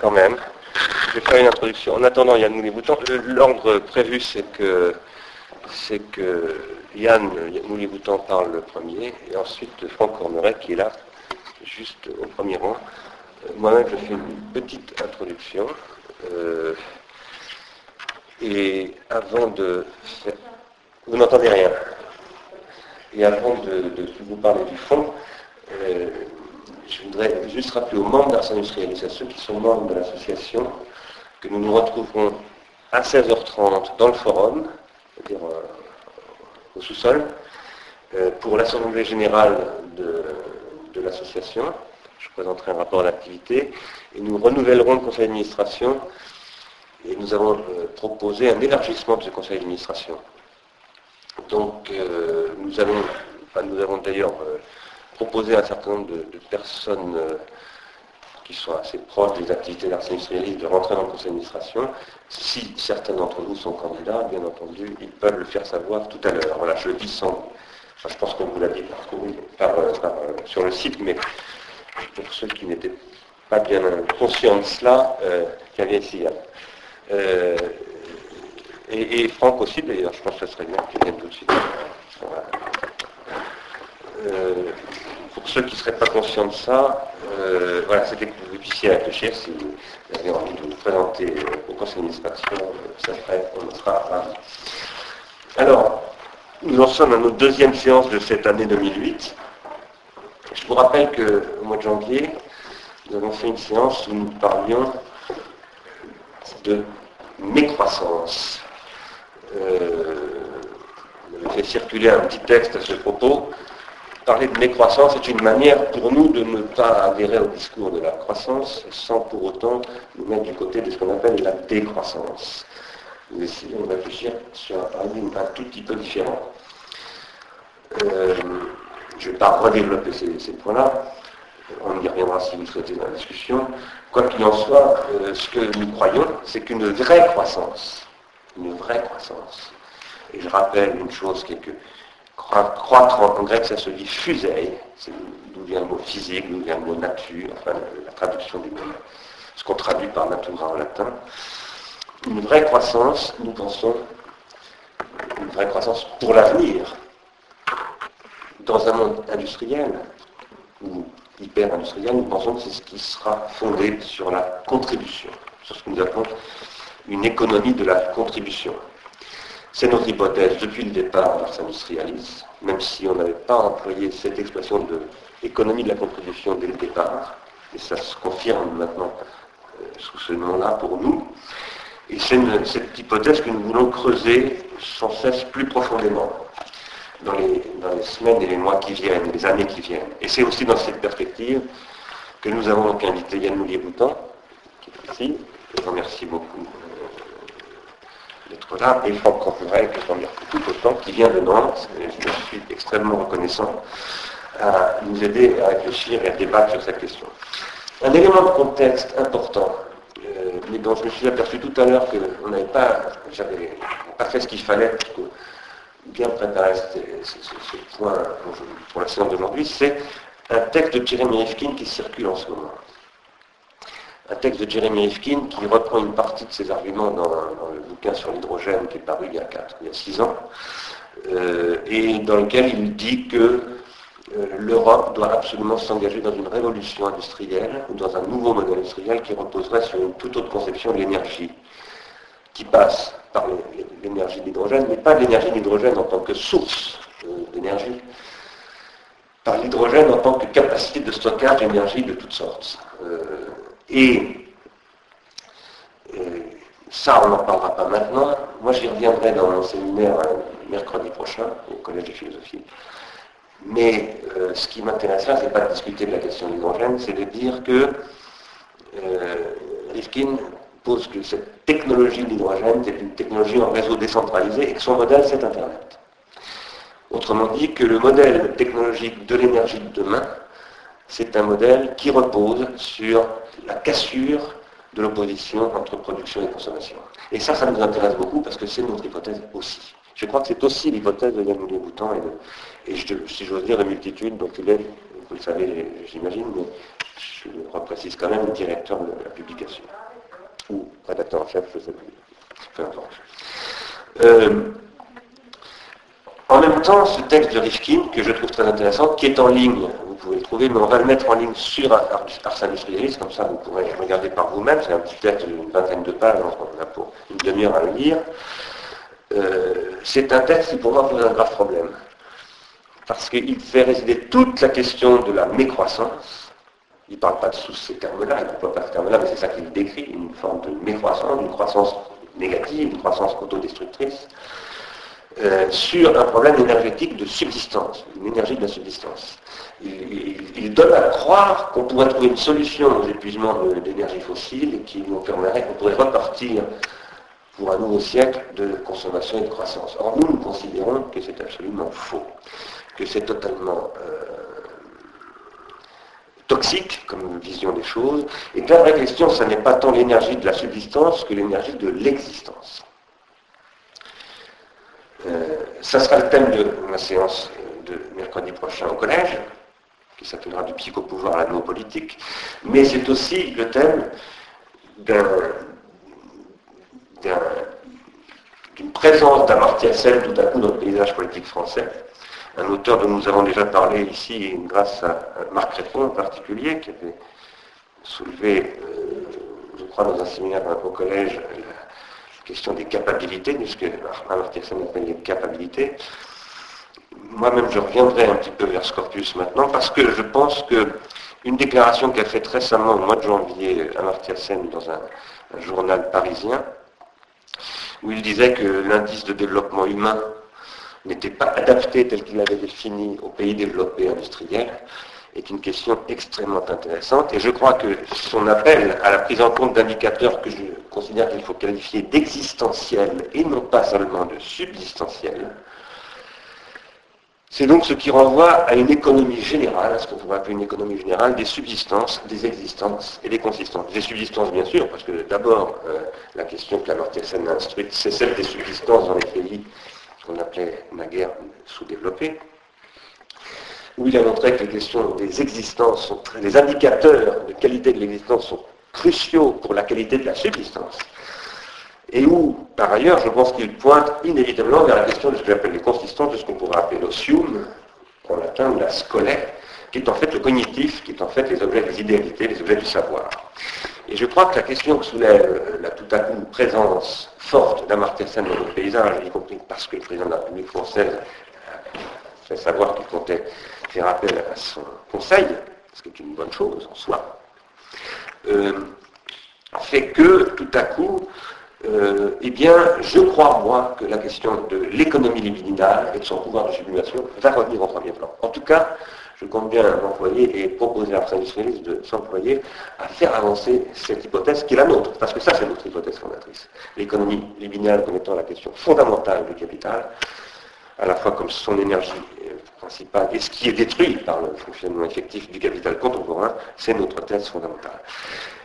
quand même. Je vais faire une introduction. En attendant Yann Moulier-Bouton, l'ordre prévu c'est que c'est que Yann Moulier-Bouton parle le premier, et ensuite Franck Corneret qui est là, juste au premier rang. Euh, moi-même, je fais une petite introduction. Euh, et avant de faire... Vous n'entendez rien. Et avant de, vous parler du fond, euh, je voudrais juste rappeler aux membres d'Ars Industrialis, à ceux qui sont membres de l'association, que nous nous retrouverons à 16h30 dans le forum, c'est-à-dire euh, au sous-sol, euh, pour l'Assemblée générale de, l'association. Je présenterai un rapport d'activité et nous renouvellerons le conseil d'administration et nous avons euh, proposé un élargissement de ce conseil d'administration. Donc nous, avons d'ailleurs proposé à un certain nombre de, personnes qui sont assez proches des activités Industrialis de rentrer dans le conseil d'administration. Si certains d'entre vous sont candidats, bien entendu, ils peuvent le faire savoir tout à l'heure. Voilà, je le dis sans... je pense qu'on vous l'a dit par, euh, sur le site, mais pour ceux qui n'étaient pas bien conscients de cela, euh, qui vient ici. Euh, et, Franck aussi, d'ailleurs, je pense que ce serait bien qu'il vienne tout de suite. Euh, pour ceux qui ne seraient pas conscients de ça, euh, voilà, c'était que vous puissiez réfléchir si vous avez envie de vous présenter au conseil d'administration, ça serait, on sera ravis. Alors, nous en sommes à notre deuxième séance de cette année 2008. Je vous rappelle qu'au mois de janvier, nous avons fait une séance où nous parlions de mécroissance. Euh, on fait circuler un petit texte à ce propos parler de mécroissance est une manière pour nous de ne pas adhérer au discours de la croissance sans pour autant nous mettre du côté de ce qu'on appelle la décroissance. Nous essayons de réfléchir sur un paradigme un tout petit peu différent. Euh, je ne vais pas redévelopper ces, points-là. On y reviendra si vous souhaitez dans la discussion. Quoi qu'il en soit, euh, ce que nous croyons, c'est qu'une vraie croissance, une vraie croissance, et je rappelle une chose qui est que Croître en, grec, ça se dit fusei, d'où vient le mot physique, d'où vient le mot nature, enfin la, traduction du mot, ce qu'on traduit par natura en latin. Une vraie croissance, nous pensons, une vraie croissance pour l'avenir, dans un monde industriel ou hyper-industriel, nous pensons que c'est ce qui sera fondé sur la contribution, sur ce que nous appelons une économie de la contribution. C'est notre hypothèse depuis le départ Industrialis, même si on n'avait pas employé cette expression de l'économie de la contribution dès le départ, et ça se confirme maintenant euh, sous ce nom-là pour nous. Et c'est cette hypothèse que nous voulons creuser sans cesse plus profondément dans les, semaines et les mois qui viennent, les années qui viennent. Et c'est aussi dans cette perspective que nous avons donc invité Yann Moulier-Boutan, qui est ici. Je remercie beaucoup d'être là, et Franck Corperet, que j'en tout autant, qui vient de Nantes, et je suis extrêmement reconnaissant, à nous aider à réfléchir et à débattre sur cette question. Un élément de contexte important, euh, mais dont je me suis aperçu tout à l'heure qu'on n'avait pas, j'avais pas fait ce qu'il fallait pour bien préparer ce, point pour la séance d'aujourd'hui, c'est un texte de Jeremy Rifkin qui circule en ce moment un texte de Jeremy Rifkin qui reprend une partie de ses arguments dans, le bouquin sur l'hydrogène qui est paru il y a 4, il y a 6 ans, euh, et dans lequel il dit que euh, l'Europe doit absolument s'engager dans une révolution industrielle ou dans un nouveau modèle industriel qui reposerait sur une toute autre conception de l'énergie, qui passe par l'énergie d'hydrogène, mais pas l'énergie d'hydrogène en tant que source euh, d'énergie, par l'hydrogène en tant que capacité de stockage d'énergie de toutes sortes. Et, ça, on n'en parlera pas maintenant. Moi, j'y reviendrai dans mon séminaire euh, mercredi prochain au Collège de philosophie. Mais euh, ce qui m'intéresse là, ce n'est pas de discuter de la question de l'hydrogène, c'est de dire que euh, Rifkin pose que cette technologie de l'hydrogène, c'est une technologie en réseau décentralisé et que son modèle, c'est Internet. Autrement dit, que le modèle technologique de l'énergie de demain, c'est un modèle qui repose sur la cassure de l'opposition entre production et consommation. Et ça, ça nous intéresse beaucoup parce que c'est notre hypothèse aussi. Je crois que c'est aussi l'hypothèse de Yann Moulier-Boutan et, et si j'ose dire, de multitude dont il est vous le savez, j'imagine, mais je le reprécise quand même, directeur de la publication, ou rédacteur en chef, je sais plus, peu importe. En même temps, ce texte de Rifkin, que je trouve très intéressant, qui est en ligne, pouvez le trouver, mais on va le mettre en ligne sur Ars Industrialis, comme ça vous pourrez regarder par vous-même, c'est un petit texte d'une vingtaine de pages, on a pour une demi-heure à le lire. Euh, c'est un texte qui pour moi pose un grave problème, parce qu'il fait résider toute la question de la mécroissance. Il ne parle pas de sous ces termes-là, il ne parle pas de ces termes-là, mais c'est ça qu'il décrit, une forme de mécroissance, une croissance négative, une croissance autodestructrice. Euh, sur un problème énergétique de subsistance, une énergie de la subsistance. Il, donne à croire qu'on pourrait trouver une solution aux épuisements d'énergie fossile et qui nous permettrait qu'on pourrait repartir pour un nouveau siècle de consommation et de croissance. Or, nous, nous considérons que c'est absolument faux, que c'est totalement euh, toxique comme vision des choses, et que la vraie question, ce n'est pas tant l'énergie de la subsistance que l'énergie de l'existence. Euh, ça sera le thème de ma séance de mercredi prochain au collège, qui s'appellera du psychopouvoir à la non politique, mais c'est aussi le thème d'une présence d'Amartya Sen tout à coup dans le paysage politique français, un auteur dont nous avons déjà parlé ici grâce à Marc Répond en particulier, qui avait soulevé, euh, je crois, dans un séminaire au collège, question des capacités, puisque Amartya Sen appelle les capacités. Moi-même, je reviendrai un petit peu vers Scorpius maintenant, parce que je pense que une déclaration qu'a faite récemment, au mois de janvier, Amartya Sen, dans un, journal parisien, où il disait que l'indice de développement humain n'était pas adapté tel qu'il l'avait défini aux pays développés industriels, est une question extrêmement intéressante. Et je crois que son appel à la prise en compte d'indicateurs que je considère qu'il faut qualifier d'existentiels et non pas seulement de subsistentiels, c'est donc ce qui renvoie à une économie générale, à ce qu'on pourrait appeler une économie générale, des subsistances, des existences et des consistances. Des subsistances, bien sûr, parce que d'abord, euh, la question que la Sen a instruite, c'est celle des subsistances dans les pays qu'on appelait naguère sous-développés où il a montré que les questions des existences, les indicateurs de qualité de l'existence sont cruciaux pour la qualité de la subsistance. Et où, par ailleurs, je pense qu'il pointe inévitablement vers la question de ce que j'appelle les consistances, de ce qu'on pourrait appeler l'osium, en latin, la scolaire, qui est en fait le cognitif, qui est en fait les objets des idéalités, les objets du savoir. Et je crois que la question que soulève la tout à coup présence forte d'Amartya dans le paysage, y compris parce que le président de la République française fait savoir qu'il comptait fait appel à son conseil, ce qui est une bonne chose en soi, euh, fait que tout à coup, euh, eh bien, je crois, moi, que la question de l'économie libidinale et de son pouvoir de sublimation va revenir en premier plan. En tout cas, je compte bien m'employer et proposer à industrialiste de s'employer à faire avancer cette hypothèse qui est la nôtre, parce que ça, c'est notre hypothèse fondatrice. L'économie libidinale comme étant la question fondamentale du capital, à la fois comme son énergie principal et ce qui est détruit par le fonctionnement effectif du capital contemporain, c'est notre thèse fondamentale.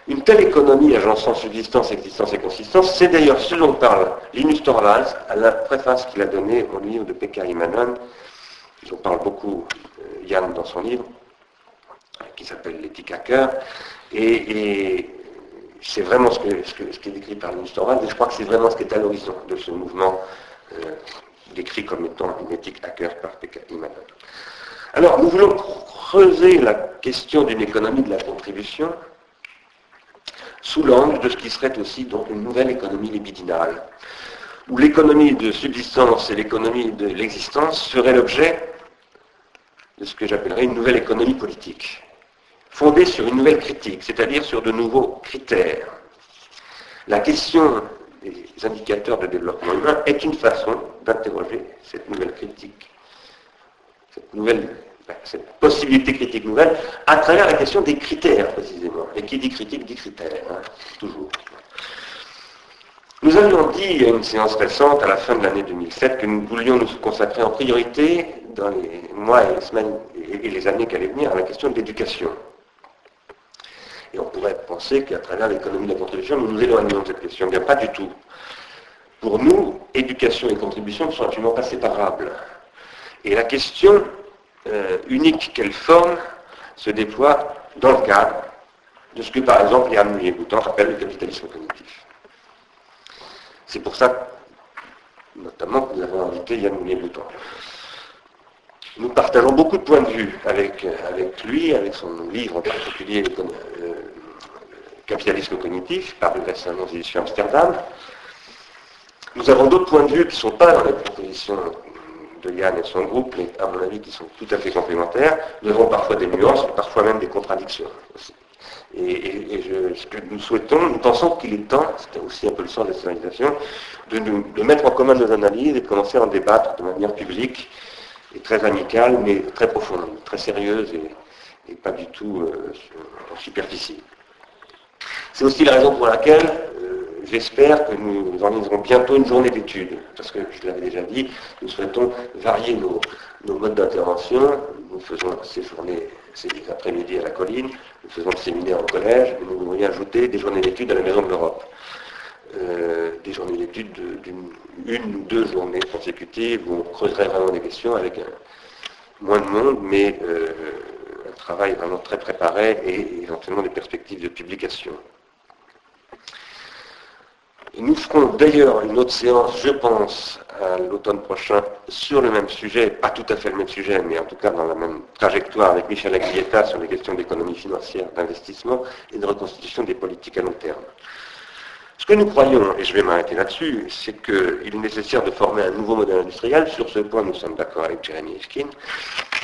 Une telle économie agençant subsistance, existence et consistance, c'est d'ailleurs ce dont parle Linus Torvalds à la préface qu'il a donnée au livre de Pekka Imanon, dont parle beaucoup euh, Yann dans son livre, qui s'appelle L'éthique à cœur, et, c'est vraiment ce, qui est décrit par Linus Torvalds, et je crois que c'est vraiment ce qui est à l'horizon de ce mouvement euh, décrit comme étant une éthique hacker par Pekka Alors, nous voulons creuser la question d'une économie de la contribution sous l'angle de ce qui serait aussi donc une nouvelle économie libidinale, où l'économie de subsistance et l'économie de l'existence seraient l'objet de ce que j'appellerais une nouvelle économie politique, fondée sur une nouvelle critique, c'est-à-dire sur de nouveaux critères. La question des indicateurs de développement humain est une façon d'interroger cette nouvelle critique, cette nouvelle cette possibilité critique nouvelle, à travers la question des critères précisément. Et qui dit critique dit critères, hein, toujours. Nous avions dit à une séance récente, à la fin de l'année 2007, que nous voulions nous consacrer en priorité, dans les mois et les semaines et les années qui allaient venir, à la question de l'éducation. Et on pourrait penser qu'à travers l'économie de la contribution, nous nous éloignons de cette question. Bien, pas du tout. Pour nous, éducation et contribution ne sont absolument pas séparables. Et la question euh, unique qu'elle forme se déploie dans le cadre de ce que, par exemple, Yann Moulier-Boutan appelle le capitalisme cognitif. C'est pour ça, notamment, que nous avons invité Yann Moulier-Boutan. Nous partageons beaucoup de points de vue avec, avec lui, avec son livre en particulier, euh, Capitalisme cognitif, paru récemment aux éditions Amsterdam. Nous avons d'autres points de vue qui ne sont pas dans la proposition Yann et son groupe, mais à mon avis qui sont tout à fait complémentaires. Nous avons parfois des nuances, parfois même des contradictions. Et, ce que nous souhaitons, nous pensons qu'il est temps, c'était aussi un peu le sens de la civilisation, de, de, mettre en commun nos analyses et de commencer à en débattre de manière publique et très amicale, mais très profonde, très sérieuse et, pas du tout euh, en superficie. C'est aussi la raison pour laquelle euh, j'espère que nous organiserons bientôt une journée d'études, parce que je l'avais déjà dit, nous souhaitons varier nos, modes d'intervention. Nous faisons ces journées, ces après-midi à la colline, nous faisons le séminaire au collège, et nous voudrions y ajouter des journées d'études à la Maison de l'Europe. Euh, des journées d'études d'une une ou deux journées consécutives où on creuserait vraiment des questions avec moins de monde, mais euh, un travail vraiment très préparé et éventuellement des perspectives de publication. Nous ferons d'ailleurs une autre séance, je pense, à l'automne prochain, sur le même sujet, pas tout à fait le même sujet, mais en tout cas dans la même trajectoire avec Michel Aguilletta sur les questions d'économie financière, d'investissement et de reconstitution des politiques à long terme. Ce que nous croyons, et je vais m'arrêter là-dessus, c'est qu'il est nécessaire de former un nouveau modèle industriel. Sur ce point, nous sommes d'accord avec Jeremy Eskin.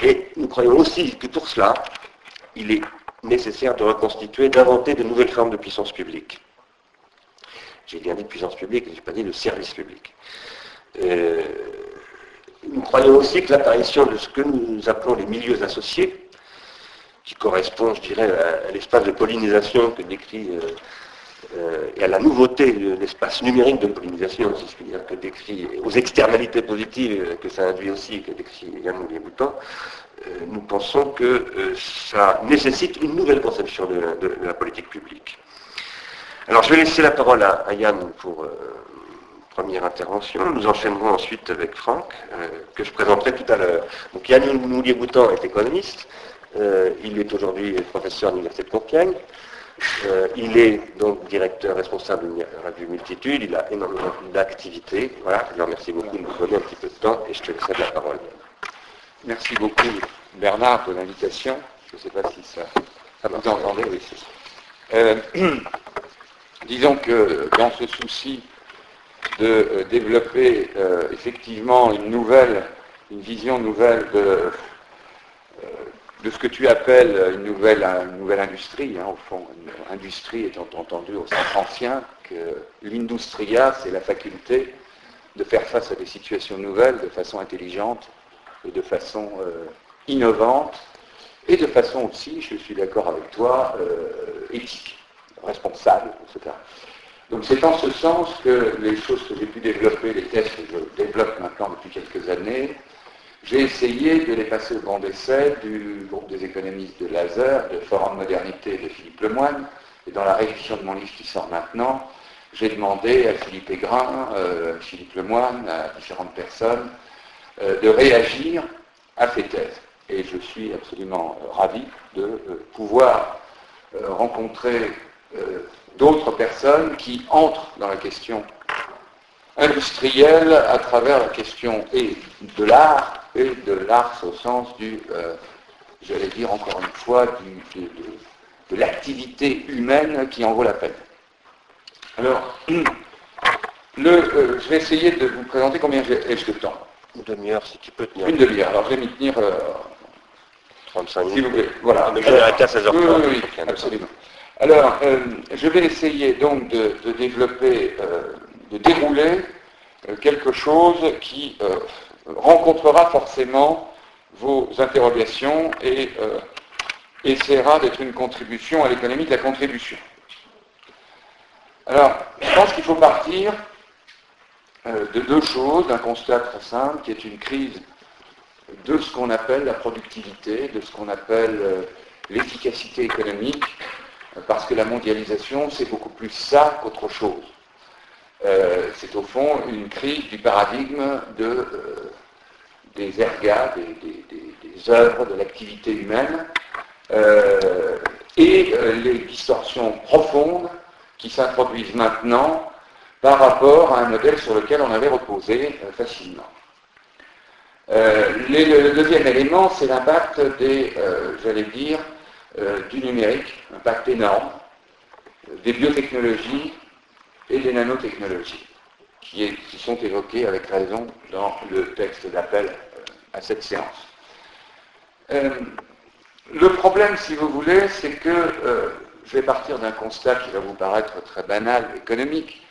Et nous croyons aussi que pour cela, il est nécessaire de reconstituer, d'inventer de nouvelles formes de puissance publique. J'ai bien dit puissance publique, je n'ai pas dit de service public. Euh, nous croyons aussi que l'apparition de ce que nous appelons les milieux associés, qui correspond, je dirais, à, l'espace de pollinisation que décrit, euh, euh, et à la nouveauté de l'espace numérique de pollinisation, si je puis dire, que décrit, aux externalités positives que ça induit aussi, que décrit Yann Moulier-Boutan, nous pensons que ça nécessite une nouvelle conception de la politique publique. Alors je vais laisser la parole à, Yann pour euh, première intervention. Nous enchaînerons ensuite avec Franck, euh, que je présenterai tout à l'heure. Donc Yann Moulier-Boutan est économiste. Euh, il est aujourd'hui professeur à l'Université de Compiègne. il est donc directeur responsable de Radio Multitude. Il a énormément d'activités. Voilà, je le remercie beaucoup de nous donner un petit peu de temps et je te laisserai la parole. Merci beaucoup Bernard pour l'invitation. Je ne sais pas si ça, ça vous entendez. Oui, c'est Disons que dans ce souci de euh, développer euh, effectivement une nouvelle, une vision nouvelle de, euh, de ce que tu appelles une nouvelle, nouvelle industrie, hein, au fond, une industrie étant entendu au sens ancien, que l'industria, c'est la faculté de faire face à des situations nouvelles de façon intelligente et de façon innovante, et de façon aussi, je suis d'accord avec toi, éthique responsable, etc. Donc c'est en ce sens que les choses que j'ai pu développer, les tests que je développe maintenant depuis quelques années, j'ai essayé de les passer au grand d'essai du groupe des économistes de Laser, de Forum Modernité de Philippe Lemoine, et dans la révision de mon livre qui sort maintenant, j'ai demandé à Philippe Aigrin, euh, Philippe Lemoine, à différentes personnes, euh, de réagir à ces thèses. Et je suis absolument euh, ravi de pouvoir rencontrer euh, d'autres personnes qui entrent dans la question industrielle à travers la question et de l'art, et de l'art au sens du, euh, j'allais dire encore une fois, de, l'activité humaine qui en vaut la peine. Alors, le, euh, je vais essayer de vous présenter combien ai-je de temps? Une demi-heure, si tu peux tenir. Une demi-heure. Alors, je vais m'y tenir 35 minutes. S'il vous plaît. Voilà. On est à 16h30. Oui, oui, oui absolument. Alors, euh, je vais essayer donc de, développer, euh, de dérouler euh, quelque chose qui rencontrera forcément vos interrogations et essaiera d'être une contribution à l'économie de la contribution. Alors, je pense qu'il faut partir de deux choses, d'un constat très simple, qui est une crise de ce qu'on appelle la productivité, de ce qu'on appelle l'efficacité économique, parce que la mondialisation, c'est beaucoup plus ça qu'autre chose. Euh, c'est au fond une crise du paradigme de, euh, des ergas, des, œuvres, de l'activité humaine, et les distorsions profondes qui s'introduisent maintenant par rapport à un modèle sur lequel on avait reposé facilement. le deuxième élément, c'est l'impact des, j'allais dire, du numérique, impact énorme, des biotechnologies et des nanotechnologies, qui, sont évoquées avec raison dans le texte d'appel euh, à cette séance. Euh, le problème, si vous voulez, c'est que euh, je vais partir d'un constat qui va vous paraître très banal, économique,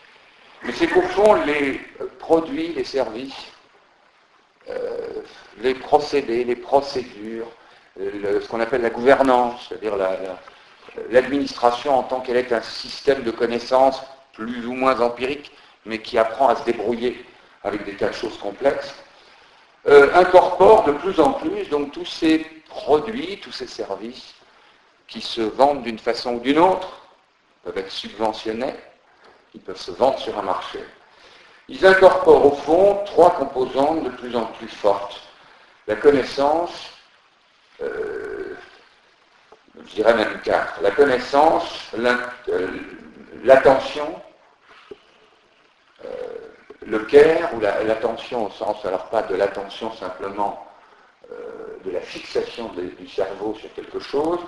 mais c'est qu'au fond, les produits, les services, les procédés, les procédures, ce qu'on appelle la gouvernance, c'est-à-dire l'administration en tant qu'elle est un système de connaissances plus ou moins empirique, mais qui apprend à se débrouiller avec des tas de choses complexes, euh, incorpore de plus en plus donc tous ces produits, tous ces services qui se vendent d'une façon ou d'une autre, peuvent être subventionnés, ils peuvent se vendre sur un marché. Ils incorporent au fond trois composantes de plus en plus fortes. La connaissance, euh, je dirais même quatre. La connaissance, euh, l'attention, euh, le care, ou l'attention au sens, alors pas de l'attention simplement de la fixation du cerveau sur quelque chose,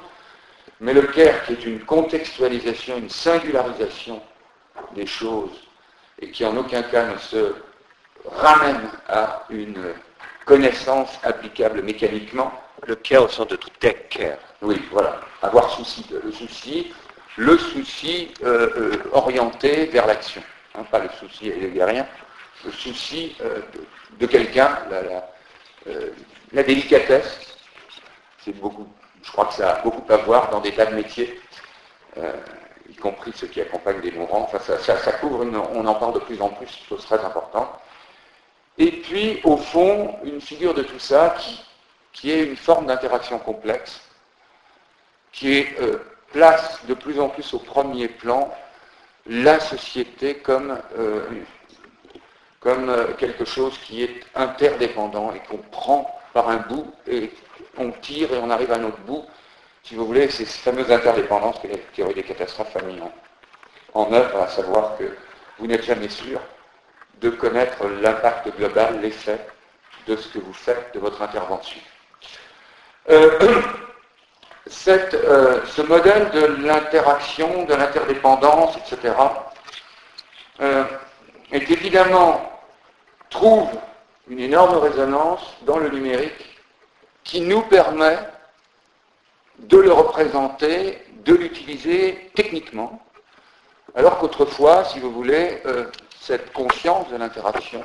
mais le care qui est une contextualisation, une singularisation des choses, et qui en aucun cas ne se ramène à une connaissance applicable mécaniquement. Le care au sens de tout take care. Oui, voilà. Avoir souci, le souci, le souci euh, euh, orienté vers l'action. Hein, pas le souci rien, le souci euh, de, quelqu'un, la, délicatesse. C'est beaucoup, je crois que ça a beaucoup à voir dans des tas de métiers, y compris ceux qui accompagnent des mourants. Enfin, ça, couvre, on en parle de plus en plus, chose très importante. Et puis, au fond, une figure de tout ça qui, qui est une forme d'interaction complexe, qui est place de plus en plus au premier plan la société comme, euh, euh, quelque chose qui est interdépendant et qu'on prend par un bout et on tire et on arrive à un autre bout. Si vous voulez, c'est ces fameuses interdépendances que la théorie des catastrophes a mis en, œuvre, à savoir que vous n'êtes jamais sûr de connaître l'impact global, l'effet de ce que vous faites de votre intervention. Euh, euh, ce modèle de l'interaction, de l'interdépendance, etc., euh, est évidemment, trouve une énorme résonance dans le numérique qui nous permet de le représenter, de l'utiliser techniquement, alors qu'autrefois, si vous voulez, cette conscience de l'interaction,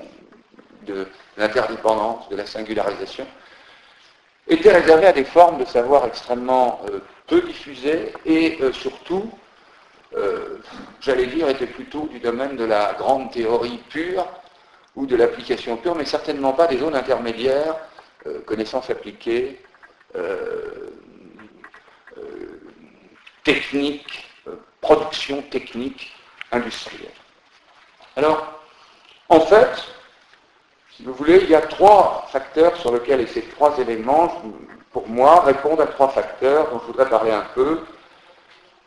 de l'interdépendance, de la singularisation, était réservé à des formes de savoir extrêmement euh, peu diffusées et euh, surtout, euh, j'allais dire, était plutôt du domaine de la grande théorie pure ou de l'application pure, mais certainement pas des zones intermédiaires, connaissances appliquées, techniques, production technique industrielle. Alors, en fait, si vous voulez, il y a trois facteurs sur lesquels, et ces trois éléments, pour moi, répondent à trois facteurs dont je voudrais parler un peu.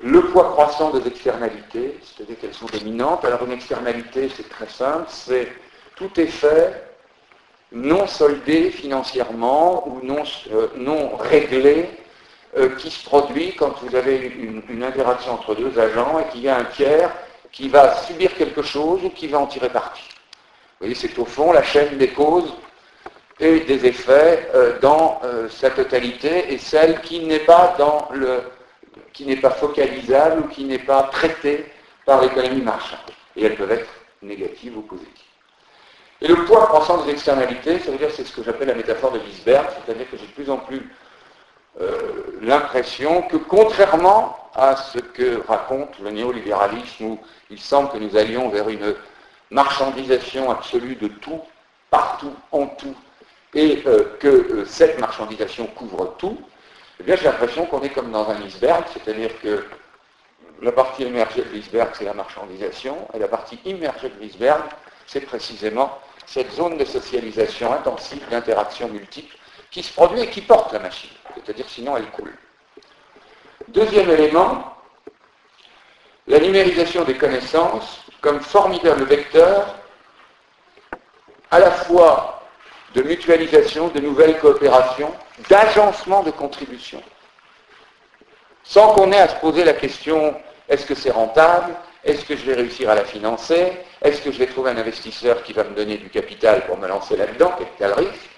Le poids croissant des externalités, c'est-à-dire qu'elles sont dominantes. Alors une externalité, c'est très simple, c'est tout effet non soldé financièrement ou non, euh, réglé euh, qui se produit quand vous avez une interaction entre deux agents et qu'il y a un tiers qui va subir quelque chose ou qui va en tirer parti. Vous voyez, c'est au fond la chaîne des causes et des effets euh, dans euh, sa totalité et celle qui n'est pas dans le qui n'est pas focalisable ou qui n'est pas traitée par l'économie marchande. Et elles peuvent être négatives ou positives. Et le poids croissant des externalités, ça veut dire c'est ce que j'appelle la métaphore de Wiesberg, c'est-à-dire que j'ai de plus en plus euh, l'impression que contrairement à ce que raconte le néolibéralisme où il semble que nous allions vers une marchandisation absolue de tout, partout, en tout, et euh, que euh, cette marchandisation couvre tout, eh bien j'ai l'impression qu'on est comme dans un iceberg, c'est-à-dire que la partie émergée de l'iceberg, c'est la marchandisation, et la partie immergée de l'iceberg, c'est précisément cette zone de socialisation intensive, d'interaction multiple, qui se produit et qui porte la machine. C'est-à-dire sinon elle coule. Deuxième élément, la numérisation des connaissances comme formidable vecteur à la fois de mutualisation, de nouvelles coopérations, d'agencement de contributions, sans qu'on ait à se poser la question est-ce que c'est rentable? Est-ce que je vais réussir à la financer? Est-ce que je vais trouver un investisseur qui va me donner du capital pour me lancer là-dedans, capital risque?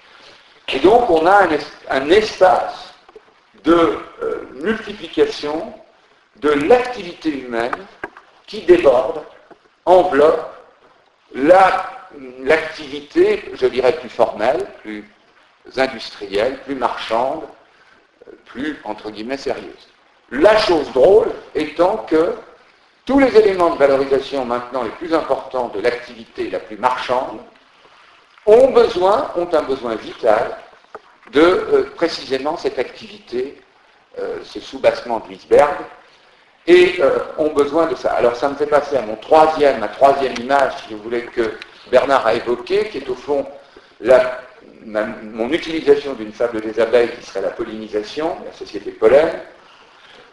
Et donc on a un, espace de euh, multiplication de l'activité humaine qui déborde, enveloppe l'activité, je dirais, plus formelle, plus industrielle, plus marchande, plus, entre guillemets, sérieuse. La chose drôle étant que tous les éléments de valorisation maintenant les plus importants de l'activité la plus marchande ont besoin, ont un besoin vital de euh, précisément cette activité, euh, ce soubassement de l'iceberg, et euh, ont besoin de ça. Alors ça me fait passer à mon troisième, ma troisième image, si vous voulez, que Bernard a évoqué, qui est au fond mon utilisation d'une fable des abeilles qui serait la pollinisation, la société pollen,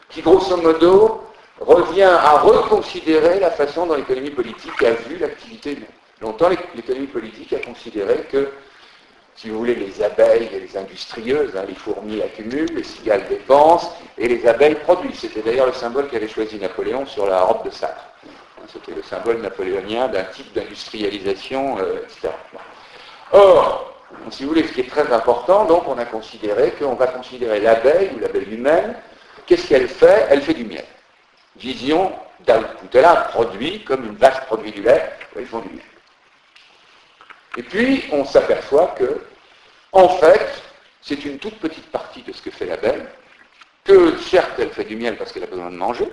qui grosso modo revient à reconsidérer la façon dont l'économie politique a vu l'activité. Longtemps, l'économie politique a considéré que, si vous voulez, les abeilles et les industrieuses, hein, les fourmis accumulent, les cigales dépensent, et les abeilles produisent. C'était d'ailleurs le symbole qu'avait choisi Napoléon sur la robe de sacre. C'était le symbole napoléonien d'un type d'industrialisation, euh, etc. Or, si vous voulez, ce qui est très important, donc on a considéré qu'on va considérer l'abeille ou l'abeille humaine Qu'est-ce qu'elle fait? Elle fait du miel. Vision d'output. Elle a un produit, comme une vache produit du lait, ils font du miel. Et puis, on s'aperçoit que, en fait, c'est une toute petite partie de ce que fait l'abeille, que certes, elle fait du miel parce qu'elle a besoin de manger,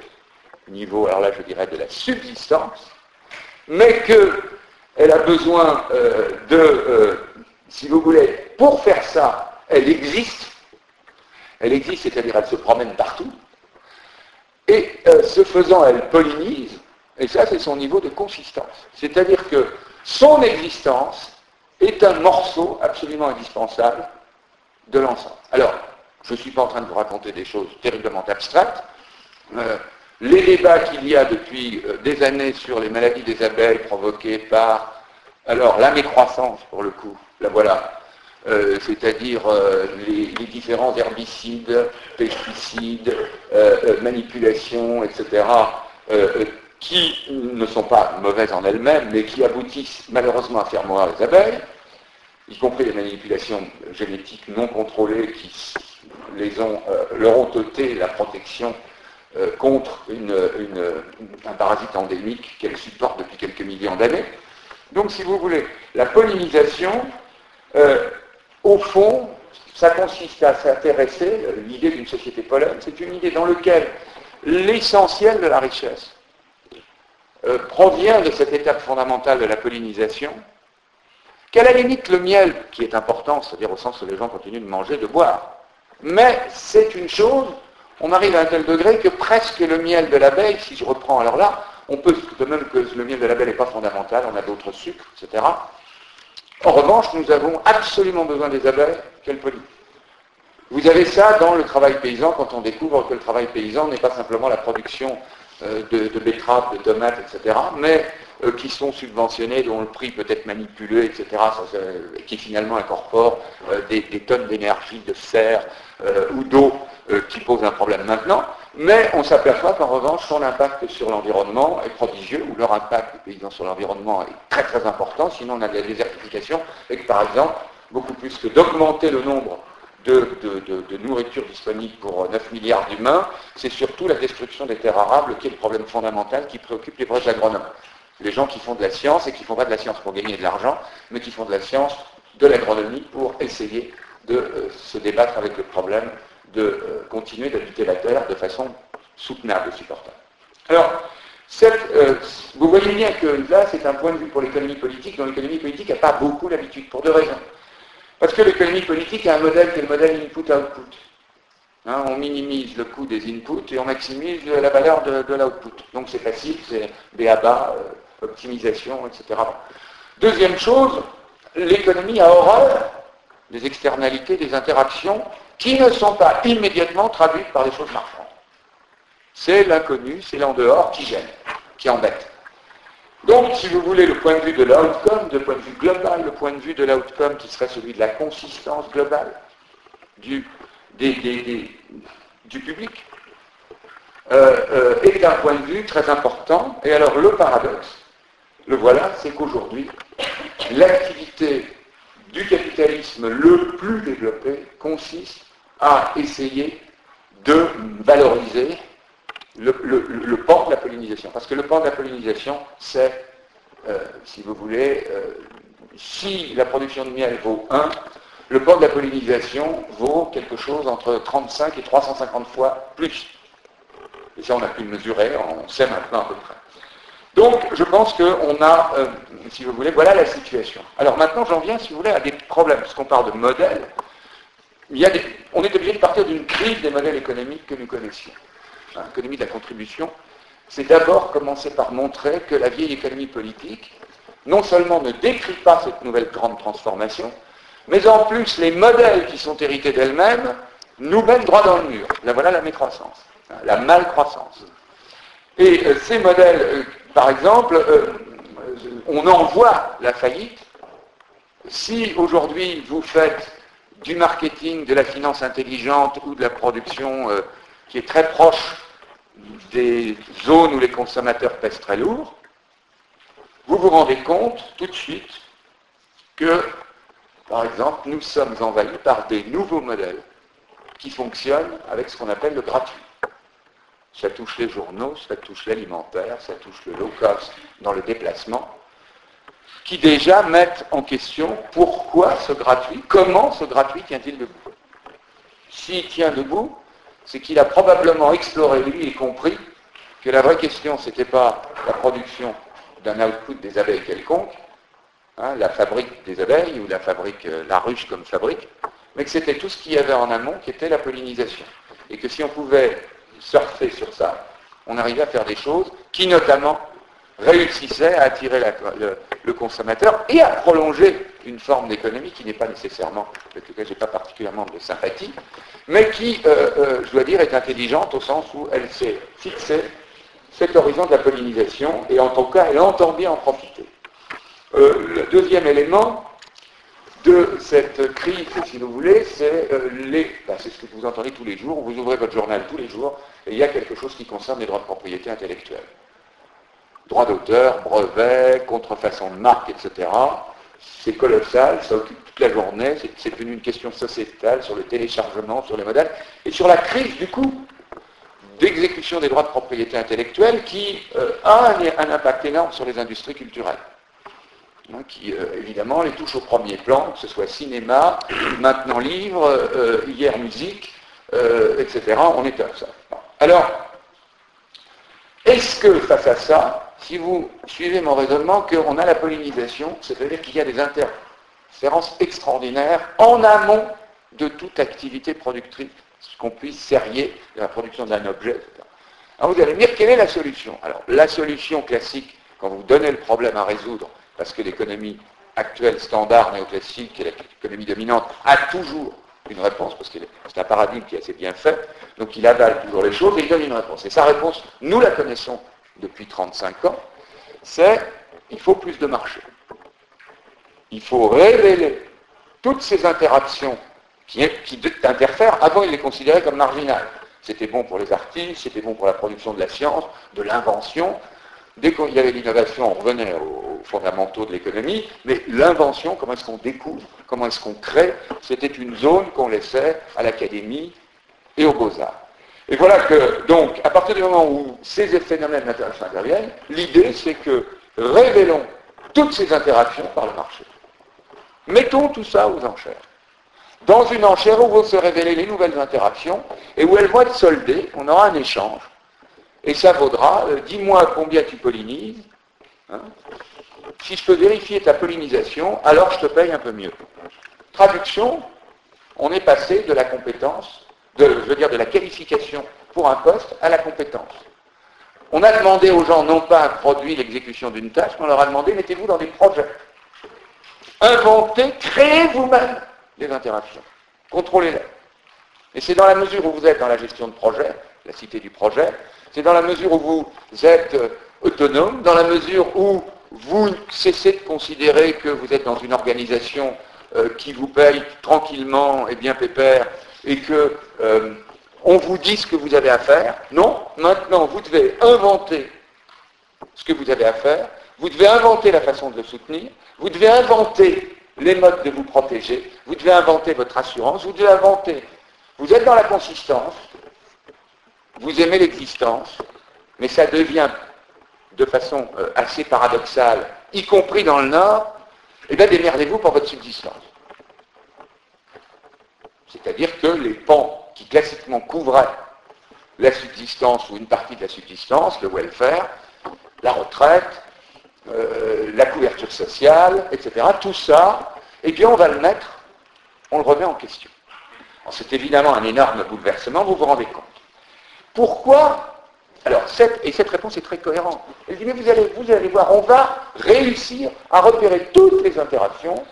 au niveau, alors là, je dirais, de la subsistance, mais qu'elle a besoin euh, de, euh, si vous voulez, pour faire ça, elle existe, elle existe, c'est-à-dire elle se promène partout. Et euh, ce faisant, elle pollinise, et ça c'est son niveau de consistance. C'est-à-dire que son existence est un morceau absolument indispensable de l'ensemble. Alors, je ne suis pas en train de vous raconter des choses terriblement abstraites. Euh, les débats qu'il y a depuis euh, des années sur les maladies des abeilles provoquées par, alors, la mécroissance, pour le coup, la voilà, euh, c'est-à-dire les, différents herbicides, pesticides, manipulations, etc., qui ne sont pas mauvaises en elles-mêmes, mais qui aboutissent malheureusement à faire mourir les abeilles, y compris les manipulations génétiques non contrôlées qui les ont, leur ont ôté la protection contre un parasite endémique qu'elles supportent depuis quelques millions d'années. Donc, si vous voulez, la pollinisation au fond, ça consiste à s'intéresser, l'idée d'une société pollen, c'est une idée dans laquelle l'essentiel de la richesse euh, provient de cette étape fondamentale de la pollinisation, qu'à la limite le miel, qui est important, c'est-à-dire au sens où les gens continuent de manger, de boire, mais c'est une chose, on arrive à un tel degré que presque le miel de l'abeille, si je reprends alors là, on peut, de même que le miel de l'abeille n'est pas fondamental, on a d'autres sucres, etc., en revanche, nous avons absolument besoin des abeilles qu'elles polluent. Vous avez ça dans le travail paysan quand on découvre que le travail paysan n'est pas simplement la production euh, de, betteraves, de tomates, etc., mais euh, qui sont subventionnés, dont le prix peut être manipulé, etc., qui finalement incorporent euh, des, tonnes d'énergie, de fer ou d'eau qui posent un problème maintenant. Mais on s'aperçoit qu'en revanche, son impact sur l'environnement est prodigieux, ou leur impact des paysans sur l'environnement est très très important, sinon on a de la désertification, et que par exemple, beaucoup plus que d'augmenter le nombre de, nourriture disponible pour 9 milliards d'humains, c'est surtout la destruction des terres arables qui est le problème fondamental qui préoccupe les vrais agronomes. Les gens qui font de la science et qui ne font pas de la science pour gagner de l'argent, mais qui font de la science, de l'agronomie pour essayer de euh, se débattre avec le problème de euh, continuer d'habiter la Terre de façon soutenable et supportable. Alors, euh, vous voyez bien que là, c'est un point de vue pour l'économie politique, dont l'économie politique n'a pas beaucoup l'habitude, pour deux raisons. Parce que l'économie politique a un modèle qui est le modèle input-output. Hein, on minimise le coût des inputs et on maximise la valeur de, l'output. Donc c'est facile, c'est BABA, euh, optimisation, etc. Deuxième chose, l'économie a horreur des externalités, des interactions qui ne sont pas immédiatement traduites par des choses marchandes. C'est l'inconnu, c'est l'en dehors qui gêne, qui embête. Donc, si vous voulez, le point de vue de l'outcome, le point de vue global, le point de vue de l'outcome qui serait celui de la consistance globale du, public, euh, euh, est un point de vue très important. Et alors, le paradoxe, le voilà, c'est qu'aujourd'hui, l'activité du capitalisme le plus développé consiste à essayer de valoriser le, le, pan de la pollinisation. Parce que le pan de la pollinisation, c'est, euh, si vous voulez, euh, si la production de miel vaut 1, le pan de la pollinisation vaut quelque chose entre 35 et 350 fois plus. Et ça, on a pu le mesurer, on sait maintenant à peu près. Donc, je pense qu'on a, euh, si vous voulez, voilà la situation. Alors maintenant, j'en viens, si vous voulez, à des problèmes, parce qu'on parle de modèles. Il y a des, on est obligé de partir d'une crise des modèles économiques que nous connaissions. L'économie de la contribution, c'est d'abord commencer par montrer que la vieille économie politique, non seulement ne décrit pas cette nouvelle grande transformation, mais en plus les modèles qui sont hérités d'elle-même nous mènent droit dans le mur. Là voilà la mécroissance, la malcroissance. Et euh, ces modèles euh, par exemple, euh, on en voit la faillite. Si aujourd'hui vous faites du marketing, de la finance intelligente ou de la production qui est très proche des zones où les consommateurs pèsent très lourd, vous vous rendez compte tout de suite que, par exemple, nous sommes envahis par des nouveaux modèles qui fonctionnent avec ce qu'on appelle le gratuit ça touche les journaux, ça touche l'alimentaire, ça touche le low cost dans le déplacement, qui déjà mettent en question pourquoi ce gratuit, comment ce gratuit tient-il debout. S'il tient debout, c'est qu'il a probablement exploré, lui, et compris que la vraie question, ce n'était pas la production d'un output des abeilles quelconque, hein, la fabrique des abeilles ou la fabrique, euh, la ruche comme fabrique, mais que c'était tout ce qu'il y avait en amont qui était la pollinisation. Et que si on pouvait surfer sur ça, on arrivait à faire des choses qui notamment réussissaient à attirer le, consommateur et à prolonger une forme d'économie qui n'est pas nécessairement, en tout cas j'ai pas particulièrement de sympathie, mais qui, euh, euh, je dois dire, est intelligente au sens où elle s'est fixée cet horizon de la pollinisation et en tout cas elle entend bien en profiter. Euh, le deuxième élément, de cette crise, si vous voulez, c'est les... Ben, c'est ce que vous entendez tous les jours, vous ouvrez votre journal tous les jours, et il y a quelque chose qui concerne les droits de propriété intellectuelle. Droits d'auteur, brevets, contrefaçon de marque, etc. C'est colossal, ça occupe toute la journée, c'est devenu une question sociétale sur le téléchargement, sur les modèles, et sur la crise, du coup, d'exécution des droits de propriété intellectuelle qui euh, a un impact énorme sur les industries culturelles. Hein, qui euh, évidemment les touche au premier plan, que ce soit cinéma, maintenant livre, euh, hier musique, etc. On est à ça. Alors, est-ce que face à ça, si vous suivez mon raisonnement, qu'on a la pollinisation, c'est-à-dire qu'il y a des interférences extraordinaires en amont de toute activité productrice, ce qu'on puisse serrer de la production d'un objet, etc. Alors vous allez me dire, quelle est la solution? Alors, la solution classique, quand vous donnez le problème à résoudre, parce que l'économie actuelle, standard, néoclassique, et l'économie dominante, a toujours une réponse, parce que c'est un paradigme qui est assez bien fait, donc il avale toujours les choses et il donne une réponse. Et sa réponse, nous la connaissons depuis 35 ans, c'est il faut plus de marché. Il faut révéler toutes ces interactions qui, qui interfèrent. Avant, il les considérait comme marginales. C'était bon pour les artistes, c'était bon pour la production de la science, de l'invention, Dès qu'il y avait l'innovation, on revenait aux fondamentaux de l'économie, mais l'invention, comment est-ce qu'on découvre, comment est-ce qu'on crée, c'était une zone qu'on laissait à l'académie et aux beaux-arts. Et voilà que, donc, à partir du moment où ces phénomènes interviennent, l'idée c'est que révélons toutes ces interactions par le marché. Mettons tout ça aux enchères. Dans une enchère où vont se révéler les nouvelles interactions et où elles vont être soldées, on aura un échange et ça vaudra, euh, dis-moi combien tu pollinises. Hein. si je peux vérifier ta pollinisation, alors je te paye un peu mieux. Traduction, on est passé de la compétence, de, je veux dire de la qualification pour un poste à la compétence. On a demandé aux gens non pas un produit, l'exécution d'une tâche, mais on leur a demandé mettez-vous dans des projets. Inventez, créez vous-même des interactions. Contrôlez-les. Et c'est dans la mesure où vous êtes dans la gestion de projet la cité du projet. C'est dans la mesure où vous êtes euh, autonome, dans la mesure où vous cessez de considérer que vous êtes dans une organisation euh, qui vous paye tranquillement et bien pépère et que euh, on vous dit ce que vous avez à faire. Non, maintenant vous devez inventer ce que vous avez à faire, vous devez inventer la façon de le soutenir, vous devez inventer les modes de vous protéger, vous devez inventer votre assurance, vous devez inventer. Vous êtes dans la consistance, vous aimez l'existence, mais ça devient de façon euh, assez paradoxale, y compris dans le Nord, eh bien démerdez-vous pour votre subsistance. C'est-à-dire que les pans qui classiquement couvraient la subsistance ou une partie de la subsistance, le welfare, la retraite, euh, la couverture sociale, etc., tout ça, eh bien on va le mettre, on le remet en question. C'est évidemment un énorme bouleversement, vous vous rendez compte. Pourquoi alors, et cette réponse est très cohérente. Elle dit, mais vous allez, vous allez voir, on va réussir à repérer toutes les interactions,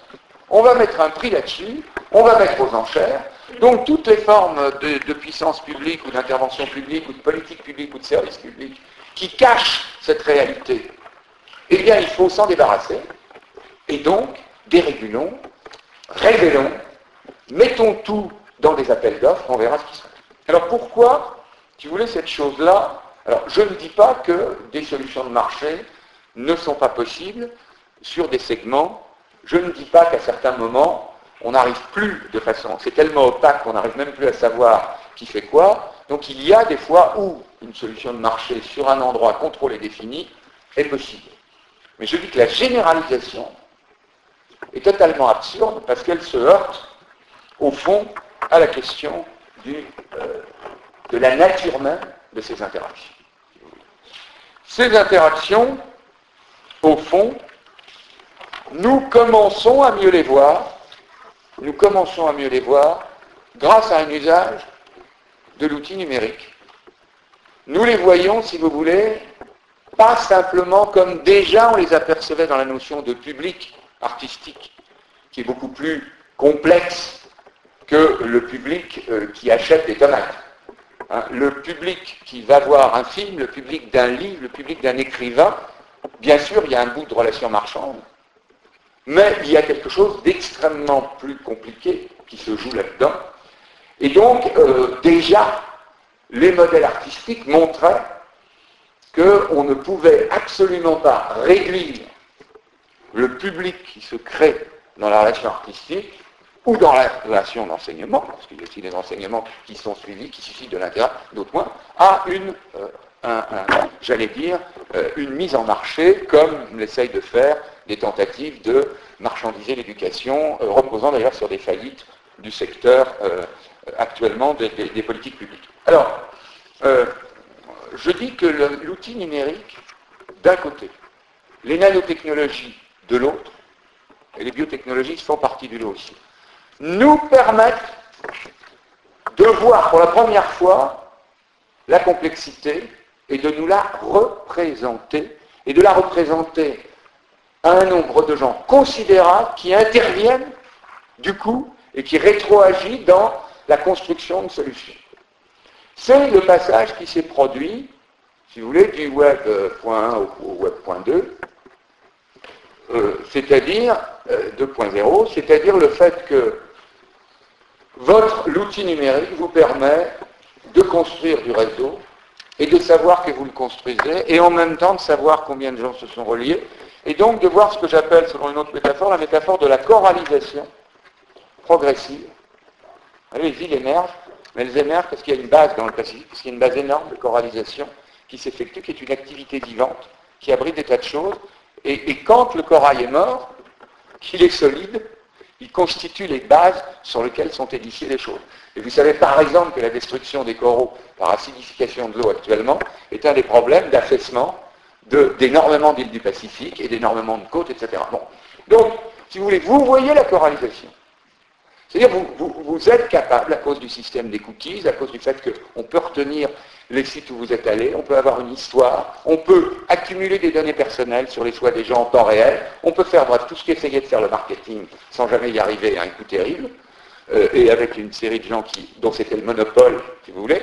on va mettre un prix là-dessus, on va mettre aux enchères, donc toutes les formes de, puissance publique ou d'intervention publique ou de politique publique ou de service public qui cachent cette réalité, eh bien il faut s'en débarrasser. Et donc, dérégulons, révélons, mettons tout dans des appels d'offres, on verra ce qui sera. Alors pourquoi, si vous voulez, cette chose-là? Alors je ne dis pas que des solutions de marché ne sont pas possibles sur des segments. Je ne dis pas qu'à certains moments, on n'arrive plus de façon, c'est tellement opaque qu'on n'arrive même plus à savoir qui fait quoi. Donc il y a des fois où une solution de marché sur un endroit contrôlé défini est possible. Mais je dis que la généralisation est totalement absurde parce qu'elle se heurte, au fond, à la question euh, de la nature même de ces interactions. Ces interactions, au fond, nous commençons à mieux les voir nous commençons à mieux les voir grâce à un usage de l'outil numérique. Nous les voyons, si vous voulez, pas simplement comme déjà on les apercevait dans la notion de public artistique, qui est beaucoup plus complexe que le public euh, qui achète des tomates. Hein, le public qui va voir un film, le public d'un livre, le public d'un écrivain, bien sûr, il y a un bout de relation marchande, mais il y a quelque chose d'extrêmement plus compliqué qui se joue là-dedans. Et donc, euh, déjà, les modèles artistiques montraient qu'on ne pouvait absolument pas réduire le public qui se crée dans la relation artistique ou dans la relation d'enseignement, parce qu'il y a aussi des enseignements qui sont suivis, qui suscitent de l'intérêt, d'autres moins, à une, euh, j'allais dire, euh, une mise en marché, comme l'essaye de faire des tentatives de marchandiser l'éducation, euh, reposant d'ailleurs sur des faillites du secteur euh, actuellement des, politiques publiques. Alors, euh, je dis que l'outil numérique, d'un côté, les nanotechnologies de l'autre, et les biotechnologies font partie du lot aussi, nous permettent de voir pour la première fois la complexité et de nous la représenter, et de la représenter un nombre de gens considérables qui interviennent du coup et qui rétroagissent dans la construction de solutions. C'est le passage qui s'est produit, si vous voulez, du web 1 au web 2, euh, c'est-à-dire 2.0, euh, c'est-à-dire le fait que votre l'outil numérique vous permet de construire du réseau et de savoir que vous le construisez et en même temps de savoir combien de gens se sont reliés et donc de voir ce que j'appelle, selon une autre métaphore, la métaphore de la choralisation progressive. Les villes émergent, mais elles émergent parce qu'il y a une base dans le Pacifique, parce qu'il y a une base énorme de choralisation qui s'effectue, qui est une activité vivante, qui abrite des tas de choses. Et, et quand le corail est mort, qu'il est solide, il constitue les bases sur lesquelles sont édifiées les choses. Et vous savez par exemple que la destruction des coraux par acidification de l'eau actuellement est un des problèmes d'affaissement d'énormément d'îles du Pacifique et d'énormément de côtes, etc. Bon. Donc, si vous voulez, vous voyez la coralisation. C'est-à-dire vous, vous, êtes capable, à cause du système des cookies, à cause du fait qu'on peut retenir les sites où vous êtes allé, on peut avoir une histoire, on peut accumuler des données personnelles sur les choix des gens en temps réel, on peut faire, bref, tout ce qui essayait de faire le marketing sans jamais y arriver à un coup terrible, euh, et avec une série de gens qui, dont c'était le monopole, si vous voulez.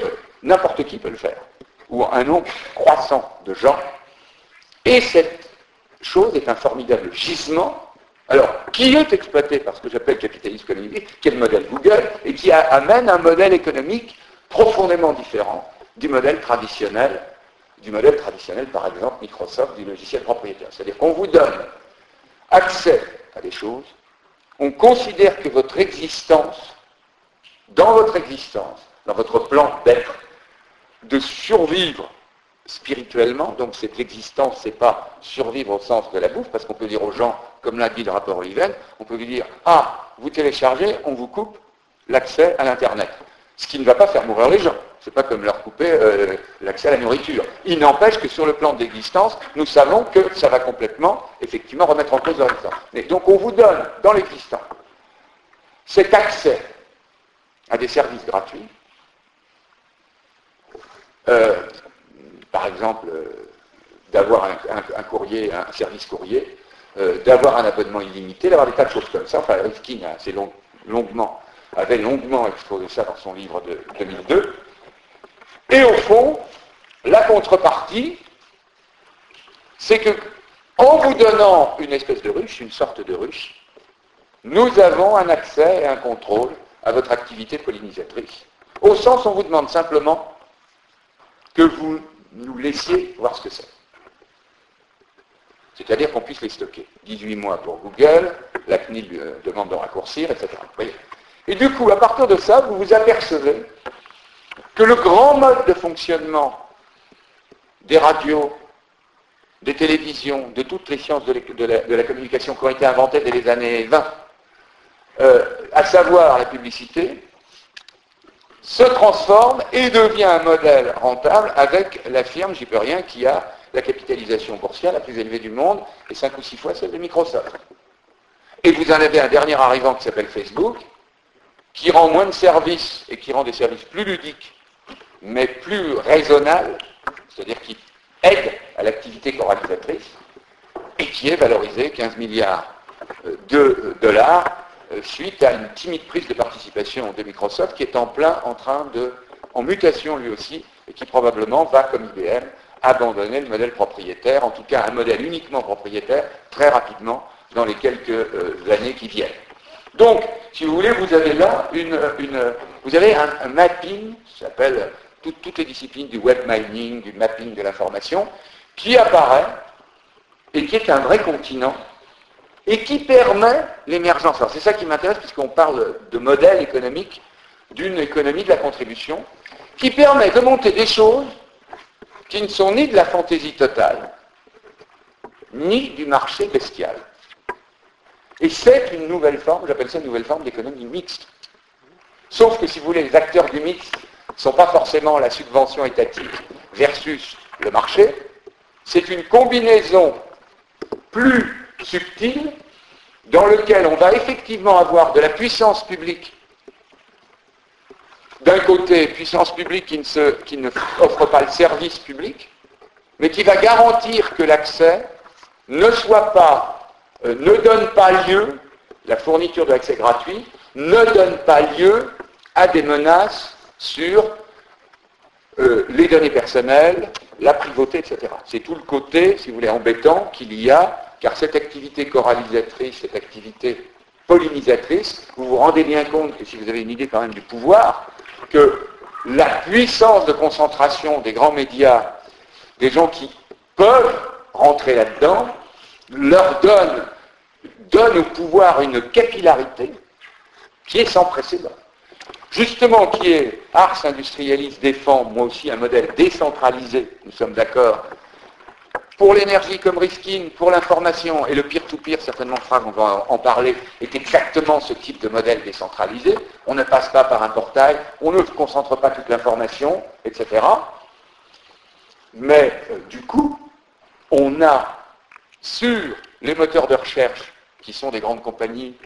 Euh, n'importe qui peut le faire, ou un nombre croissant de gens. Et cette chose est un formidable gisement, alors, qui est exploité par ce que j'appelle capitalisme économique, qui est le modèle Google, et qui amène un modèle économique profondément différent du modèle traditionnel, du modèle traditionnel, par exemple, Microsoft, du logiciel propriétaire. C'est-à-dire qu'on vous donne accès à des choses, on considère que votre existence, dans votre existence, dans votre plan d'être, de survivre spirituellement, donc cette existence, c'est pas survivre au sens de la bouffe, parce qu'on peut dire aux gens, comme l'a dit le rapport Oliven, on peut lui dire, ah, vous téléchargez, on vous coupe l'accès à l'Internet. Ce qui ne va pas faire mourir les gens. C'est pas comme leur couper euh, l'accès à la nourriture. Il n'empêche que sur le plan d'existence, nous savons que ça va complètement, effectivement, remettre en cause leur existence. Et donc on vous donne, dans l'existence, cet accès à des services gratuits, euh, par exemple, euh, d'avoir un, courrier, un service courrier, euh, d'avoir un abonnement illimité, d'avoir des tas de choses comme ça. Enfin, Rifkin longuement, avait longuement exposé ça dans son livre de 2002. Et au fond, la contrepartie, c'est que en vous donnant une espèce de ruche, une sorte de ruche, nous avons un accès et un contrôle à votre activité pollinisatrice. Au sens on vous demande simplement que vous nous laissiez voir ce que c'est. C'est-à-dire qu'on puisse les stocker. 18 mois pour Google, la CNIL euh, demande de raccourcir, etc. Et du coup, à partir de ça, vous vous apercevez que le grand mode de fonctionnement des radios, des télévisions, de toutes les sciences de, la, communication qui ont été inventées dès les années 20, euh, à savoir la publicité, se transforme et devient un modèle rentable avec la firme, j'y peux rien, qui a la capitalisation boursière la plus élevée du monde et 5 ou 6 fois celle de Microsoft. Et vous en avez un dernier arrivant qui s'appelle Facebook, qui rend moins de services et qui rend des services plus ludiques, mais plus raisonnables, c'est-à-dire qui aide à l'activité coralisatrice, et qui est valorisé 15 milliards euh, de dollars euh, suite à une timide prise de participation de Microsoft qui est en plein en train de, en mutation lui aussi, et qui probablement va, comme IBM, abandonner le modèle propriétaire, en tout cas un modèle uniquement propriétaire, très rapidement dans les quelques euh, années qui viennent. Donc, si vous voulez, vous avez là une, vous avez un, mapping, ça s'appelle toutes les disciplines du web mining, du mapping de l'information, qui apparaît et qui est un vrai continent et qui permet l'émergence. Alors c'est ça qui m'intéresse puisqu'on parle de modèle économique, d'une économie de la contribution, qui permet de monter des choses qui ne sont ni de la fantaisie totale, ni du marché bestial. Et c'est une nouvelle forme, j'appelle ça une nouvelle forme d'économie mixte. Sauf que si vous voulez, les acteurs du mixte ne sont pas forcément la subvention étatique versus le marché, c'est une combinaison plus subtil dans lequel on va effectivement avoir de la puissance publique. D'un côté, puissance publique qui ne, qui offre pas le service public, mais qui va garantir que l'accès ne soit pas, euh, ne donne pas lieu, la fourniture de l'accès gratuit, ne donne pas lieu à des menaces sur euh, les données personnelles, la privauté, etc. C'est tout le côté, si vous voulez, embêtant qu'il y a car cette activité coralisatrice, cette activité pollinisatrice, vous vous rendez bien compte que si vous avez une idée quand même du pouvoir, que la puissance de concentration des grands médias, des gens qui peuvent rentrer là-dedans, leur donne, au pouvoir une capillarité qui est sans précédent. Justement, qui est Ars Industrialis défend, moi aussi, un modèle décentralisé, nous sommes d'accord, pour l'énergie comme risking, pour l'information, et le peer-to-peer, certainement Franck, on va en parler, est exactement ce type de modèle décentralisé. On ne passe pas par un portail, on ne concentre pas toute l'information, etc. Mais euh, du coup, on a sur les moteurs de recherche, qui sont des grandes compagnies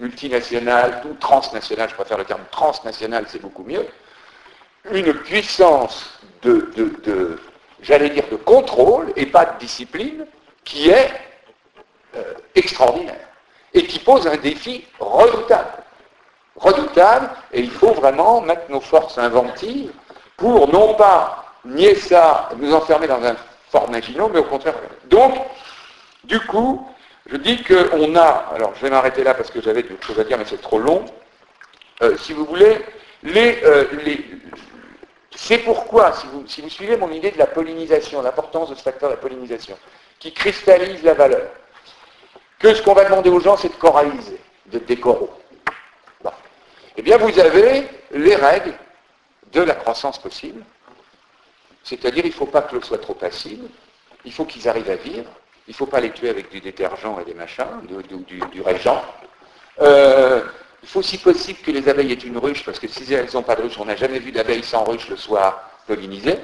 multinationales ou transnationales, je préfère le terme transnational, c'est beaucoup mieux, une puissance de, de j'allais dire, de contrôle et pas de discipline, qui est euh, extraordinaire et qui pose un défi redoutable. Redoutable, et il faut vraiment mettre nos forces inventives pour non pas nier ça, nous enfermer dans un fort maginot, mais au contraire. Donc, du coup, je dis qu'on a, alors je vais m'arrêter là parce que j'avais d'autres choses à dire, mais c'est trop long. Euh, si vous voulez, euh, c'est pourquoi, si vous, suivez mon idée de la pollinisation, l'importance de ce facteur de la pollinisation, qui cristallise la valeur, que ce qu'on va demander aux gens, c'est de coraliser, de décorer. Eh bien, vous avez les règles de la croissance possible, c'est-à-dire il ne faut pas que l'eau soit trop acide, il faut qu'ils arrivent à vivre, il ne faut pas les tuer avec du détergent et des machins, du, du, régent. Euh, il faut si possible que les abeilles aient une ruche, parce que si elles n'ont pas de ruche, on n'a jamais vu d'abeilles sans ruche le soir pollinisées.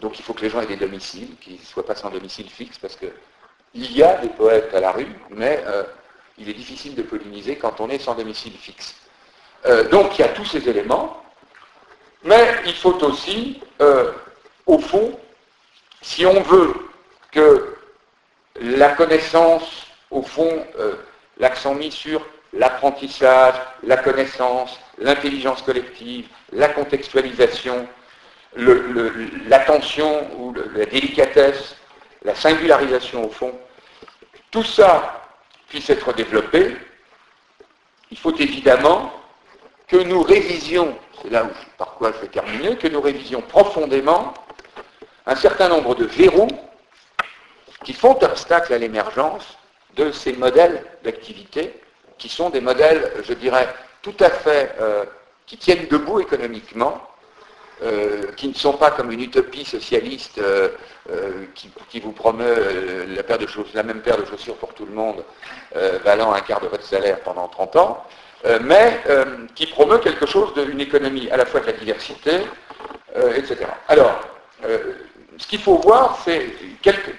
Donc il faut que les gens aient des domiciles, qu'ils ne soient pas sans domicile fixe, parce qu'il y a des poètes à la rue, mais euh, il est difficile de polliniser quand on est sans domicile fixe. Euh, donc il y a tous ces éléments, mais il faut aussi, au fond, si on veut que la connaissance, au fond, euh, l'accent mis sur l'apprentissage, la connaissance, l'intelligence collective, la contextualisation, l'attention ou la délicatesse, la singularisation au fond, tout ça puisse être développé, il faut évidemment que nous révisions, c'est là où, par quoi je vais terminer, que nous révisions profondément un certain nombre de verrous qui font obstacle à l'émergence de ces modèles d'activité, qui sont des modèles, je dirais, tout à fait, euh, qui tiennent debout économiquement, euh, qui ne sont pas comme une utopie socialiste euh, qui, vous promeut la, paire de la, même paire de chaussures pour tout le monde, valant un quart de votre salaire pendant 30 ans, mais qui promeut quelque chose d'une économie à la fois de la diversité, etc. Alors, ce qu'il faut voir, c'est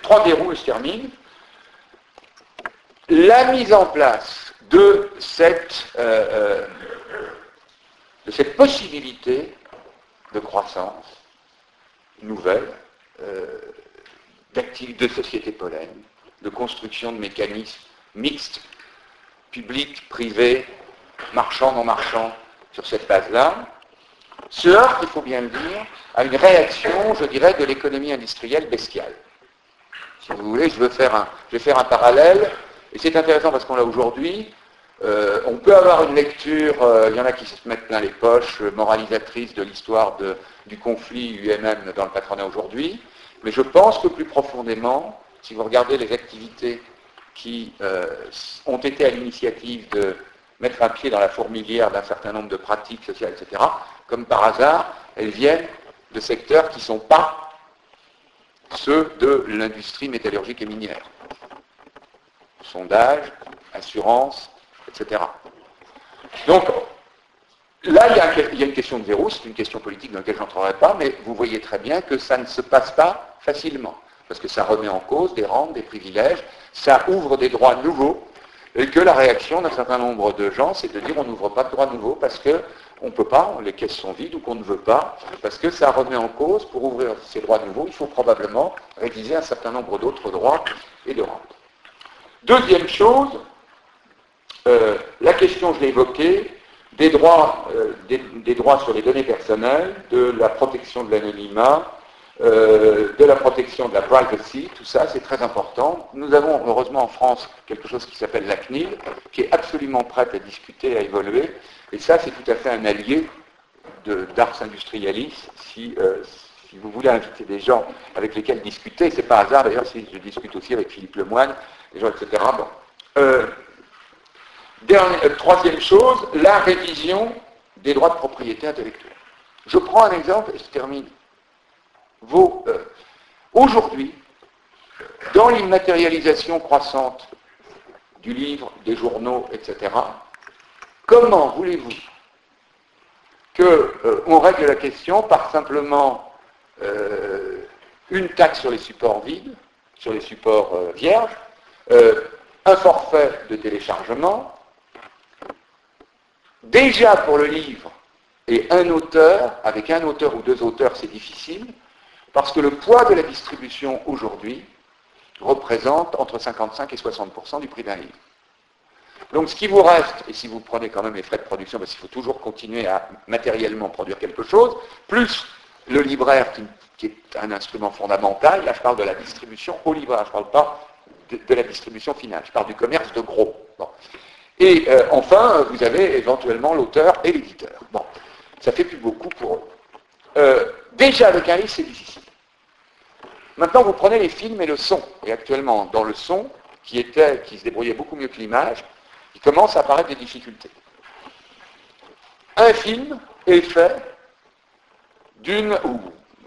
trois verrous je termine. La mise en place de cette, euh, euh, de cette possibilité de croissance nouvelle, euh, de société pollen, de construction de mécanismes mixtes, publics, privés, marchands, non marchands, sur cette base-là, se heurte, il faut bien le dire, à une réaction, je dirais, de l'économie industrielle bestiale. Si vous voulez, je vais faire un parallèle, et c'est intéressant parce qu'on l'a aujourd'hui. Euh, on peut avoir une lecture, euh, il y en a qui se mettent plein les poches, euh, moralisatrice de l'histoire du conflit UMM dans le patronat aujourd'hui, mais je pense que plus profondément, si vous regardez les activités qui ont été à l'initiative de mettre un pied dans la fourmilière d'un certain nombre de pratiques sociales, etc., comme par hasard, elles viennent de secteurs qui ne sont pas ceux de l'industrie métallurgique et minière. Sondage, assurance, Donc, là, il y, a, une question de verrou, c'est une question politique dans laquelle je n'entrerai pas, mais vous voyez très bien que ça ne se passe pas facilement, parce que ça remet en cause des rentes, des privilèges, ça ouvre des droits nouveaux, et que la réaction d'un certain nombre de gens, c'est de dire on n'ouvre pas de droits nouveaux parce que on ne peut pas, les caisses sont vides ou qu'on ne veut pas, parce que ça remet en cause, pour ouvrir ces droits nouveaux, il faut probablement réviser un certain nombre d'autres droits et de rentes. Deuxième chose, euh, la question, je l'ai évoquée, des droits, euh, des, droits sur les données personnelles, de la protection de l'anonymat, euh, de la protection de la privacy, tout ça, c'est très important. Nous avons heureusement en France quelque chose qui s'appelle la CNIL, qui est absolument prête à discuter, à évoluer, et ça, c'est tout à fait un allié d'Ars Industrialis. Si, vous voulez inviter des gens avec lesquels discuter, c'est pas hasard d'ailleurs si je discute aussi avec Philippe Lemoine, gens, etc. euh, troisième chose, la révision des droits de propriété intellectuelle. Je prends un exemple et je termine. Aujourd'hui, dans l'immatérialisation croissante du livre, des journaux, etc., Comment voulez-vous qu'on euh, règle la question par simplement euh, une taxe sur les supports vides, sur les supports euh, vierges, un forfait de téléchargement, déjà pour le livre et un auteur, avec un auteur ou deux auteurs, c'est difficile, parce que le poids de la distribution aujourd'hui représente entre 55 et 60% du prix d'un livre. Donc ce qui vous reste, et si vous prenez quand même les frais de production, parce qu'il faut toujours continuer à matériellement produire quelque chose, plus le libraire qui, est un instrument fondamental, là je parle de la distribution au libraire, je ne parle pas de, la distribution finale, je parle du commerce de gros. Et euh, enfin, vous avez éventuellement l'auteur et l'éditeur. Bon, ça fait plus beaucoup pour eux. Euh, déjà avec un c'est difficile. Maintenant, vous prenez les films et le son. Et actuellement, dans le son, qui, était, qui se débrouillait beaucoup mieux que l'image, il commence à apparaître des difficultés. Un film est fait d'une,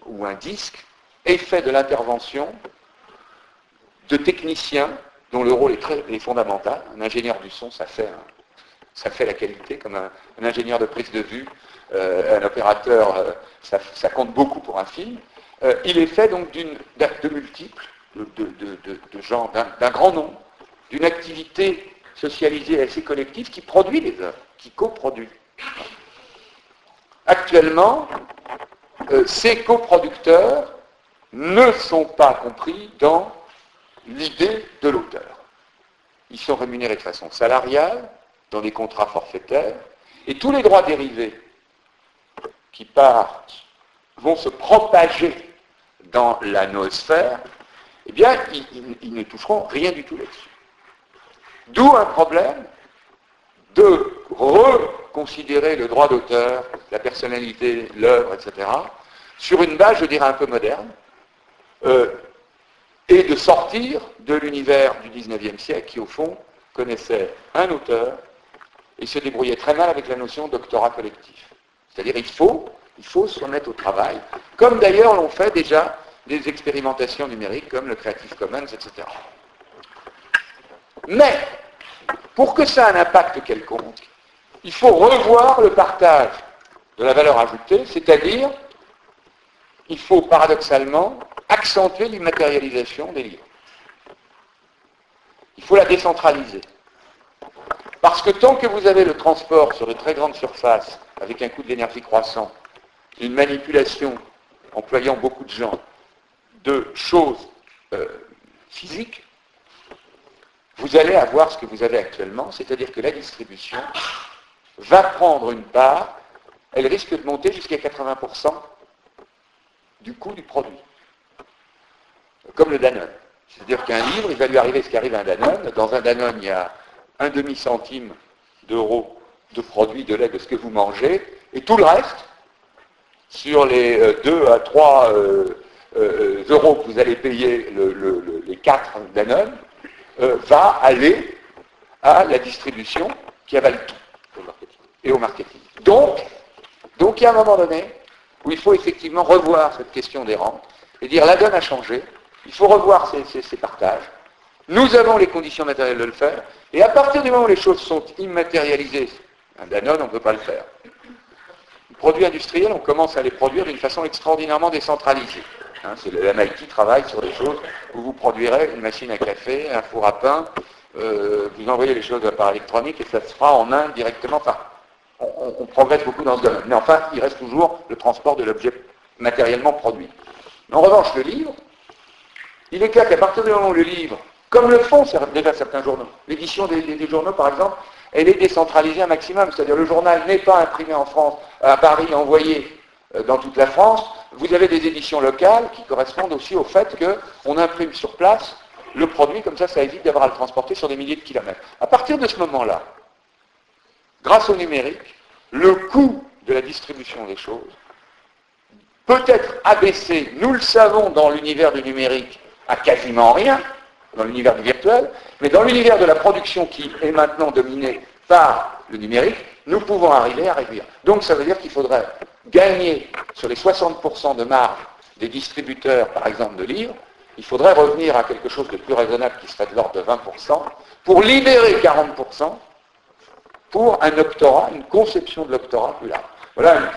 ou, un disque, est fait de l'intervention de techniciens dont le rôle est, fondamental. Un ingénieur du son, ça fait, ça fait la qualité, comme un, ingénieur de prise de vue, euh, un opérateur, euh, ça, compte beaucoup pour un film. Euh, il est fait donc de multiples, de, gens, d'un grand nombre, d'une activité socialisée assez collective qui produit les œuvres, qui coproduit. Actuellement, ces coproducteurs ne sont pas compris dans l'idée de l'auteur. Ils sont rémunérés de façon salariale, dans des contrats forfaitaires, et tous les droits dérivés qui partent vont se propager dans la noosphère, eh bien, ils, ne toucheront rien du tout là-dessus. D'où un problème de reconsidérer le droit d'auteur, la personnalité, l'œuvre, etc., sur une base, je dirais, un peu moderne, euh, et de sortir de l'univers du XIXe siècle qui, au fond, connaissait un auteur et se débrouillait très mal avec la notion doctorat collectif. C'est-à-dire il faut, il faut se remettre au travail, comme d'ailleurs l'ont fait déjà des expérimentations numériques comme le Creative Commons, etc. Mais, pour que ça ait un impact quelconque, il faut revoir le partage de la valeur ajoutée, c'est-à-dire, il faut paradoxalement accentuer l'immatérialisation des livres. Il faut la décentraliser. Parce que tant que vous avez le transport sur de très grandes surfaces, avec un coût d'énergie croissant, une manipulation employant beaucoup de gens, de choses euh, physiques, vous allez avoir ce que vous avez actuellement, c'est-à-dire que la distribution va prendre une part, elle risque de monter jusqu'à 80% du coût du produit comme le Danone. C'est-à-dire qu'un livre, il va lui arriver ce qui arrive à un Danone. Dans un Danone, il y a un demi-centime d'euros de produits de lait de ce que vous mangez, et tout le reste, sur les 2 euh, à 3 euh, euh, euros que vous allez payer les 4 Danone, va aller à la distribution qui avale tout et au marketing. Donc, donc il y a un moment donné où il faut effectivement revoir cette question des rentes et dire la donne a changé, il faut revoir ces, partages. Nous avons les conditions matérielles de le faire. Et à partir du moment où les choses sont immatérialisées, un Danone, on ne peut pas le faire. Les produits industriels, on commence à les produire d'une façon extraordinairement décentralisée. Hein, c'est le MIT travaille sur des choses où vous produirez une machine à café, un four à pain, euh, vous envoyez les choses par électronique et ça se fera en main directement. On, progresse beaucoup dans ce domaine. Mais enfin, il reste toujours le transport de l'objet matériellement produit. En revanche, le livre, il est clair qu'à partir du moment où le livre, comme le font déjà certains journaux, l'édition des, journaux par exemple, elle est décentralisée un maximum, c'est-à-dire le journal n'est pas imprimé en France, à Paris, envoyé euh, dans toute la France. Vous avez des éditions locales qui correspondent aussi au fait qu'on imprime sur place le produit, comme ça ça évite d'avoir à le transporter sur des milliers de kilomètres. À partir de ce moment-là, grâce au numérique, le coût de la distribution des choses peut être abaissé, nous le savons dans l'univers du numérique, à quasiment rien dans l'univers du virtuel, mais dans l'univers de la production qui est maintenant dominé par le numérique, nous pouvons arriver à réduire. Donc ça veut dire qu'il faudrait gagner sur les 60% de marge des distributeurs, par exemple, de livres, il faudrait revenir à quelque chose de plus raisonnable qui serait de l'ordre de 20%, pour libérer 40% pour un octorat, une conception de l'octorat plus large. Voilà un.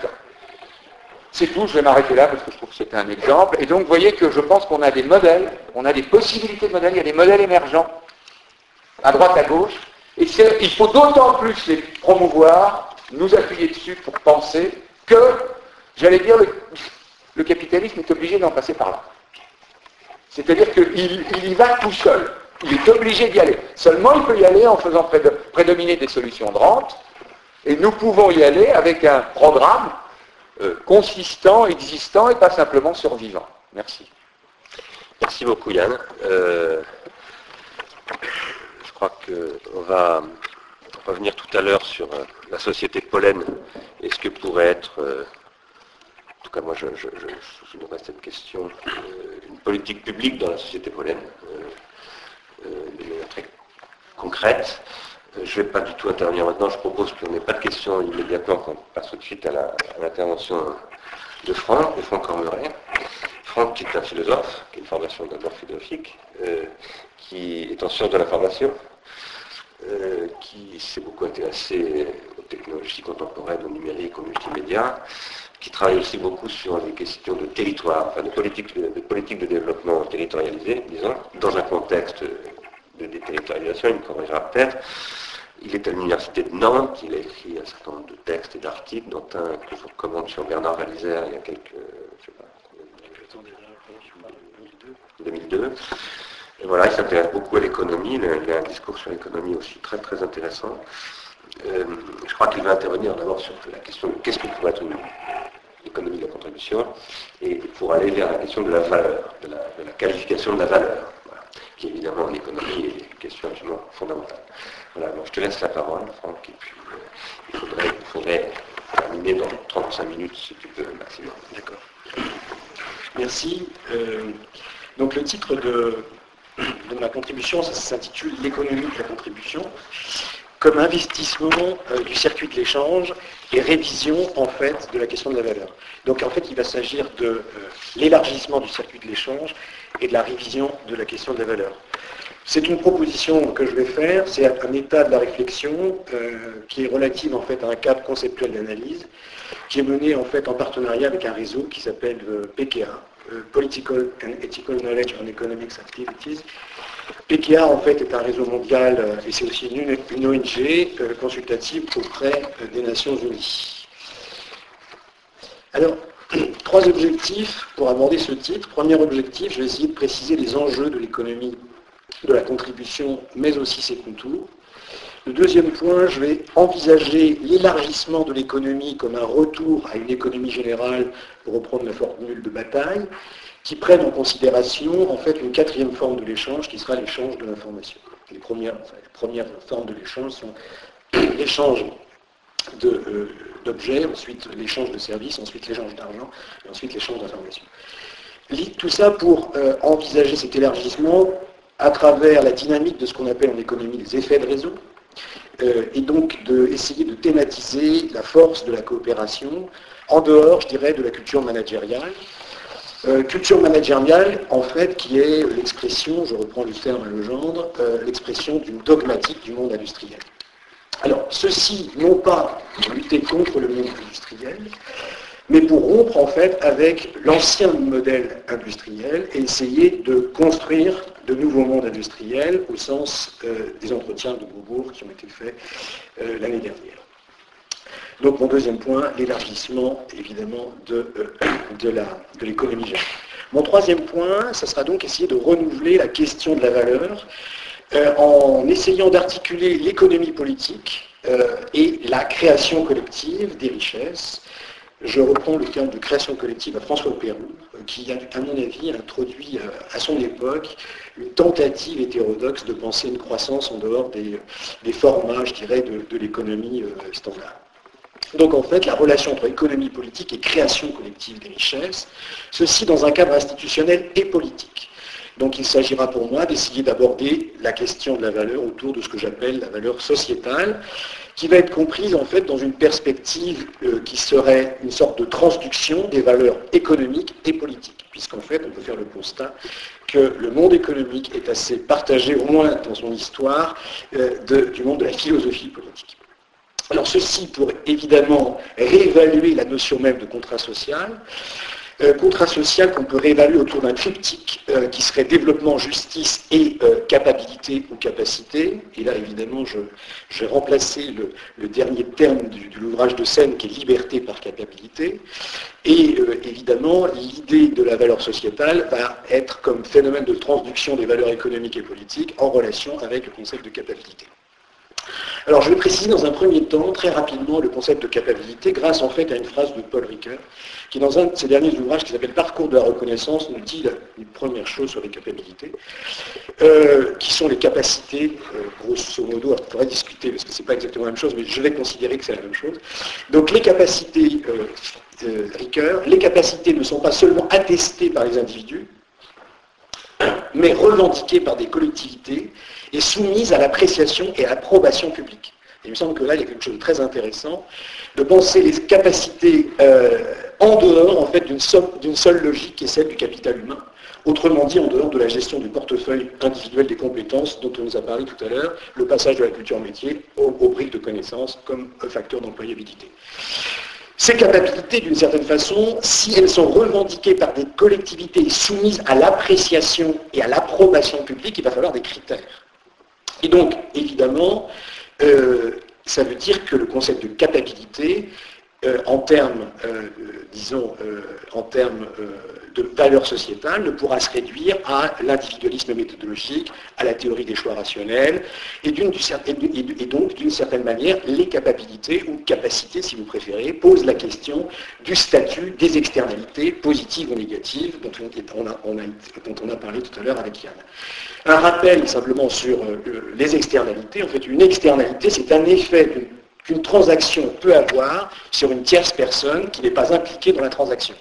C'est tout, je vais m'arrêter là parce que je trouve que c'est un exemple. Et donc, vous voyez que je pense qu'on a des modèles, on a des possibilités de modèles, il y a des modèles émergents, à droite, à gauche. Et il faut d'autant plus les promouvoir, nous appuyer dessus pour penser que, j'allais dire, le, capitalisme est obligé d'en passer par là. C'est-à-dire qu'il il y va tout seul. Il est obligé d'y aller. Seulement, il peut y aller en faisant prédominer des solutions de rente. Et nous pouvons y aller avec un programme euh, consistant, existant et pas simplement survivant. Merci. Merci beaucoup Yann. Euh, je crois qu'on va revenir tout à l'heure sur euh, la société pollen et ce que pourrait être, en tout cas moi je, je, cette question, une politique publique dans la société pollen, très concrète. Je ne vais pas du tout intervenir maintenant. Je propose qu'on n'ait pas de questions immédiatement, qu'on passe tout de suite à l'intervention de Franck, de Franck Cormeret. Franck, qui est un philosophe, qui a une formation d'abord philosophique, euh, qui est en sciences de l'information, euh, qui s'est beaucoup intéressé aux technologies contemporaines, au numérique, au multimédia, qui travaille aussi beaucoup sur les questions de territoire, enfin de politique de, politique de développement territorialisé, disons, dans un contexte de déterritorialisation, il me corrigera peut-être. Il est à l'université de Nantes, il a écrit un certain nombre de textes et d'articles, dont un que je recommande sur Bernard Valizer il y a quelques, je sais pas, 2002. Et voilà, il s'intéresse beaucoup à l'économie, il, a un discours sur l'économie aussi très très intéressant. Euh, je crois qu'il va intervenir d'abord sur la question de qu'est-ce que pourrait être une économie de la contribution, et pour aller vers la question de la valeur, de la qualification de la valeur qui évidemment en économie est une question absolument fondamentale. Voilà, je te laisse la parole, Franck, et puis euh, il, faudrait, terminer dans 35 minutes, si tu peux, maximum. D'accord. Merci. Euh, donc le titre de, de ma contribution, ça s'intitule L'économie de la contribution comme investissement euh, du circuit de l'échange et révision en fait de la question de la valeur. Donc en fait il va s'agir de l'élargissement du circuit de l'échange et de la révision de la question de la valeur. C'est une proposition que je vais faire, c'est un état de la réflexion euh, qui est relative en fait à un cadre conceptuel d'analyse qui est mené en fait en partenariat avec un réseau qui s'appelle euh, PKA, euh, Political and Ethical Knowledge on Economics Activities. PKA en fait est un réseau mondial et c'est aussi une, une ONG consultative auprès des Nations Unies. Alors, Trois objectifs pour aborder ce titre. Premier objectif, je vais essayer de préciser les enjeux de l'économie de la contribution, mais aussi ses contours. Le deuxième point, je vais envisager l'élargissement de l'économie comme un retour à une économie générale, pour reprendre la formule de bataille, qui prenne en considération en fait une quatrième forme de l'échange qui sera l'échange de l'information. Les premières, les premières formes de l'échange sont l'échange euh, d'objets, ensuite l'échange de services, ensuite l'échange d'argent, et ensuite l'échange d'informations. Tout ça pour euh, envisager cet élargissement à travers la dynamique de ce qu'on appelle en économie les effets de réseau, euh, et donc d'essayer de, de thématiser la force de la coopération en dehors, je dirais, de la culture managériale. culture managériale, en fait, qui est l'expression, je reprends le terme à Legendre, l'expression d'une dogmatique du monde industriel. Alors, ceci, non pas pour lutter contre le monde industriel, mais pour rompre en fait avec l'ancien modèle industriel et essayer de construire de nouveaux mondes industriels au sens euh, des entretiens de Beaubourg qui ont été faits euh, l'année dernière. Donc mon deuxième point, l'élargissement évidemment de, euh, de l'économie générale. Mon troisième point, ce sera donc essayer de renouveler la question de la valeur euh, en essayant d'articuler l'économie politique euh, et la création collective des richesses. Je reprends le terme de création collective à François Pérou, euh, qui, à mon avis, introduit à son époque une tentative hétérodoxe de penser une croissance en dehors des, formats, je dirais, de l'économie standard. Donc en fait, la relation entre économie politique et création collective des richesses, ceci dans un cadre institutionnel et politique. Donc il s'agira pour moi d'essayer d'aborder la question de la valeur autour de ce que j'appelle la valeur sociétale, qui va être comprise en fait dans une perspective euh, qui serait une sorte de transduction des valeurs économiques et politiques, puisqu'en fait on peut faire le constat que le monde économique est assez partagé, au moins dans son histoire, euh, du monde de la philosophie politique. Alors ceci pour évidemment réévaluer la notion même de contrat social, Euh, contrat social qu'on peut réévaluer autour d'un triptyque euh, qui serait développement, justice et euh, capacité ou capacité. Et là, évidemment, je, vais remplacer le, dernier terme de l'ouvrage de Seine qui est liberté par capacité. Et évidemment, l'idée de la valeur sociétale va être comme phénomène de transduction des valeurs économiques et politiques en relation avec le concept de capacité. Alors je vais préciser dans un premier temps, très rapidement, le concept de capacité grâce en fait à une phrase de Paul Ricoeur, qui dans un de ses derniers ouvrages qui s'appelle Parcours de la reconnaissance nous dit une première chose sur les capacités, euh, qui sont les capacités, euh, grosso modo, on pourrait discuter parce que ce n'est pas exactement la même chose, mais je vais considérer que c'est la même chose. Donc les capacités euh, Ricoeur, les capacités ne sont pas seulement attestées par les individus, mais revendiquées par des collectivités et soumise à l'appréciation et à l'approbation publique. il me semble que là, il y a quelque chose de très intéressant, de penser les capacités euh, en dehors en fait, d'une seule logique qui est celle du capital humain. Autrement dit, en dehors de la gestion du portefeuille individuel des compétences dont on nous a parlé tout à l'heure, le passage de la culture métier aux, briques de connaissances comme facteur d'employabilité. Ces capacités, d'une certaine façon, si elles sont revendiquées par des collectivités soumises à l'appréciation et à l'approbation publique, il va falloir des critères. Et donc, évidemment, euh, ça veut dire que le concept de capacité, euh, en termes, euh, disons, en termes de valeur sociétale, ne pourra se réduire à l'individualisme méthodologique, à la théorie des choix rationnels, et, donc, d'une certaine manière, les capacités, ou capacités si vous préférez, posent la question du statut des externalités, positives ou négatives, dont on a, dont on a parlé tout à l'heure avec Yann. Un rappel simplement sur euh, les externalités. En fait, une externalité, c'est un effet qu'une transaction peut avoir sur une tierce personne qui n'est pas impliquée dans la transaction.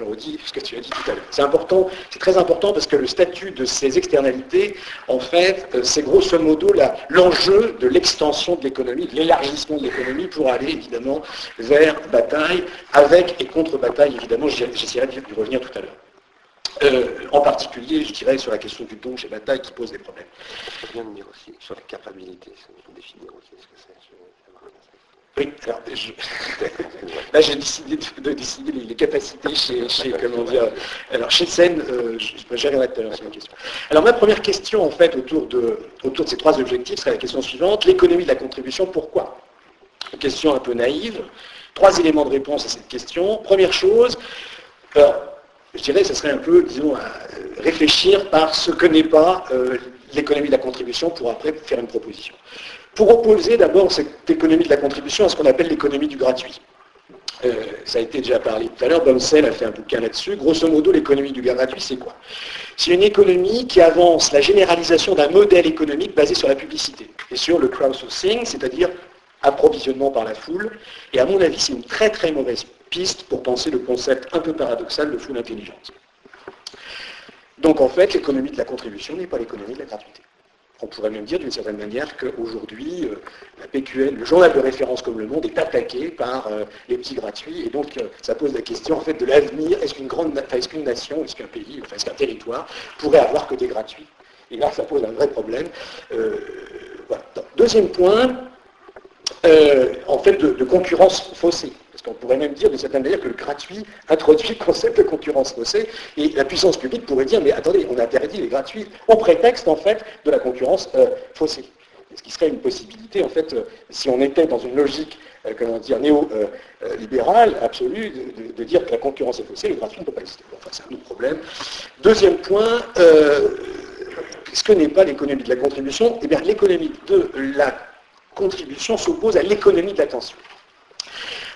Je redis ce que tu as dit tout à l'heure. C'est important, c'est très important parce que le statut de ces externalités, en fait, euh, c'est grosso modo l'enjeu de l'extension de l'économie, de l'élargissement de l'économie pour aller évidemment vers bataille, avec et contre bataille, évidemment, j'essaierai d'y revenir tout à l'heure. Euh, en particulier, je dirais, sur la question du don chez Bataille qui pose des problèmes. Je viens de dire aussi sur la capacité, définir aussi ce que c'est. Oui, alors là j'ai décidé de, décider les, capacités chez, comment dire, alors chez Sen, euh, je, reviendrai tout à l'heure sur la question. Alors ma première question en fait autour de, autour de ces trois objectifs serait la question suivante, l'économie de la contribution, pourquoi? Une question un peu naïve, trois éléments de réponse à cette question. Première chose, je dirais, ce serait un peu, disons, réfléchir par ce que n'est pas euh, l'économie de la contribution pour après faire une proposition. Pour opposer d'abord cette économie de la contribution à ce qu'on appelle l'économie du gratuit. Euh, ça a été déjà parlé tout à l'heure, Bomsel a fait un bouquin là-dessus. Grosso modo, l'économie du gratuit, c'est quoi? C'est une économie qui avance la généralisation d'un modèle économique basé sur la publicité et sur le crowdsourcing, c'est-à-dire approvisionnement par la foule. Et à mon avis, c'est une très très mauvaise piste pour penser le concept un peu paradoxal de foule intelligente. Donc en fait, l'économie de la contribution n'est pas l'économie de la gratuité. On pourrait même dire d'une certaine manière qu'aujourd'hui, euh, la PQL, le journal de référence comme Le Monde, est attaqué par euh, les petits gratuits. Et donc, euh, ça pose la question de l'avenir. Est-ce qu'une grande, est-ce qu'une nation, est-ce qu'un pays, est-ce qu'un territoire pourrait avoir que des gratuits? Et là, ça pose un vrai problème. Deuxième point, en fait, de concurrence faussée. Parce qu'on pourrait même dire de certaine manière que le gratuit introduit le concept de concurrence faussée, et la puissance publique pourrait dire, mais attendez, on interdit les gratuits au prétexte en fait de la concurrence euh, faussée. Ce qui serait une possibilité, en fait, euh, si on était dans une logique, euh, comment dire, néo-libérale, absolue, de, dire que la concurrence est faussée, le gratuit ne peut pas exister. Enfin, c'est un autre problème. Deuxième point, ce que n'est pas l'économie de la contribution Eh bien, l'économie de la contribution s'oppose à l'économie de l'attention.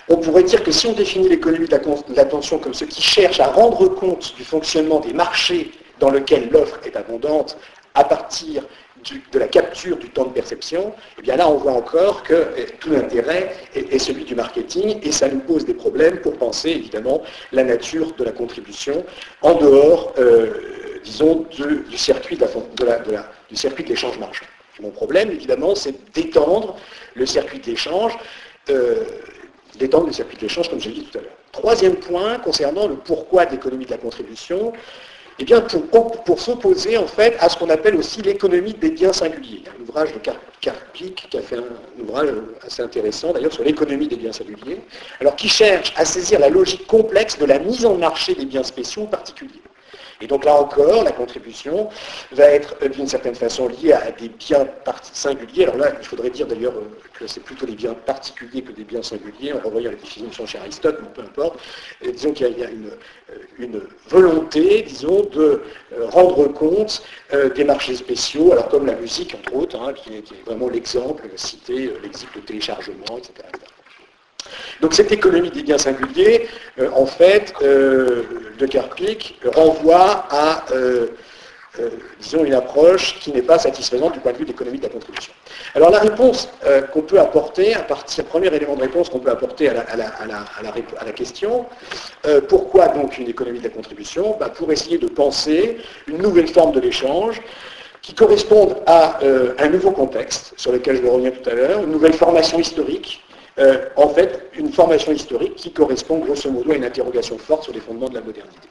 On pourrait dire que si on définit l'économie de l'attention comme ce qui cherche à rendre compte du fonctionnement des marchés dans lesquels l'offre est abondante à partir de la capture du temps de perception, eh bien là on voit encore que eh, tout l'intérêt est, celui du marketing et ça nous pose des problèmes pour penser évidemment la nature de la contribution en dehors, disons, du, circuit de du circuit de l'échange marchand. Mon problème évidemment c'est d'étendre le circuit d'échange euh, d'étendre le circuit d'échange, comme j'ai dit tout à l'heure. Troisième point, concernant le pourquoi de l'économie de la contribution, eh pour, s'opposer en fait à ce qu'on appelle aussi l'économie des biens singuliers. Un ouvrage de Karpik qui a fait un ouvrage assez intéressant d'ailleurs sur l'économie des biens singuliers, alors qui cherche à saisir la logique complexe de la mise en marché des biens spéciaux particuliers. Et donc là encore, la contribution va être euh, d'une certaine façon liée à des biens singuliers. Alors là, il faudrait dire d'ailleurs euh, que c'est plutôt des biens particuliers que des biens singuliers, en revoyant la définition chez Aristote, mais peu importe. disons qu'il y a, euh, une, volonté, disons, de rendre compte des marchés spéciaux, alors comme la musique, entre autres, hein, qui, est, vraiment l'exemple cité, l'exemple de téléchargement, etc. Donc cette économie des biens singuliers, euh, en fait, euh, de Kerpik renvoie à, euh, disons, une approche qui n'est pas satisfaisante du point de vue de l'économie de la contribution. Alors la réponse qu'on peut apporter, à partir, premier élément de réponse qu'on peut apporter à la, question, pourquoi donc une économie de la contribution? Bah, Pour essayer de penser une nouvelle forme de l'échange qui corresponde à un nouveau contexte, sur lequel je revenir tout à l'heure, une nouvelle formation historique, euh, en fait une formation historique qui correspond grosso modo à une interrogation forte sur les fondements de la modernité.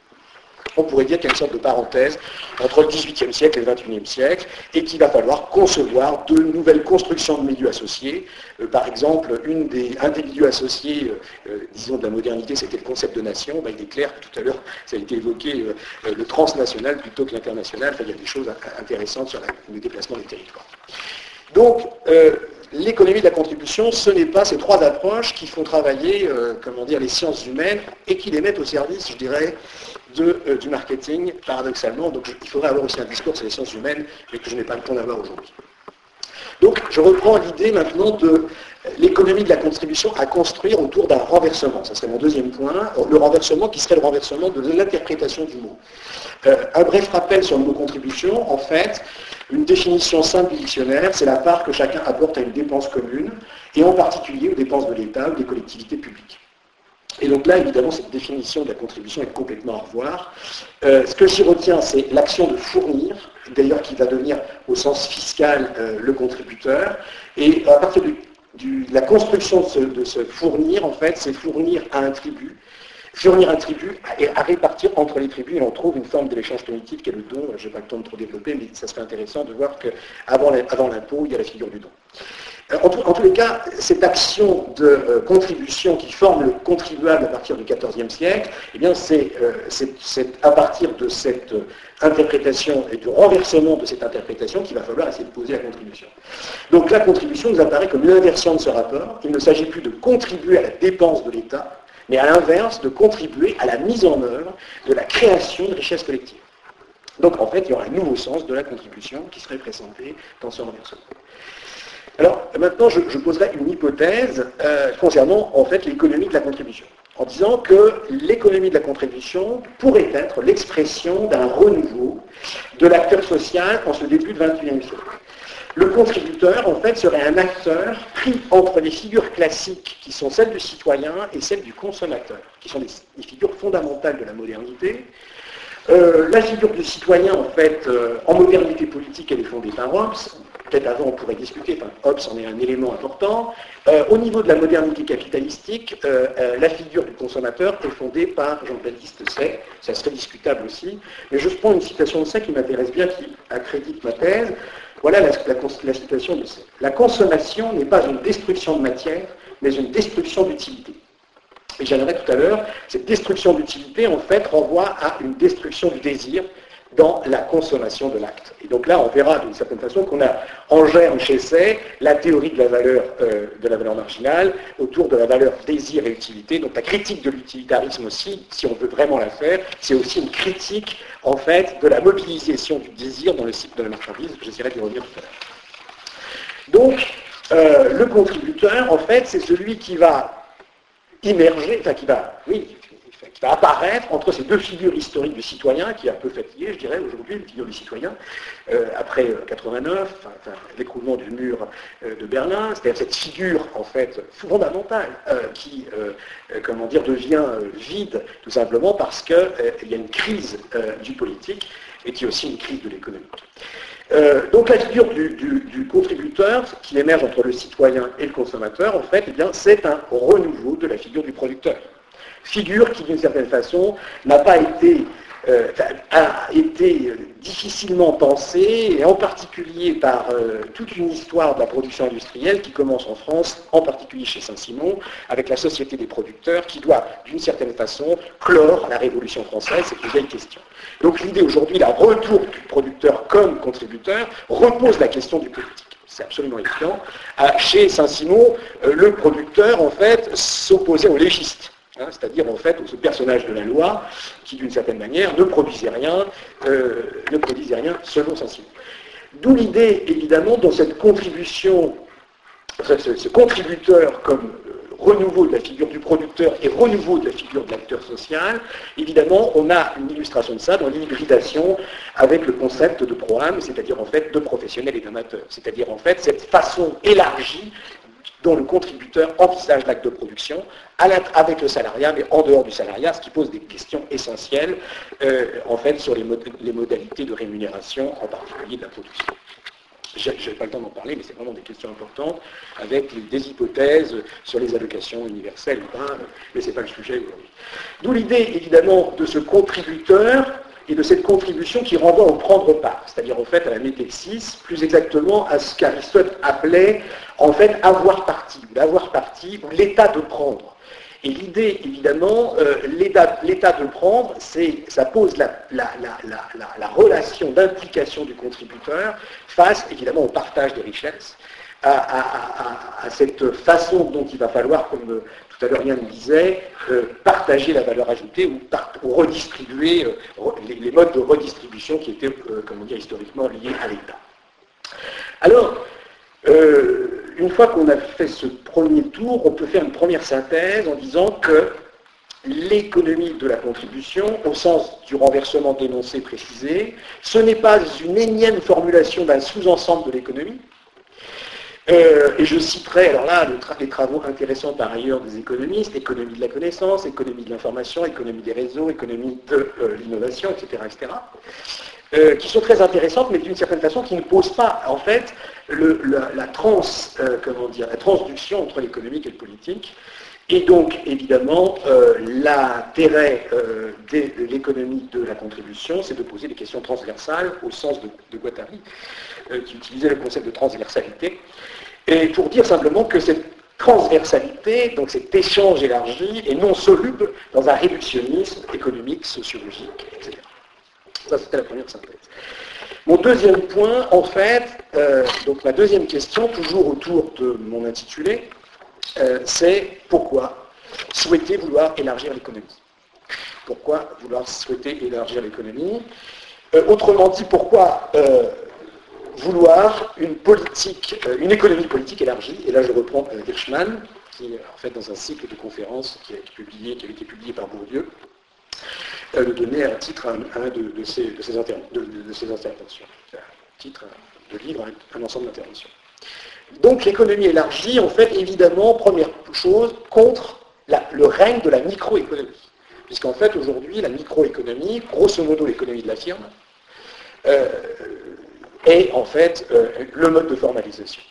On pourrait dire qu'il y a une sorte de parenthèse entre le XVIIIe siècle et le XXIe siècle, et qu'il va falloir concevoir de nouvelles constructions de milieux associés. Euh, par exemple, un des milieux associés, euh, disons, de la modernité, c'était le concept de nation. Ben, il est clair que tout à l'heure, ça a été évoqué, le transnational plutôt que l'international. il y a des choses intéressantes sur le déplacement des territoires. Donc, l'économie de la contribution, ce n'est pas ces trois approches qui font travailler euh, comment dire, les sciences humaines et qui les mettent au service, je dirais, euh, du marketing, paradoxalement. Donc il faudrait avoir aussi un discours sur les sciences humaines, mais que je n'ai pas le temps d'avoir aujourd'hui. Donc je reprends l'idée maintenant de l'économie de la contribution à construire autour d'un renversement. Ça serait mon deuxième point. Le renversement qui serait le renversement de l'interprétation du mot. Euh, un bref rappel sur le mot contribution. En fait, une définition simple dictionnaire, c'est la part que chacun apporte à une dépense commune, et en particulier aux dépenses de l'État ou des collectivités publiques. Et donc là, évidemment, cette définition de la contribution est complètement à revoir. Euh, ce que j'y retiens, c'est l'action de fournir, d'ailleurs qui va devenir au sens fiscal euh, le contributeur. Et à partir de la construction de ce, fournir, en fait, c'est fournir à un tribut fournir un tribut et à répartir entre les tribus. Et on trouve une forme de l'échange qui est le don. Je n'ai pas le temps de trop développer, mais ça serait intéressant de voir qu'avant l'impôt, il y a la figure du don. Euh, en, tous les cas, cette action de euh, contribution qui forme le contribuable à partir du XIVe siècle, eh bien, c'est euh, à partir de cette interprétation et du renversement de cette interprétation qu'il va falloir essayer de poser la contribution. Donc la contribution nous apparaît comme l'inversion de ce rapport. Il ne s'agit plus de contribuer à la dépense de l'État, mais à l'inverse, de contribuer à la mise en œuvre de la création de richesses collectives. Donc en fait, il y aura un nouveau sens de la contribution qui serait présenté dans ce renversement. Alors maintenant, je, poserai une hypothèse euh, concernant en fait l'économie de la contribution, en disant que l'économie de la contribution pourrait être l'expression d'un renouveau de l'acteur social en ce début du XXIe siècle. Le contributeur, en fait, serait un acteur pris entre les figures classiques qui sont celles du citoyen et celles du consommateur, qui sont des, figures fondamentales de la modernité. Euh, la figure du citoyen, en fait, euh, en modernité politique, elle est fondée par Hobbes. Peut-être avant, on pourrait discuter, enfin, Hobbes en est un élément important. Euh, au niveau de la modernité capitalistique, la figure du consommateur est fondée par Jean-Baptiste Say. Ça serait discutable aussi. Mais je prends une citation de Say qui m'intéresse bien, qui accrédite ma thèse. Voilà la, citation de C. La consommation n'est pas une destruction de matière, mais une destruction d'utilité. Et j'aimerais tout à l'heure, cette destruction d'utilité, en fait, renvoie à une destruction du désir, dans la consommation de l'acte. Et donc là, on verra d'une certaine façon qu'on a en germe chez Say la théorie de la valeur, euh, de la valeur marginale autour de la valeur désir et utilité. Donc la critique de l'utilitarisme aussi, si on veut vraiment la faire, c'est aussi une critique en fait de la mobilisation du désir dans le cycle de la marchandise. J'essaierai d'y revenir tout à l'heure. Donc euh, le contributeur, en fait, c'est celui qui va immerger, enfin qui va, oui, apparaître entre ces deux figures historiques du citoyen, qui est un peu fatigué, je dirais, aujourd'hui, la figure du citoyen, euh, après 89, euh, l'écroulement du mur euh, de Berlin, c'est-à-dire cette figure, en fait, fondamentale, qui, comment dire, devient vide, tout simplement parce qu'il y a une crise du politique et qui est aussi une crise de l'économie. donc la figure du, contributeur, qui émerge entre le citoyen et le consommateur, en fait, eh c'est un renouveau de la figure du producteur figure qui, d'une certaine façon, n'a pas été euh, a été difficilement pensé, et en particulier par euh, toute une histoire de la production industrielle qui commence en France, en particulier chez Saint-Simon, avec la Société des producteurs, qui doit, d'une certaine façon, clore la Révolution française. C'est une vieille question. Donc l'idée aujourd'hui, la retour du producteur comme contributeur, repose la question du politique c'est absolument évident. Chez Saint-Simon, le producteur, en fait, s'opposait au légiste. Hein, c'est-à-dire en fait ce personnage de la loi qui d'une certaine manière ne produisait rien, euh, ne produisait rien selon Saint-Simon. D'où l'idée évidemment dans cette contribution, ce, contributeur comme euh, renouveau de la figure du producteur et renouveau de la figure de l'acteur social, évidemment, on a une illustration de ça dans l'hybridation avec le concept de programme, c'est-à-dire en fait de professionnel et d'amateurs. C'est-à-dire en fait cette façon élargie dont le contributeur envisage l'acte de production avec le salariat, mais en dehors du salariat, ce qui pose des questions essentielles euh, en fait sur les, modalités de rémunération, en particulier de la production. Je n'ai pas le temps d'en parler, mais c'est vraiment des questions importantes, avec des hypothèses sur les allocations universelles ou pas, mais ce n'est pas le sujet aujourd'hui. D'où l'idée, évidemment, de ce contributeur et de cette contribution qui renvoie au prendre part, c'est-à-dire en fait à la métexis, plus exactement à ce qu'Aristote appelait en fait avoir parti, l'avoir parti, ou l'état de prendre. Et l'idée, évidemment, euh, l'état de prendre, ça pose la, relation d'implication du contributeur face, évidemment, au partage des richesses, à, cette façon dont il va falloir, comme tout à l'heure Yann disait, euh, partager la valeur ajoutée ou, redistribuer euh, les, modes de redistribution qui étaient, euh, comme on dit historiquement, liés à l'État. Alors, une fois qu'on a fait ce premier tour, on peut faire une première synthèse en disant que l'économie de la contribution, au sens du renversement dénoncé précisé, ce n'est pas une énième formulation d'un sous-ensemble de l'économie, euh, et je citerai alors là les travaux intéressants par ailleurs des économistes, économie de la connaissance, économie de l'information, économie des réseaux, économie de euh, l'innovation, etc., etc., euh, qui sont très intéressantes, mais d'une certaine façon qui ne posent pas en fait la, trans, comment dire, la transduction entre l'économique et le politique. Et donc, évidemment, l'intérêt de l'économie de la contribution, c'est de poser des questions transversales au sens de, de Guattari, qui utilisait le concept de transversalité, et pour dire simplement que cette transversalité, donc cet échange élargi, est non soluble dans un réductionnisme économique, sociologique, etc. Ça, c'était la première synthèse. Mon deuxième point, en fait, euh, donc ma deuxième question, toujours autour de mon intitulé, euh, c'est pourquoi souhaiter vouloir élargir l'économie? Pourquoi vouloir souhaiter élargir l'économie? Euh, Autrement dit, pourquoi vouloir une politique, euh, une économie politique élargie, et là je reprends euh, Hirschman, qui en fait dans un cycle de conférences qui a été publié, qui a été publié par Bourdieu, euh, le donner un titre à un, de, ses, interventions. Un titre de livre, un, ensemble d'interventions. Donc l'économie élargie, en fait, évidemment, première chose, contre le règne de la microéconomie. Puisqu'en fait, aujourd'hui, la microéconomie, grosso modo l'économie de la firme, est en fait euh, le mode de formalisation.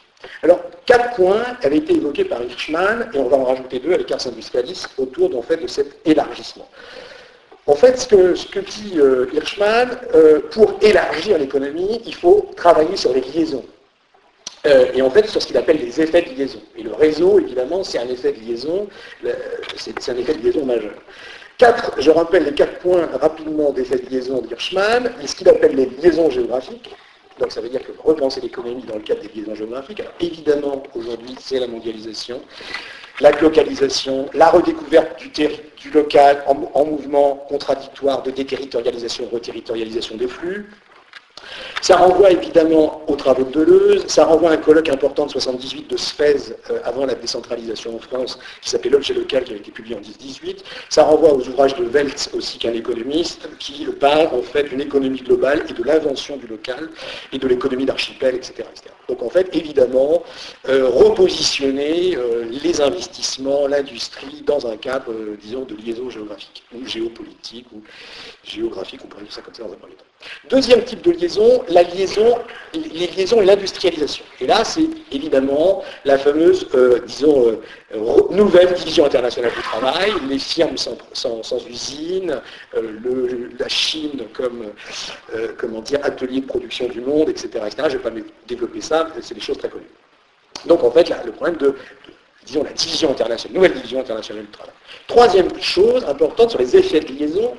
Alors, quatre points avaient été évoqués par Hirschman, et on va en rajouter deux avec Ars Industrialis, autour fait, de cet élargissement. En fait, ce que, dit euh, Hirschman, euh, pour élargir l'économie, il faut travailler sur les liaisons. et en fait, sur ce qu'il appelle les effets de liaison. Et le réseau, évidemment, c'est un effet de liaison, c'est un effet de liaison majeur. Quatre, je rappelle les quatre points rapidement d'effets de liaison d'Hirschman, ce qu'il appelle les liaisons géographiques, donc ça veut dire que repenser l'économie dans le cadre des liaisons géographiques, alors évidemment aujourd'hui c'est la mondialisation, la localisation, la redécouverte du, local en, en, mouvement contradictoire de déterritorialisation, reterritorialisation des flux, ça renvoie évidemment aux travaux de Deleuze, ça renvoie à un colloque important de 78 de Sfez euh, avant la décentralisation en France, qui s'appelait L'objet local, qui a été publié en 1018. Ça renvoie aux ouvrages de Weltz aussi, qu'un économiste, qui parle en fait d'une économie globale et de l'invention du local et de l'économie d'archipel, etc., Donc en fait, évidemment, euh, repositionner euh, les investissements, l'industrie dans un cadre, disons, de liaison géographique, ou géopolitique, ou géographique, on pourrait dire ça comme ça dans un premier temps. Deuxième type de liaison, les liaisons et l'industrialisation. Et là, c'est évidemment la fameuse, euh, disons, euh, nouvelle division internationale du travail, les firmes sans, usine, euh, la Chine comme, atelier de production du monde, etc. Je ne vais pas développer ça, c'est des choses très connues. Donc en fait, le problème de, disons, la division internationale, nouvelle division internationale du travail. Troisième chose importante sur les effets de liaison,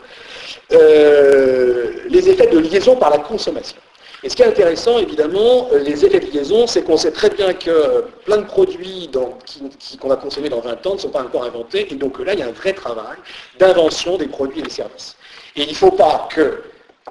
euh, les effets de liaison par la consommation. Et ce qui est intéressant, évidemment, euh, les effets de liaison, c'est qu'on sait très bien que plein de produits qu'on va consommer dans 20 ans ne sont pas encore inventés, et donc là, il y a un vrai travail d'invention des produits et des services. Et il ne faut pas que,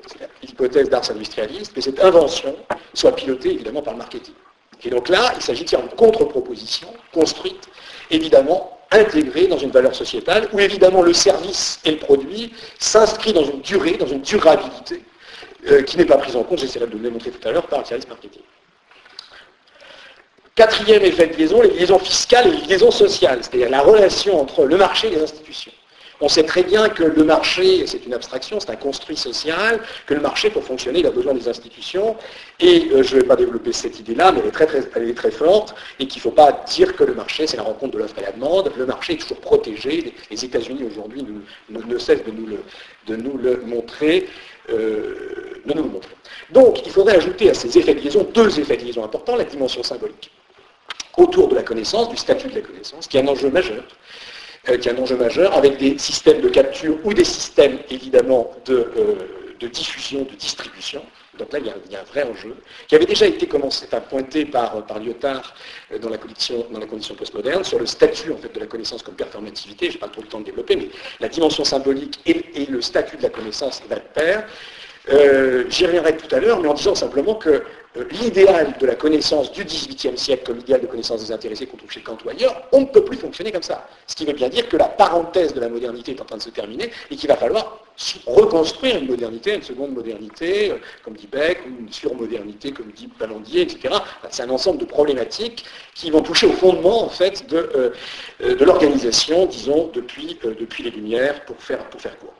c'est l'hypothèse d'Ars industrialiste, que cette invention soit pilotée évidemment par le marketing. Et donc là, il s'agit de faire une contre-proposition construite, évidemment, intégrée dans une valeur sociétale, où évidemment le service et le produit s'inscrivent dans une durée, dans une durabilité, euh, qui n'est pas prise en compte, j'essaierai de le démontrer tout à l'heure, par le service marketing. Quatrième effet de liaison, les liaisons fiscales et les liaisons sociales, c'est-à-dire la relation entre le marché et les institutions. On sait très bien que le marché, c'est une abstraction, c'est un construit social, que le marché, pour fonctionner, il a besoin des institutions. Et euh, je ne vais pas développer cette idée-là, mais elle est très, forte, et qu'il ne faut pas dire que le marché, c'est la rencontre de l'offre et la demande. Le marché est toujours protégé. Les États-Unis, aujourd'hui, ne, cessent de nous le montrer. Donc, il faudrait ajouter à ces effets de liaison deux effets de liaison importants, la dimension symbolique autour de la connaissance, du statut de la connaissance, qui est un enjeu majeur euh, qui est un enjeu majeur, avec des systèmes de capture ou des systèmes évidemment de, euh, diffusion, de distribution. Donc là, il y, a, un vrai enjeu, qui avait déjà été commencé, à pointé par, par Lyotard euh, dans la, condition, dans la condition postmoderne, sur le statut en fait, de la connaissance comme performativité. Je n'ai pas trop le temps de développer, mais la dimension symbolique et, le statut de la connaissance va de pair. J'y reviendrai tout à l'heure, mais en disant simplement que euh, l'idéal de la connaissance du XVIIIe siècle comme idéal de connaissance des intéressés qu'on trouve chez Kant ou ailleurs, on ne peut plus fonctionner comme ça. Ce qui veut bien dire que la parenthèse de la modernité est en train de se terminer et qu'il va falloir reconstruire une modernité, une seconde modernité, euh, comme dit Beck, ou une surmodernité, comme dit Palandier, etc. C'est un ensemble de problématiques qui vont toucher au fondement, en fait, de, euh, de l'organisation, disons, depuis, depuis les Lumières, pour faire, pour faire court.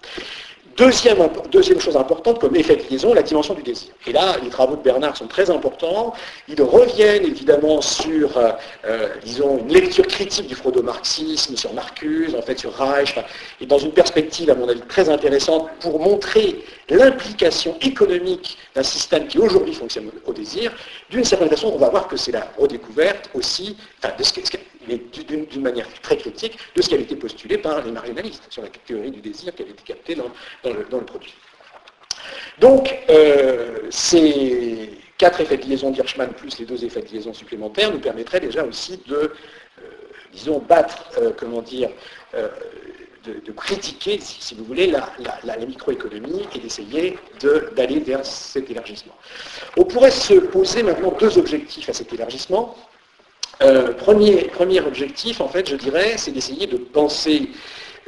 Deuxième, chose importante comme effet de liaison, la dimension du désir. Et là, les travaux de Bernard sont très importants. Ils reviennent évidemment sur, euh, euh, disons, une lecture critique du freudo-marxisme, sur Marcuse, en fait sur Reich, et dans une perspective, à mon avis, très intéressante pour montrer l'implication économique d'un système qui aujourd'hui fonctionne au désir. D'une certaine façon, on va voir que c'est la redécouverte aussi, de ce mais d'une manière très critique, de ce qui avait été postulé par les marginalistes sur la théorie du désir qui avait été captée dans, le, produit. Donc, euh, ces quatre effets de liaison d'Hirschman plus les deux effets de liaison supplémentaires nous permettraient déjà aussi de, euh, disons, battre, euh, comment dire, de, critiquer, si, vous voulez, la, la microéconomie et d'essayer d'aller vers cet élargissement. On pourrait se poser maintenant deux objectifs à cet élargissement. Euh, premier, objectif, en fait, je dirais, c'est d'essayer de penser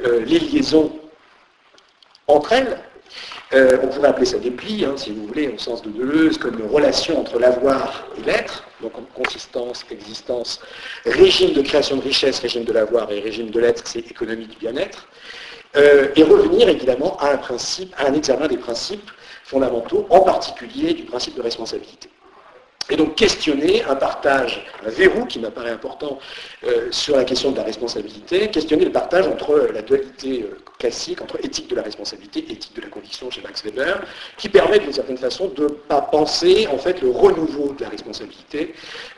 euh, les liaisons entre elles. Euh, on pourrait appeler ça des plis, hein, si vous voulez, au sens de Deleuze, comme une relation entre l'avoir et l'être, donc en consistance, existence, régime de création de richesse, régime de l'avoir et régime de l'être, c'est économie du bien-être, et revenir évidemment à un examen des principes fondamentaux, en particulier du principe de responsabilité. Et donc questionner un partage, un verrou qui m'apparaît important euh, sur la question de la responsabilité, questionner le partage entre la dualité euh, classique, entre éthique de la responsabilité et éthique de la conviction chez Max Weber, qui permet d'une certaine façon de ne pas penser en fait le renouveau de la responsabilité,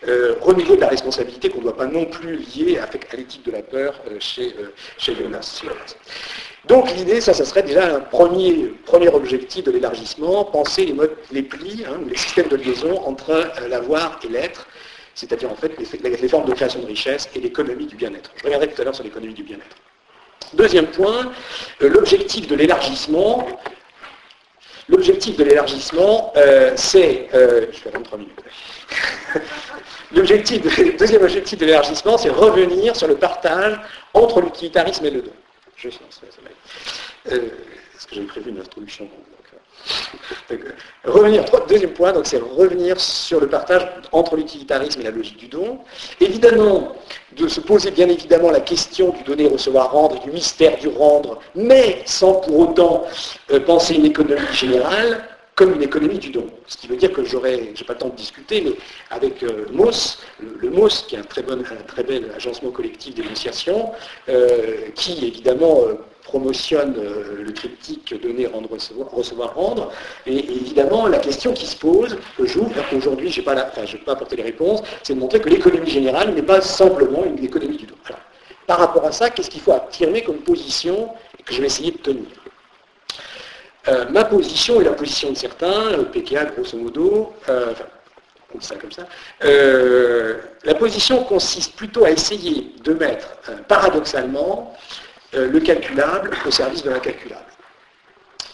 euh, renouveau de la responsabilité qu'on ne doit pas non plus lier à, l'éthique de la peur chez, chez Jonas. Donc l'idée, ça, ça serait déjà un premier, premier objectif de l'élargissement, penser les, les plis, hein, les systèmes de liaison entre euh, l'avoir et l'être, c'est-à-dire en fait les, formes de création de richesse et l'économie du bien-être. Je reviendrai tout à l'heure sur l'économie du bien-être. Deuxième point, euh, l'objectif de l'élargissement, l'objectif de l'élargissement, euh, c'est, je fais 23 minutes. L'objectif, deuxième objectif de l'élargissement, c'est revenir sur le partage entre l'utilitarisme et le don. Je euh, Est-ce que j'avais prévu une introduction euh, revenir, deuxième point, donc c'est revenir sur le partage entre l'utilitarisme et la logique du don. Évidemment, de se poser bien évidemment la question du donner, recevoir, rendre, du mystère du rendre, mais sans pour autant euh, penser une économie générale, comme une économie du don. Ce qui veut dire que j'aurais, j'ai pas le temps de discuter, mais avec euh, MOS, le, MOS, qui est un très, bon, un très bel agencement collectif d'énonciation, qui évidemment promotionne le triptyque donner, rendre, recevoir, recevoir, rendre. Et, évidemment, la question qui se pose, que j'ouvre, aujourd'hui, je n'ai pas, pas apporté les réponses, c'est de montrer que l'économie générale n'est pas simplement une économie du don. Par rapport à ça, qu'est-ce qu'il faut affirmer comme position que je vais essayer de tenir? Euh, Ma position et la position de certains, le PKA grosso modo, euh, ça comme ça, euh, la position consiste plutôt à essayer de mettre paradoxalement le calculable au service de l'incalculable.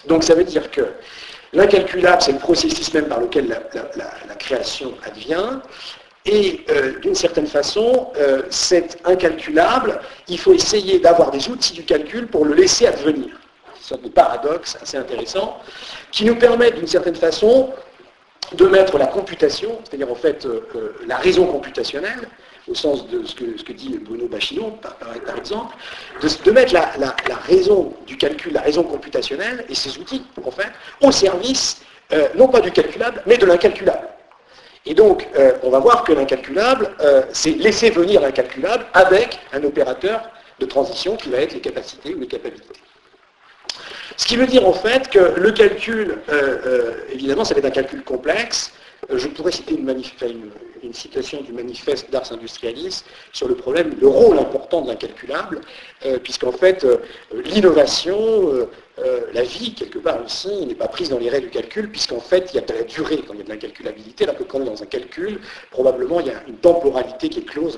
Donc ça veut dire que l'incalculable, c'est le processus même par lequel la création advient, et euh, d'une certaine façon, euh, c'est incalculable. Il faut essayer d'avoir des outils du calcul pour le laisser advenir. Sorte de paradoxe assez intéressant, qui nous permet d'une certaine façon de mettre la computation, c'est-à-dire en fait euh, la raison computationnelle, au sens de ce que, dit Bruno Bachillon, par, exemple, de, mettre la, raison du calcul, la raison computationnelle et ses outils, en fait, au service, non pas du calculable, mais de l'incalculable. Et donc, euh, on va voir que l'incalculable, euh, c'est laisser venir l'incalculable avec un opérateur de transition qui va être les capacités ou les capacités. Ce qui veut dire en fait que le calcul, euh, évidemment, ça va être un calcul complexe, euh, je pourrais citer une, citation du manifeste d'Ars Industrialis sur le problème, le rôle important de l'incalculable, euh, puisqu'en fait, euh, l'innovation, la vie, quelque part aussi, n'est pas prise dans les règles du calcul, puisqu'en fait, il y a de la durée quand il y a de l'incalculabilité, alors que quand on est dans un calcul, probablement, il y a une temporalité qui est close.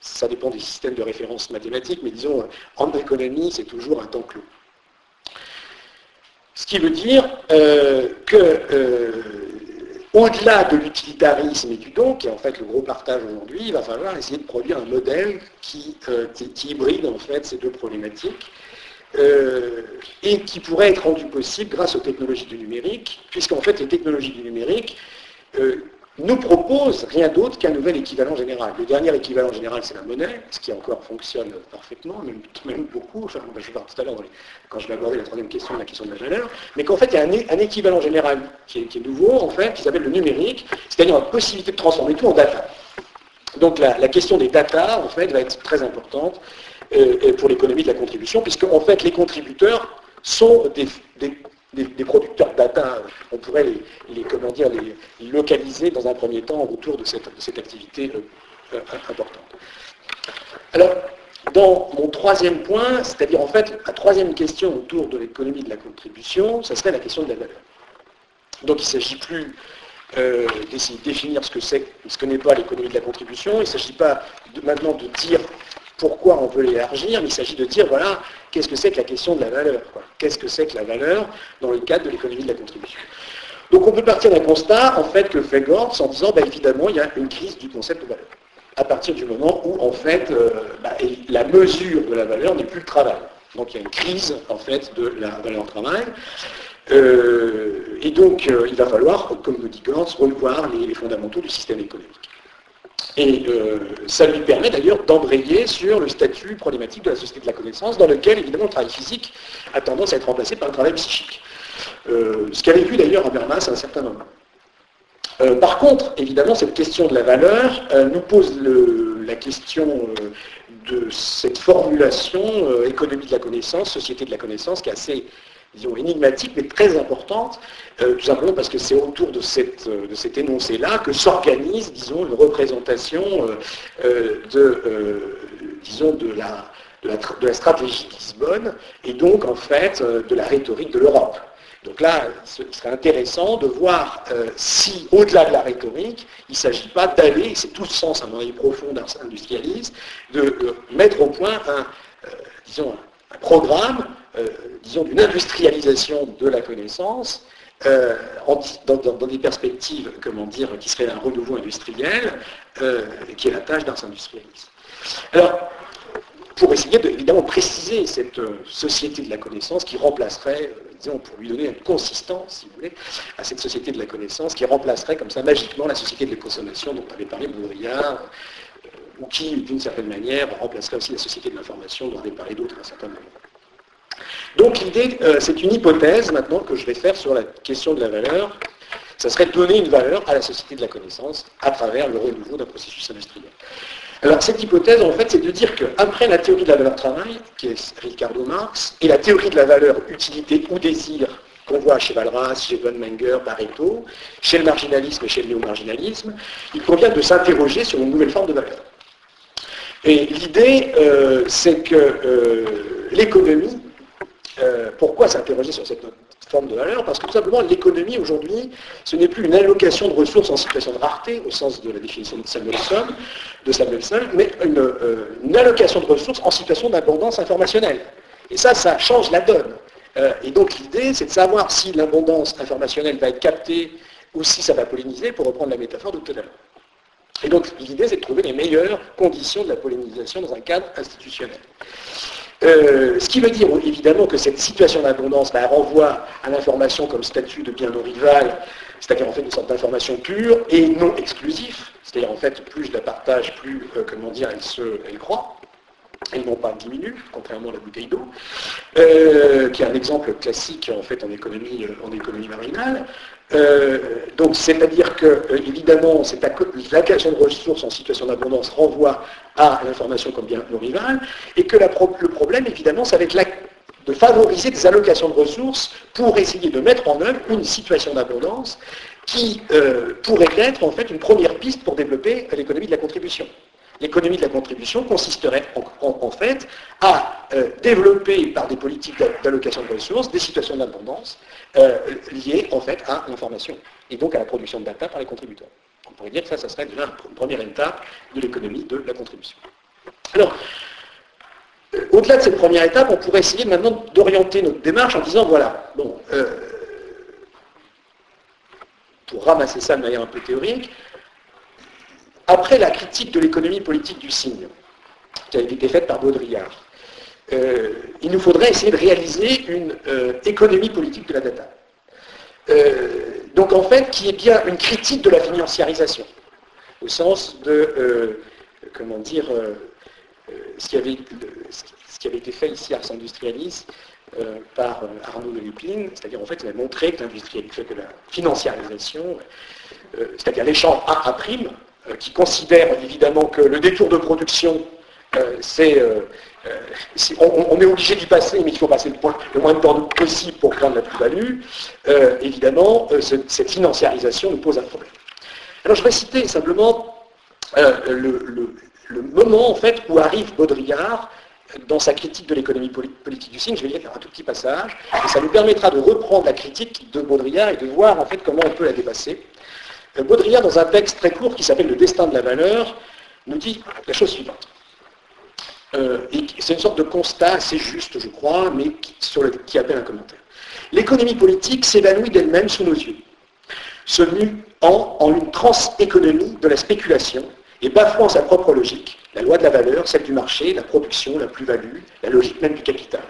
ça dépend des systèmes de référence mathématiques, mais disons, en économie, c'est toujours un temps clos. Ce qui veut dire que au-delà de l'utilitarisme et du don, qui est en fait le gros partage aujourd'hui, il va falloir essayer de produire un modèle qui, euh, hybride en fait ces deux problématiques euh, et qui pourrait être rendu possible grâce aux technologies du numérique, puisqu'en fait les technologies du numérique euh, nous propose rien d'autre qu'un nouvel équivalent général. Le dernier équivalent général, c'est la monnaie, ce qui encore fonctionne parfaitement, même, beaucoup, enfin, je voir tout à l'heure quand je vais aborder la troisième question, la question de la valeur, mais qu'en fait, il y a un, équivalent général qui est, nouveau, en fait, qui s'appelle le numérique, c'est-à-dire la possibilité de transformer tout en data. Donc la, question des data, en fait, va être très importante euh, pour l'économie de la contribution, puisque en fait, les contributeurs sont des des, producteurs de data, on pourrait les, comment dire, les, localiser dans un premier temps autour de cette, activité euh, euh, importante. Alors, dans mon troisième point, c'est-à-dire en fait la troisième question autour de l'économie de la contribution, ça serait la question de la valeur. Donc il ne s'agit plus euh, d'essayer de définir ce que c'est, ce que n'est pas l'économie de la contribution, il ne s'agit pas maintenant de dire pourquoi on veut l'élargir, il s'agit de dire, voilà, qu'est-ce que c'est que la question de la valeur Qu'est-ce que c'est que la valeur dans le cadre de l'économie de la contribution Donc on peut partir d'un constat, en fait, que fait Gortz en disant, bah, évidemment, il y a une crise du concept de valeur. À partir du moment où, en fait, euh, bah, la mesure de la valeur n'est plus le travail. Donc il y a une crise, en fait, de la valeur travail. Euh, et donc, euh, il va falloir, comme nous dit Gortz, revoir les fondamentaux du système économique. Et euh, ça lui permet d'ailleurs d'embrayer sur le statut problématique de la société de la connaissance, dans lequel évidemment le travail physique a tendance à être remplacé par le travail psychique. Euh, ce qu'avait vu d'ailleurs Habermas à un certain moment. Euh, par contre, évidemment, cette question de la valeur nous pose la question de cette formulation économie de la connaissance, société de la connaissance, qui est assez disons, énigmatique, mais très importante, euh, tout simplement parce que c'est autour de, cette, euh, de cet énoncé-là que s'organise, disons, une représentation euh, de, disons, de la, la, stratégie de Lisbonne, et donc, en fait, de la rhétorique de l'Europe. Donc là, ce serait intéressant de voir si, au-delà de la rhétorique, il ne s'agit pas d'aller, c'est tout le sens à mon profond d'un industrialiste, de, mettre au point un, disons, un programme euh, disons, d'une industrialisation de la connaissance, euh, dans, des perspectives, comment dire, qui seraient un renouveau industriel, euh, qui est la tâche d'un industrialiste. Alors, pour essayer de, évidemment, préciser cette société de la connaissance qui remplacerait, disons, pour lui donner une consistance, si vous voulez, à cette société de la connaissance, qui remplacerait comme ça magiquement la société de la consommation dont avait parlé Baudrillard, ou qui, d'une certaine manière, remplacerait aussi la société de l'information dont avait parlé d'autres à un certain moment. Donc l'idée, c'est une hypothèse maintenant que je vais faire sur la question de la valeur. Ça serait de donner une valeur à la société de la connaissance à travers le renouveau d'un processus industriel. Alors cette hypothèse, en fait, c'est de dire qu'après la théorie de la valeur travail, qui est Ricardo Marx, et la théorie de la valeur utilité ou désir qu'on voit chez Valras, chez Von Menger, Pareto, chez le marginalisme et chez le néo-marginalisme, il convient de s'interroger sur une nouvelle forme de valeur. Et l'idée, euh, c'est que euh, l'économie, euh, pourquoi s'interroger sur cette forme de valeur? Parce que tout simplement, l'économie aujourd'hui, ce n'est plus une allocation de ressources en situation de rareté, au sens de la définition de Samuelson, de Samuelson mais une, une allocation de ressources en situation d'abondance informationnelle. Et ça, ça change la donne. Et donc l'idée, c'est de savoir si l'abondance informationnelle va être captée ou si ça va polliniser, pour reprendre la métaphore de tout à l'heure. Et donc l'idée, c'est de trouver les meilleures conditions de la pollinisation dans un cadre institutionnel. Euh, ce qui veut dire évidemment que cette situation d'abondance bah, renvoie à l'information comme statut de bien non rival, c'est-à-dire en fait une sorte d'information pure et non exclusif, c'est-à-dire en fait plus je la partage, plus euh, comment dire, elle, se, elle croît elles n'ont pas diminué, contrairement à la bouteille d'eau, euh, qui est un exemple classique en fait en économie, euh, en économie marginale. Euh, donc c'est-à-dire que évidemment cette l'allocation de ressources en situation d'abondance renvoie à l'information comme bien non rival, et que le problème évidemment ça va être de favoriser des allocations de ressources pour essayer de mettre en œuvre une situation d'abondance qui pourrait être en fait une première piste pour développer l'économie de la contribution. L'économie de la contribution consisterait en, fait à euh, développer par des politiques d'allocation de ressources des situations d'abondance euh, liées en fait à l'information et donc à la production de data par les contributeurs. On pourrait dire que ça, ça serait déjà une première étape de l'économie de la contribution. Alors, euh, au-delà de cette première étape, on pourrait essayer maintenant d'orienter notre démarche en disant, voilà, bon, pour ramasser ça de manière un peu théorique, après la critique de l'économie politique du signe, qui a été faite par Baudrillard, euh, il nous faudrait essayer de réaliser une euh, économie politique de la data. Euh, donc en fait, qui est bien une critique de la financiarisation, au sens de, comment dire, ce qui, avait, avait, été fait ici à Ars Industrialis par Arnaud de Lupin, c'est-à-dire en fait, il a montré que, que la financiarisation, c'est-à-dire l'échange A à prime, qui considère évidemment que le détour de production, euh, c'est, euh, on, est obligé d'y passer, mais il faut passer le, moins de temps possible pour prendre la plus-value, évidemment, cette financiarisation nous pose un problème. Alors je vais citer simplement le, moment en fait où arrive Baudrillard dans sa critique de l'économie politique du signe, je vais lire un tout petit passage, et ça nous permettra de reprendre la critique de Baudrillard et de voir en fait comment on peut la dépasser. Baudrillard, dans un texte très court qui s'appelle Le destin de la valeur, nous dit la chose suivante. Euh, c'est une sorte de constat assez juste, je crois, mais qui, appelle un commentaire. L'économie politique s'évanouit d'elle-même sous nos yeux, se mue en, en une trans-économie de la spéculation et bafouant sa propre logique, la loi de la valeur, celle du marché, la production, la plus-value, la logique même du capital,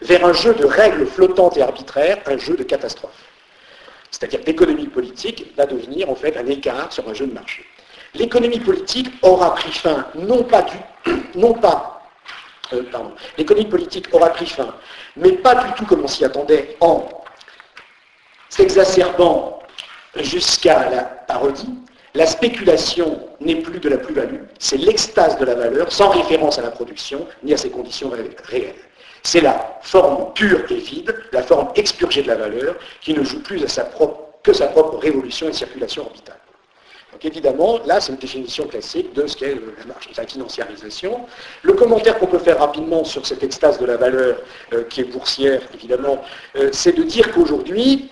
vers un jeu de règles flottantes et arbitraires, un jeu de catastrophe. C'est-à-dire l'économie politique va devenir en fait un écart sur un jeu de marché. L'économie politique aura pris fin, non pas du, non pas, euh, l'économie politique aura pris fin, mais pas du tout comme on s'y attendait, en s'exacerbant jusqu'à la parodie. La spéculation n'est plus de la plus-value, c'est l'extase de la valeur, sans référence à la production ni à ses conditions réelles. C'est la forme pure et vide, la forme expurgée de la valeur, qui ne joue plus que sa propre révolution et circulation orbitale. Donc évidemment, là, c'est une définition classique de ce qu'est la financiarisation. Le commentaire qu'on peut faire rapidement sur cette extase de la valeur euh, qui est boursière, évidemment, euh, c'est de dire qu'aujourd'hui,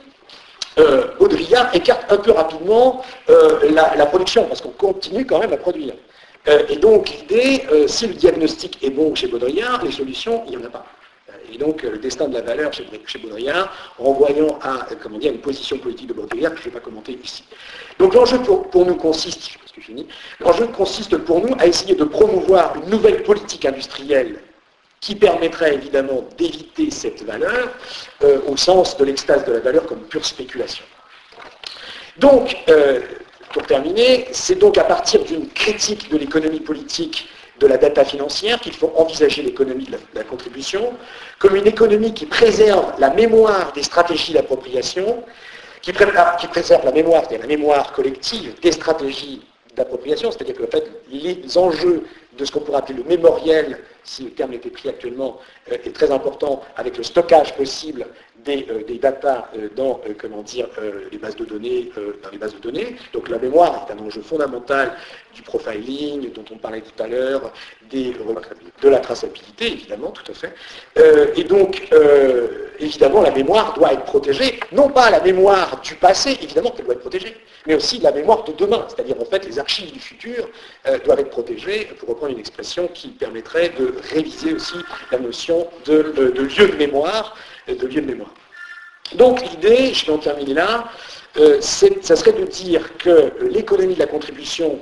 euh, Baudrillard écarte un peu rapidement la, la, production, parce qu'on continue quand même à produire. et donc l'idée, si le diagnostic est bon chez Baudrillard, les solutions, il n'y en a pas et donc le destin de la valeur chez, Baudrillard, renvoyant à comment dire, une position politique de Baudrillard que je ne vais pas commenter ici. Donc l'enjeu pour, nous consiste, l'enjeu consiste pour nous à essayer de promouvoir une nouvelle politique industrielle qui permettrait évidemment d'éviter cette valeur euh, au sens de l'extase de la valeur comme pure spéculation. Donc, euh, pour terminer, c'est donc à partir d'une critique de l'économie politique de la data financière qu'il faut envisager l'économie de, la contribution comme une économie qui préserve la mémoire des stratégies d'appropriation, qui, qui, préserve la mémoire, la mémoire collective des stratégies d'appropriation, c'est-à-dire que fait, les enjeux de ce qu'on pourrait appeler le mémoriel, si le terme était pris actuellement, euh, est très important avec le stockage possible des, euh, data euh, dans comment dire, les bases de données, dans les bases de données. Donc la mémoire est un enjeu fondamental du profiling dont on parlait tout à l'heure, de la traçabilité, évidemment, tout à fait. et donc, évidemment, la mémoire doit être protégée, non pas la mémoire du passé, évidemment qu'elle doit être protégée, mais aussi la mémoire de demain, c'est-à-dire en fait les archives du futur doivent être protégées, pour reprendre une expression qui permettrait de réviser aussi la notion de, lieu de mémoire, de lieu de mémoire. Donc l'idée, je vais en terminer là, euh, ça serait de dire que l'économie de la contribution,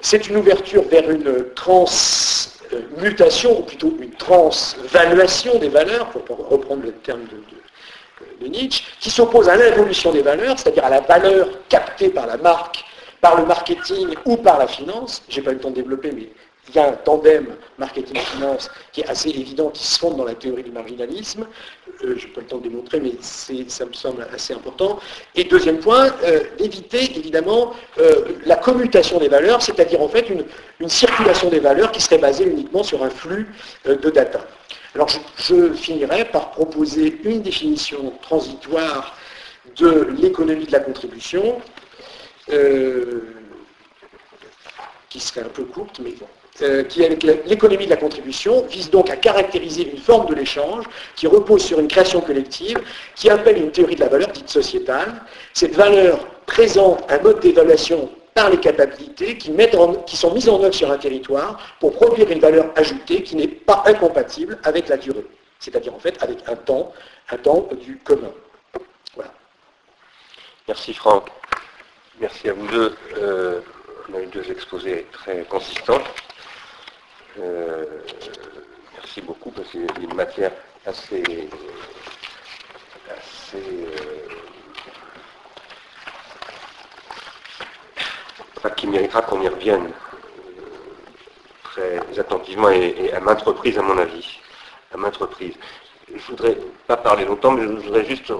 c'est une ouverture vers une transmutation, ou plutôt une transvaluation des valeurs, pour reprendre le terme de, de Nietzsche, qui s'oppose à l'évolution des valeurs, c'est-à-dire à la valeur captée par la marque, par le marketing ou par la finance. Je n'ai pas eu le temps de développer, mais il y a un tandem marketing-finance qui est assez évident, qui se fonde dans la théorie du marginalisme. Euh, je n'ai pas le temps de démontrer, mais ça me semble assez important. Et deuxième point, euh, d'éviter évidemment euh, la commutation des valeurs, c'est-à-dire en fait une, circulation des valeurs qui serait basée uniquement sur un flux de data. Alors je, je, finirai par proposer une définition transitoire de l'économie de la contribution, qui serait un peu courte, mais bon. Euh, qui, avec l'économie de la contribution, vise donc à caractériser une forme de l'échange qui repose sur une création collective, qui appelle une théorie de la valeur dite sociétale. Cette valeur présente un mode d'évaluation par les capacités qui, sont mises en œuvre sur un territoire pour produire une valeur ajoutée qui n'est pas incompatible avec la durée, c'est-à-dire en fait avec un temps, un temps du commun. Voilà. Merci Franck. Merci à vous deux. Euh, on a eu deux exposés très consistants. Euh, merci beaucoup parce y a une matière assez, assez euh, qui méritera qu'on y revienne euh, très attentivement et, à maintes reprises à mon avis. À maintes reprises. Je voudrais pas parler longtemps, mais je voudrais juste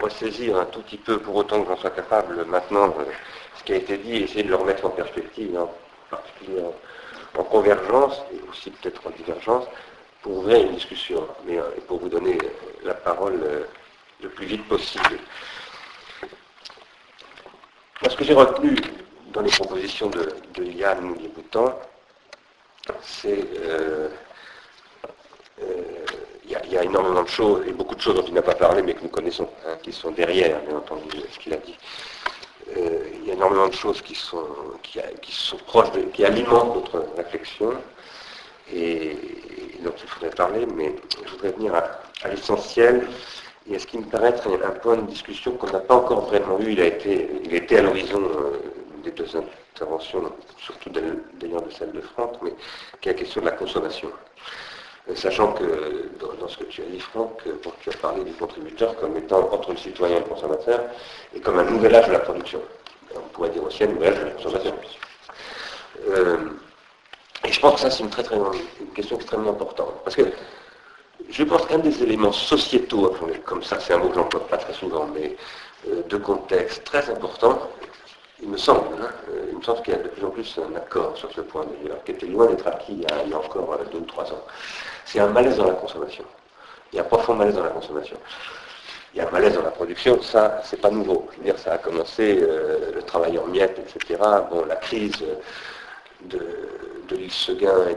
ressaisir un tout petit peu, pour autant que j'en sois capable maintenant, ce qui a été dit et essayer de le remettre en perspective, en particulier convergence et aussi peut-être en divergence pour ouvrir une discussion mais, euh, pour vous donner la parole euh, le plus vite possible. ce que j'ai retenu dans les propositions de, de Yann Mouli-Boutan, c'est euh, il y, a énormément de choses, et beaucoup de choses dont il n'a pas parlé, mais que nous connaissons, hein, qui sont derrière, bien entendu, ce qu'il a dit. Énormément de choses qui sont, qui, sont proches, qui alimentent notre réflexion et, dont il faudrait parler, mais je voudrais venir à, l'essentiel et à ce qui me paraît être un point de discussion qu'on n'a pas encore vraiment eu. Il a été, il était à l'horizon euh, des deux interventions, surtout d'ailleurs de celle de Franck, mais qui est la question de la consommation. Euh, sachant que dans, ce que tu as dit, Franck, tu as parlé du contributeur comme étant entre le citoyen et le consommateur, et comme un nouvel âge de la production. On pourrait dire nouvel âge de la consommation. Euh, et je pense que ça, c'est une, très, très, une question extrêmement importante. Parce que je pense qu'un des éléments sociétaux, comme ça, c'est un mot que j'emploie pas très souvent, mais euh, de contexte très important, il me semble, hein, il me semble qu'il y a de plus en plus un accord sur ce point d'ailleurs, qui était loin d'être acquis il y, a, il y a encore deux ou trois ans c'est un malaise dans la consommation. Il y a un profond malaise dans la consommation. Il y a un malaise dans la production, ça, c'est pas nouveau. Dire, ça a commencé, euh, le travail en miettes, etc. Bon, la crise de, l'île Seguin et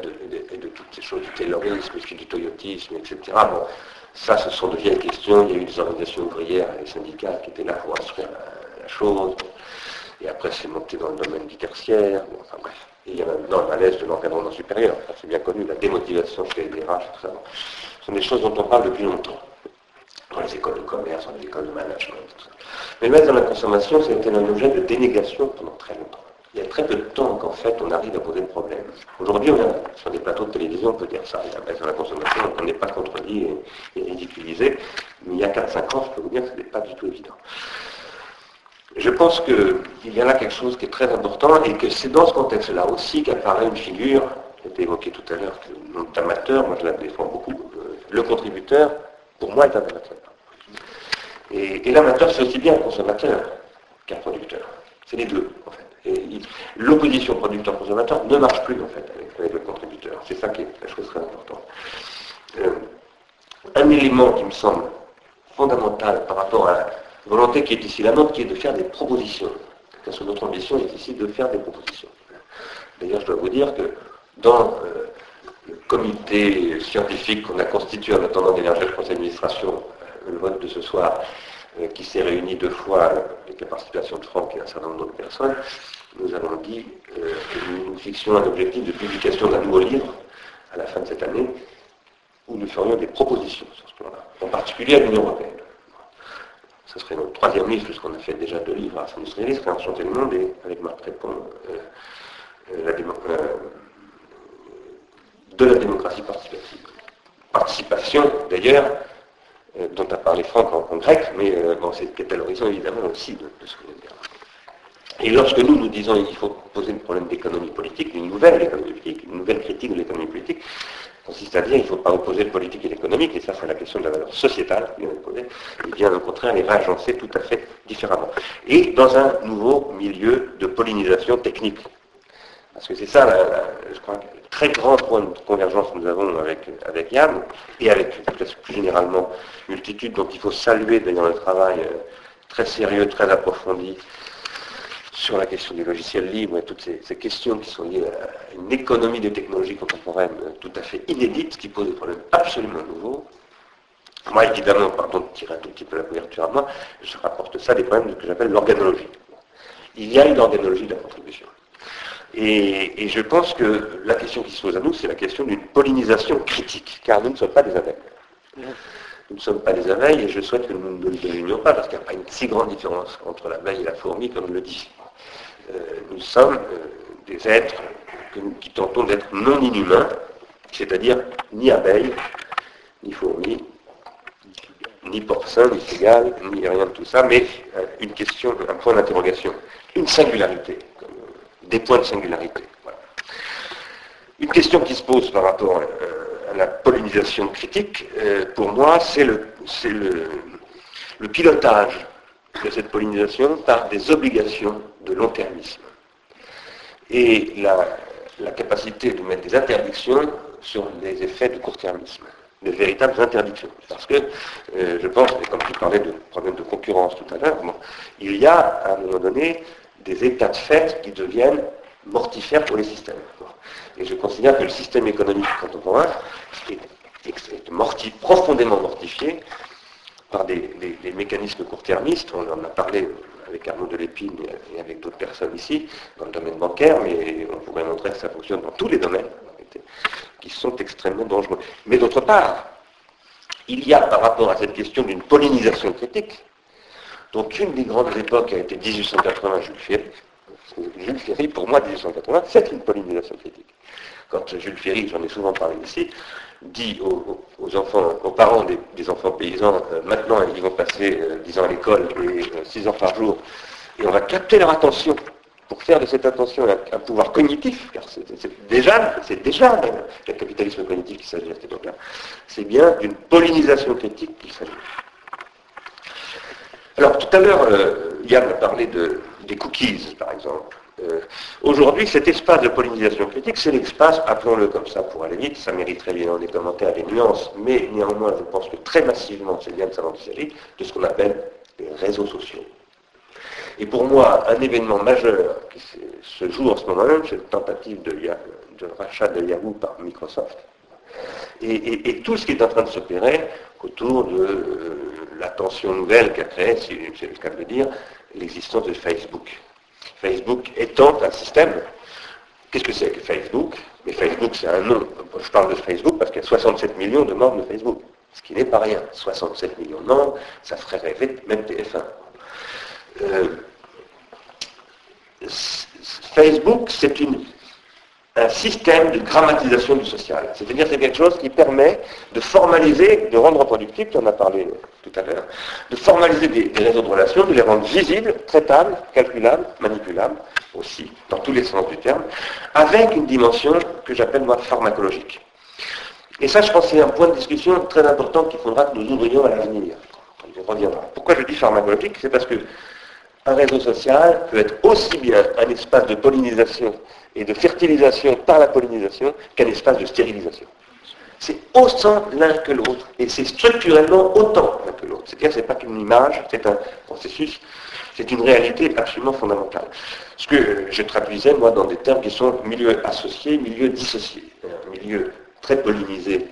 de, toutes ces choses, du taylorisme, du toyotisme, etc. Bon, ça, ce sont de vieilles questions. Il y a eu des organisations ouvrières et syndicales qui étaient là pour instruire la, chose. Et après, c'est monté dans le domaine du tertiaire. Enfin bref il y a maintenant un malaise de l'encadrement supérieur, ça c'est bien connu, la démotivation chez les tout ça. Ce sont des choses dont on parle depuis longtemps, dans les écoles de commerce, dans les écoles de management, tout ça. Mais le malaise dans la consommation, c'était un objet de dénégation pendant très longtemps. Il y a très peu de temps qu'en fait on arrive à poser le problème. Aujourd'hui, sur des plateaux de télévision, on peut dire ça. Il y a malaise dans la consommation, on n'est pas contredit et, ridiculisé. Mais il y a 4-5 ans, je peux vous dire que ce n'est pas du tout évident. Je pense qu'il y a là quelque chose qui est très important et que c'est dans ce contexte-là aussi qu'apparaît une figure qui a été évoqué tout à l'heure, le nom d'amateur, moi je la défends beaucoup. Euh, le contributeur, pour moi, est un amateur. Et, l'amateur, c'est aussi bien un consommateur qu'un producteur. C'est les deux, en fait. L'opposition producteur-consommateur ne marche plus, en fait, avec, le contributeur. C'est ça qui est la chose très importante. Euh, un élément qui me semble fondamental par rapport à la volonté qui est ici la nôtre, qui est de faire des propositions. Parce que notre ambition est ici de faire des propositions. D'ailleurs, je dois vous dire que dans euh, comité scientifique qu'on a constitué en attendant d'élargir le conseil d'administration, euh, le vote de ce soir, euh, qui s'est réuni deux fois avec la participation de Franck et un certain nombre d'autres personnes, nous avons dit que nous fixions un objectif de publication d'un nouveau livre à la fin de cette année, où nous ferions des propositions sur ce plan-là, en particulier à l'Union européenne. Ce serait notre troisième livre, puisqu'on a fait déjà deux livres à Saint-Industrialiste, Réenchanter le monde, et avec Marc Trépon, euh, euh, la euh, de la démocratie participative. Participation, d'ailleurs, dont a parlé Franck en, grec, mais bon, c'est à l'horizon évidemment aussi de, ce que je dire. Et lorsque nous nous disons qu'il faut poser le problème d'économie politique, une nouvelle économie politique, une nouvelle critique de l'économie politique, consiste à dire qu'il ne faut pas opposer le politique et l'économique, et ça c'est la question de la valeur sociétale qui vient poser, et bien au contraire les réagencer tout à fait différemment. Et dans un nouveau milieu de pollinisation technique. Parce que c'est ça, je crois, très grand point de convergence que nous avons avec, avec Yann, et avec plus généralement multitude dont il faut saluer d'ailleurs le travail euh, très sérieux, très approfondi, sur la question du logiciel libre et toutes ces, questions qui sont liées à une économie des technologies contemporaines tout à fait inédite, qui pose des problèmes absolument nouveaux. Moi, évidemment, pardon de tirer un tout petit peu la couverture à moi, je rapporte ça des problèmes de ce que j'appelle l'organologie. Il y a une organologie de la contribution. Et, je pense que la question qui se pose à nous, c'est la question d'une pollinisation critique, car nous ne sommes pas des abeilles. Nous ne sommes pas des abeilles et je souhaite que nous ne le devinions pas, parce qu'il n'y a pas une si grande différence entre l'abeille et la fourmi, comme on le dit. Euh, nous sommes euh, des êtres qui tentons d'être non inhumains, c'est-à-dire ni abeilles, ni fourmis, ni porcins, ni cigales, ni rien de tout ça, mais euh, une question, un point d'interrogation, une singularité, des points de singularité. Une question qui se pose par rapport à la pollinisation critique, pour moi, c'est le, le, pilotage de cette pollinisation par des obligations de long-termisme. Et la, capacité de mettre des interdictions sur les effets de court-termisme, de véritables interdictions. Parce que euh, je pense, et comme tu parlais de problème de concurrence tout à l'heure, il y a à un moment donné des états de fait qui deviennent mortifères pour les systèmes. Et je considère que le système économique contemporain est, est profondément mortifié par des, mécanismes court-termistes. On en a parlé avec Arnaud Delépine et avec d'autres personnes ici, dans le domaine bancaire, mais on pourrait montrer que ça fonctionne dans tous les domaines, qui sont extrêmement dangereux. Mais d'autre part, il y a par rapport à cette question d'une pollinisation critique, donc une des grandes époques a été 1880 Jules Ferry. Jules Ferry, pour moi, 1880, c'est une pollinisation critique. Quand Jules Ferry, j'en ai souvent parlé ici, dit aux, enfants, aux parents des, enfants paysans, euh, maintenant ils vont passer 10 euh, ans à l'école et 6 euh, heures par jour, et on va capter leur attention pour faire de cette attention un, pouvoir cognitif, car c'est déjà, c'est déjà le capitalisme cognitif qu'il s'agit à cette époque-là. C'est bien d'une pollinisation critique qu'il s'agit. Alors tout à l'heure, Yann a parlé de, des cookies, par exemple. Euh, aujourd'hui, cet espace de pollinisation critique, c'est l'espace, appelons-le comme ça pour aller vite, ça mériterait bien des commentaires, des nuances, mais néanmoins, je pense que très massivement, c'est bien de savoir s'agit de ce qu'on appelle les réseaux sociaux. Et pour moi, un événement majeur qui se joue en ce moment même, c'est la tentative de, rachat de Yahoo par Microsoft. Et, tout ce qui est en train de s'opérer autour de euh, la tension nouvelle qu'a créée, si c'est le cas de le dire, l'existence de Facebook. Facebook étant un système. Qu'est-ce que c'est que Facebook? Mais Facebook, c'est un nom. Je parle de Facebook parce qu'il y a 67 millions de membres de Facebook. Ce qui n'est pas rien. 67 millions de ça ferait rêver même TF1. Euh, Facebook, c'est un système de grammatisation du social. C'est-à-dire c'est quelque chose qui permet de formaliser, de rendre reproductible, tu en as parlé tout à l'heure, de formaliser des, réseaux de relations, de les rendre visibles, traitables, calculables, manipulables, aussi, dans tous les sens du terme, avec une dimension que j'appelle moi pharmacologique. Et ça, je pense c'est un point de discussion très important qu'il faudra que nous ouvrions à l'avenir. On reviendra. Pourquoi je dis pharmacologique? C'est parce que un réseau social peut être aussi bien un espace de pollinisation et de fertilisation par la pollinisation qu'un espace de stérilisation. C'est autant l'un que l'autre, et c'est structurellement autant l'un que l'autre. C'est-à-dire ce n'est pas qu'une image, c'est un processus, c'est une réalité absolument fondamentale. Ce que je traduisais, moi, dans des termes qui sont milieu associé, milieu dissocié. Un milieu très pollinisé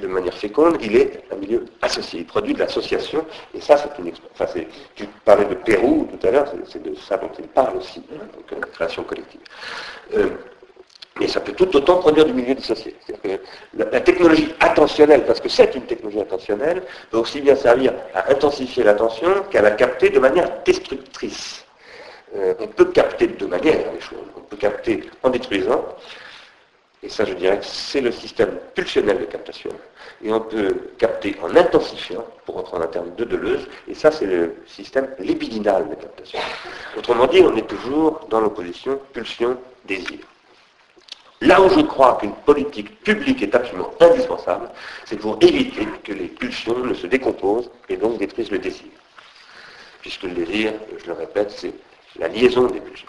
de manière féconde, il est un milieu associé. Il produit de l'association, et ça, c'est une enfin, Tu parlais de Pérou tout à l'heure, c'est de ça dont il parle aussi, hein, donc la création collective. Euh, mais ça peut tout autant produire du milieu dissocié. Que la, technologie attentionnelle, parce que c'est une technologie attentionnelle, peut aussi bien servir à intensifier l'attention qu'à la capter de manière destructrice. Euh, on peut capter de deux manières les choses. On peut capter en détruisant, et ça, je dirais que c'est le système pulsionnel de captation. Et on peut capter en intensifiant, pour reprendre un terme de Deleuze, et ça, c'est le système lipidinal de captation. Autrement dit, on est toujours dans l'opposition pulsion-désir. Là où je crois qu'une politique publique est absolument indispensable, c'est pour éviter que les pulsions ne se décomposent et donc détruisent le désir. Puisque le désir, je le répète, c'est la liaison des pulsions.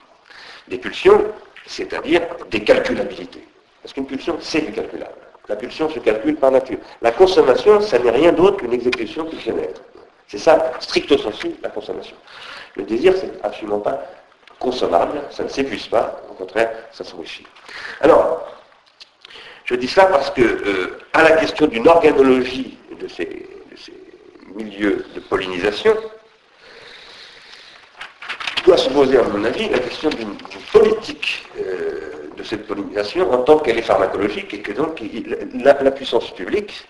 Des pulsions, c'est-à-dire des calculabilités. Parce qu'une pulsion, c'est du calculable. La pulsion se calcule par nature. La consommation, ça n'est rien d'autre qu'une exécution pulsionnaire. C'est ça, stricto sensu, la consommation. Le désir, c'est absolument pas consommable, ça ne s'épuise pas, au contraire, ça s'enrichit. Alors, je dis cela parce que, euh, à la question d'une organologie de ces, milieux de pollinisation, doit se poser, à mon avis, la question d'une politique euh, de cette pollinisation en tant qu'elle est pharmacologique et que donc la, puissance publique,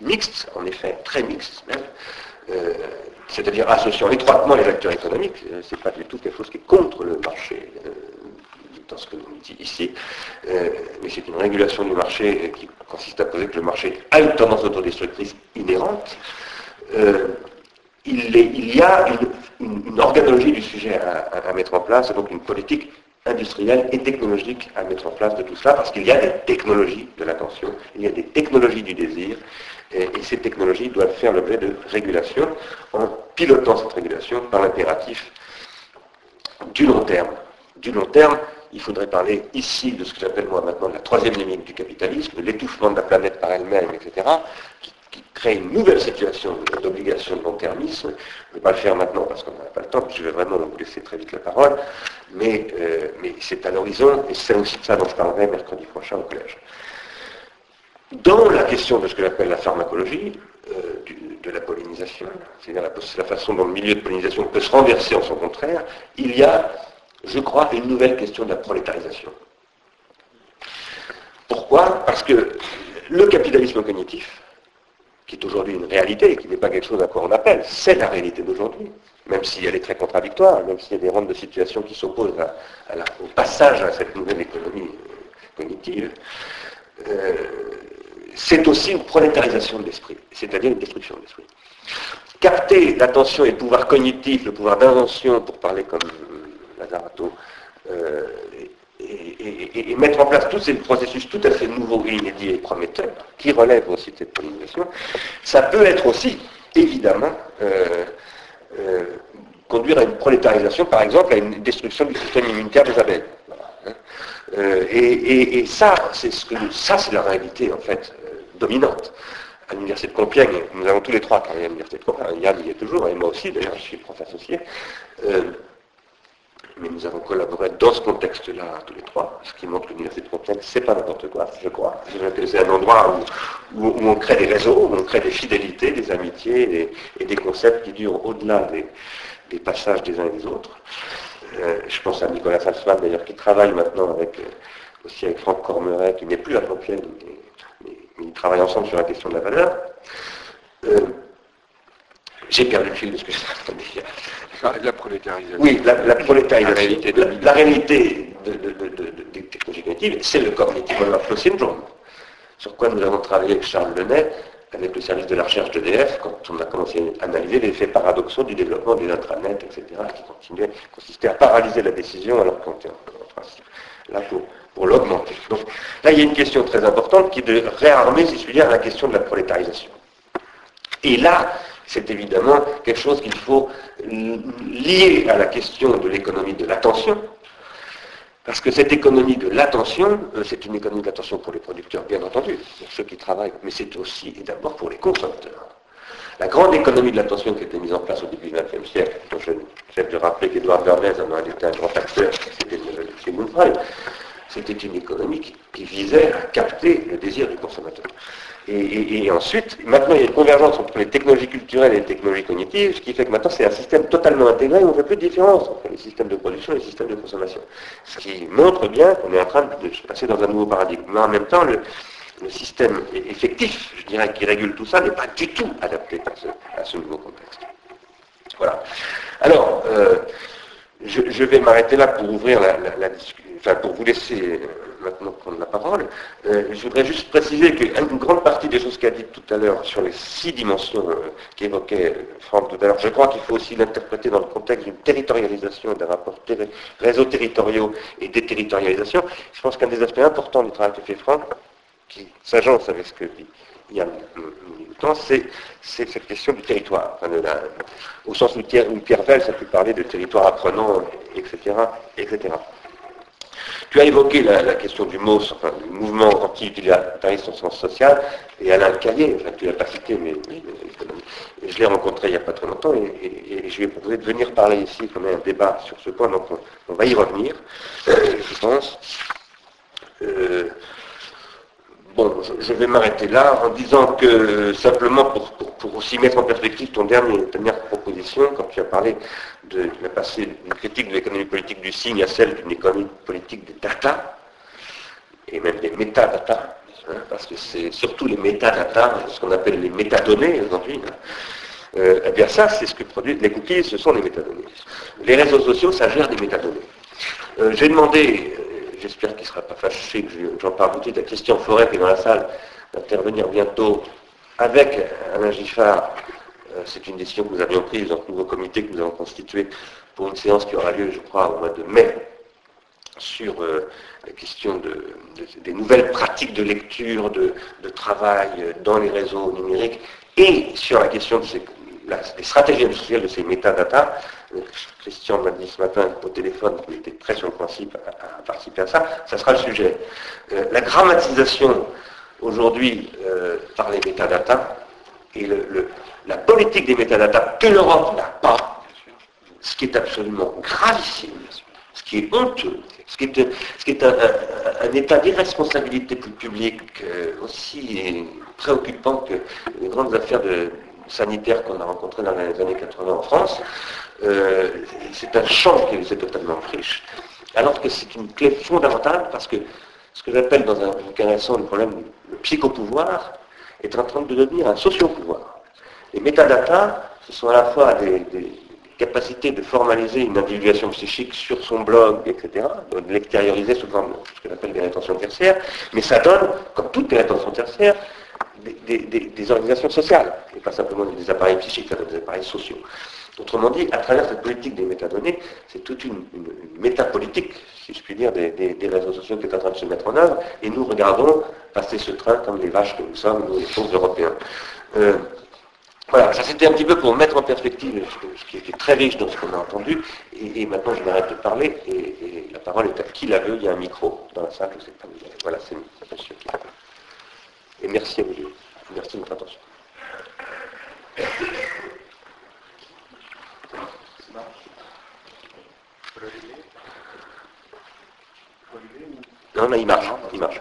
mixte, en effet, très mixte même, euh, c'est-à-dire associant étroitement les acteurs économiques, euh, ce n'est pas du tout quelque chose qui est contre le marché euh, dans ce que l'on dit ici, mais c'est une régulation du marché qui consiste à poser que le marché a une tendance autodestructrice inhérente. Il, y a une, organologie du sujet à, mettre en place, donc une politique industrielle et technologique à mettre en place de tout cela, parce qu'il y a des technologies de l'attention, il y a des technologies du désir, et, ces technologies doivent faire l'objet de régulation en pilotant cette régulation par l'impératif du long terme. Du long terme, il faudrait parler ici de ce que j'appelle moi maintenant la troisième limite du capitalisme, l'étouffement de la planète par elle-même, etc., crée une nouvelle situation d'obligation de long-termisme. Je ne vais pas le faire maintenant parce qu'on n'a pas le temps, je vais vraiment vous laisser très vite la parole, mais, euh, mais c'est à l'horizon, et c'est aussi ça dont je parlerai mercredi prochain au collège. Dans la question de ce que j'appelle la pharmacologie, euh, de la pollinisation, c'est-à-dire la, façon dont le milieu de pollinisation peut se renverser en son contraire, il y a, je crois, une nouvelle question de la prolétarisation. Pourquoi? Parce que le capitalisme cognitif, qui est aujourd'hui une réalité, qui n'est pas quelque chose à quoi on appelle, c'est la réalité d'aujourd'hui, même si elle est très contradictoire, même s'il y a des rentes de situation qui s'opposent au passage à cette nouvelle économie cognitive, euh, c'est aussi une prolétarisation de l'esprit, c'est-à-dire une destruction de l'esprit. Capter l'attention et le pouvoir cognitif, le pouvoir d'invention, pour parler comme Lazarato, euh, et, mettre en place tous ces processus tout à fait nouveaux inédits et prometteurs, qui relèvent aussi de cette pollinisation, ça peut être aussi, évidemment, euh, euh, conduire à une prolétarisation, par exemple, à une destruction du système immunitaire des abeilles. Hein. Euh, et, ça, c'est ce que, ça, c'est la réalité, en fait, dominante. À l'université de Compiègne, nous avons tous les trois travaillé à l'université de Compiègne, Yann y est toujours, et moi aussi, d'ailleurs, je suis prof associé mais nous avons collaboré dans ce contexte-là tous les trois, ce qui montre que l'université de Compiègne, c'est pas n'importe quoi, je crois. C'est un endroit où, on crée des réseaux, où on crée des fidélités, des amitiés et, des concepts qui durent au-delà des, passages des uns et des autres. Euh, je pense à Nicolas Salzman, d'ailleurs, qui travaille maintenant euh, aussi avec Franck Cormeret, qui n'est plus à Compiègne, mais, ils travaillent ensemble sur la question de la valeur. Euh, J'ai perdu le fil de ce que je dire. La prolétarisation. Oui, la, la prolétarisation. La réalité La, la réalité de, de- de- de- de- des technologies cognitives, c'est le cognitive overflow syndrome. Sur quoi nous avons travaillé avec Charles Lenay, avec le service de la recherche d'EDF, quand on a commencé à analyser les effets paradoxaux du développement des intranets, etc., qui continuaient, consistaient à paralyser la décision alors qu'on était en, en principe là pour, pour l'augmenter. Donc là, il y a une question très importante qui est de réarmer, si je puis dire, la question de la prolétarisation. Et là, c'est évidemment quelque chose qu'il faut lier à la question de l'économie de l'attention, parce que cette économie de l'attention, euh, c'est une économie de l'attention pour les producteurs, bien entendu, pour ceux qui travaillent, mais c'est aussi et d'abord pour les consommateurs. La grande économie de l'attention qui a été mise en place au début du XXe siècle, dont je j'aime de rappeler qu'Edouard Bernays en a été un grand acteur, c'était Freud, c'était une économie qui visait à capter le désir du consommateur. Et, ensuite, maintenant, il y a une convergence entre les technologies culturelles et les technologies cognitives, ce qui fait que maintenant, c'est un système totalement intégré où on ne fait plus de différence entre les systèmes de production et les systèmes de consommation. Ce qui montre bien qu'on est en train de se passer dans un nouveau paradigme. Mais en même temps, le, système effectif, je dirais, qui régule tout ça, n'est pas du tout adapté à ce, nouveau contexte. Voilà. Alors, euh, je, vais m'arrêter là pour ouvrir la discussion, enfin pour vous laisser euh, maintenant prendre la parole. Euh, je voudrais juste préciser qu'une grande partie des choses qu'a dit tout à l'heure sur les six dimensions euh, qu'évoquait euh, Franck tout à l'heure, je crois qu'il faut aussi l'interpréter dans le contexte d'une territorialisation des rapports terri- réseaux territoriaux et déterritorialisation. Je pense qu'un des aspects importants du travail que fait Franck, qui s'agence avec ce que dit Yann Newton, c'est cette question du territoire, au sens où Pierre, où Pierre Vels a pu parler de territoire apprenant, etc., etc. Tu as évoqué la, question du enfin, du mouvement anti-utilitariste en sens social, et Alain Callier, enfin, tu l'as pas cité, mais, je l'ai rencontré il n'y a pas très longtemps, et, je lui ai proposé de venir parler ici, comme un débat sur ce point, donc on, on va y revenir, euh, je pense. Euh, Bon, je, vais m'arrêter là en disant que simplement pour, pour- aussi mettre en perspective ton dernier, dernière proposition, quand tu as parlé de, as passé d'une critique de l'économie politique du signe à celle d'une économie politique des data, et même des métadatas, hein, parce que c'est surtout les métadatas, ce qu'on appelle les métadonnées aujourd'hui. hein. Euh, eh bien ça, c'est ce que produisent les cookies, ce sont les métadonnées. Les réseaux sociaux, ça gère des métadonnées. Euh, J'ai demandé, euh, j'espère qu'il ne sera pas fâché que je- j'en parle tout de suite à Christian Forêt qui est dans la salle, d'intervenir bientôt avec Alain Giffard. Euh, C'est une décision que nous avions prise dans le nouveau comité que nous avons constitué pour une séance qui aura lieu, je crois, au mois de mai sur euh, la question de- de- des nouvelles pratiques de lecture, de, de travail dans les réseaux numériques et sur la question de ces, des stratégies industrielles de ces métadatas. Euh, Christian m'a dit ce matin au téléphone qu'il était très sur le principe à, participer à ça. Ça sera le sujet. Euh, la grammatisation aujourd'hui euh, par les métadatas et la politique des métadatas que l'Europe n'a pas, ce qui est absolument gravissime, ce qui est honteux, ce qui est, un, état d'irresponsabilité publique aussi préoccupant que les grandes affaires de- sanitaires qu'on a rencontrées dans les années 80 en France. Euh, c'est un champ qui est totalement friche, alors que c'est une clé fondamentale parce que ce que j'appelle dans un bouquin récent le problème du psychopouvoir est en train de devenir un sociopouvoir. Les métadatas, ce sont à la fois des, des capacités de formaliser une individuation psychique sur son blog, etc., de l'extérioriser sous forme de ce que j'appelle des rétentions tertiaires, mais ça donne, comme toutes les rétentions tertiaires, des, organisations sociales, et pas simplement des appareils psychiques, donne des appareils sociaux. Autrement dit, à travers cette politique des métadonnées, c'est toute une, métapolitique, si je puis dire, des, réseaux sociaux qui est en train de se mettre en œuvre, et nous regardons passer ce train comme les vaches que nous sommes, nous les pauvres Européens. Euh, voilà, ça c'était un petit peu pour mettre en perspective ce, qui était très riche dans ce qu'on a entendu, et, maintenant je m'arrête de parler, et, la parole est à qui la veut, il y a un micro dans la salle, je ne sais pas où il est. Voilà, c'est monsieur qui la. Et merci à vous deux. Merci de votre attention. Non, mais il marche, il marche.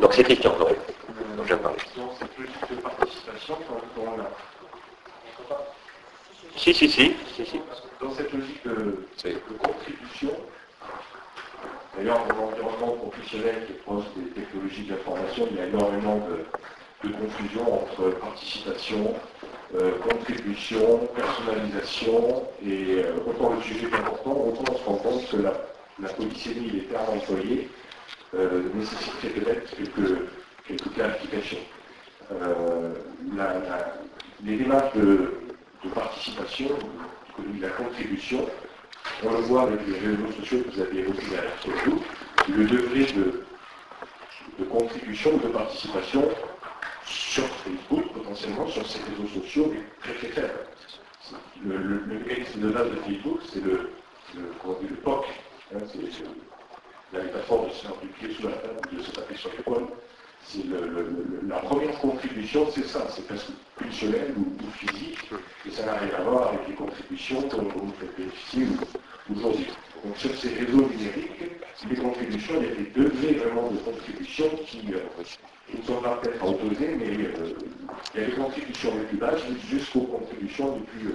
Donc c'est Christian je viens de parler. Dans cette logique de participation, quand on a- Si, si, si, si, si. dans cette logique de, Oui. de contribution, d'ailleurs dans l'environnement professionnel qui est proche des technologies de l'information, il y a énormément de, confusion entre participation, euh, contribution, personnalisation, et euh, autant le sujet est important, autant on se rend compte que la, la polysémie, les termes employés, euh, nécessiterait peut-être quelques, quelques clarifications. Euh, les démarches de, de participation, de la contribution, on le voit avec les réseaux sociaux que vous avez évoqués derrière sur le degré de, contribution, de participation sur Facebook, potentiellement, sur ces réseaux sociaux, est très très faible. Le, le, de base de Facebook, c'est le, le, le POC, hein, c'est la métaphore de se faire du pied sous la table, de se taper sur l'épaule. La première contribution, c'est ça, c'est presque pulsionnel ou, ou, physique, et ça n'a rien à voir avec les contributions vous faites bénéficier aujourd'hui. Donc sur ces réseaux numériques, les contributions, il y a des degrés vraiment de contribution qui, euh, ne sont pas peut-être opposer, mais euh, il y a des contributions les plus basses jusqu'aux contributions les plus, euh,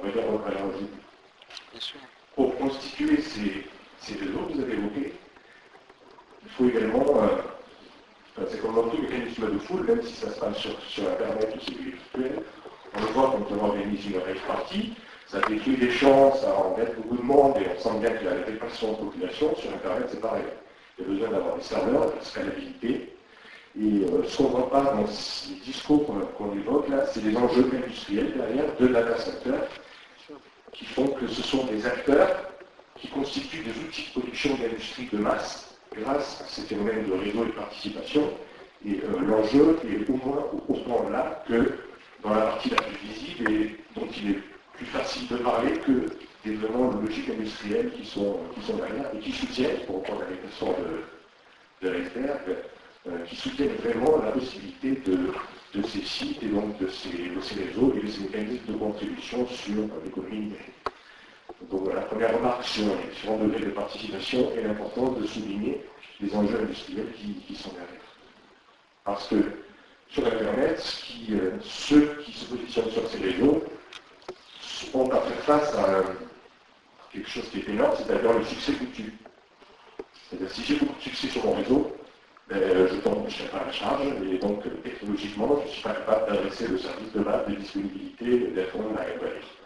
on va dire, valoriser. Pour constituer ces, ces réseaux que vous avez évoqués, il faut également, euh, c'est comme dans tout mécanisme de foule, même si ça se passe sur, sur Internet ou le virtuel, on le voit quand on organise une rave party, ça détruit des champs, ça embête beaucoup de monde, et on sent bien qu'il y a la répartition de population. Sur Internet, c'est pareil. Il y a besoin d'avoir des serveurs, de la scalabilité. Et euh, ce qu'on ne voit pas dans les discours qu'on qu évoque là, c'est les enjeux industriels derrière de data center qui font que ce sont des acteurs qui constituent des outils de production d'industrie de masse grâce à ces phénomènes de réseau et de participation. Et euh, l'enjeu est au moins autant là que dans la partie la plus visible et dont il est plus facile de parler que des vraiment logiques industrielles qui sont, qui sont derrière et qui soutiennent, pour reprendre la question de, de euh, qui soutiennent vraiment la possibilité de, ces sites et donc de ces, de ces, réseaux et de ces mécanismes de contribution sur euh, l'économie numérique. Donc voilà, première remarque sur les différents degrés de participation et l'importance de souligner les enjeux industriels qui, sont derrière. Parce que sur Internet, euh, ceux qui se positionnent sur ces réseaux ont à faire face à quelque chose qui est énorme, c'est-à-dire le succès foutu. C'est-à-dire si j'ai beaucoup de succès sur mon réseau, ben, je tombe pas à la charge, et donc technologiquement, je ne suis pas capable d'adresser le service de base de disponibilité d'être library.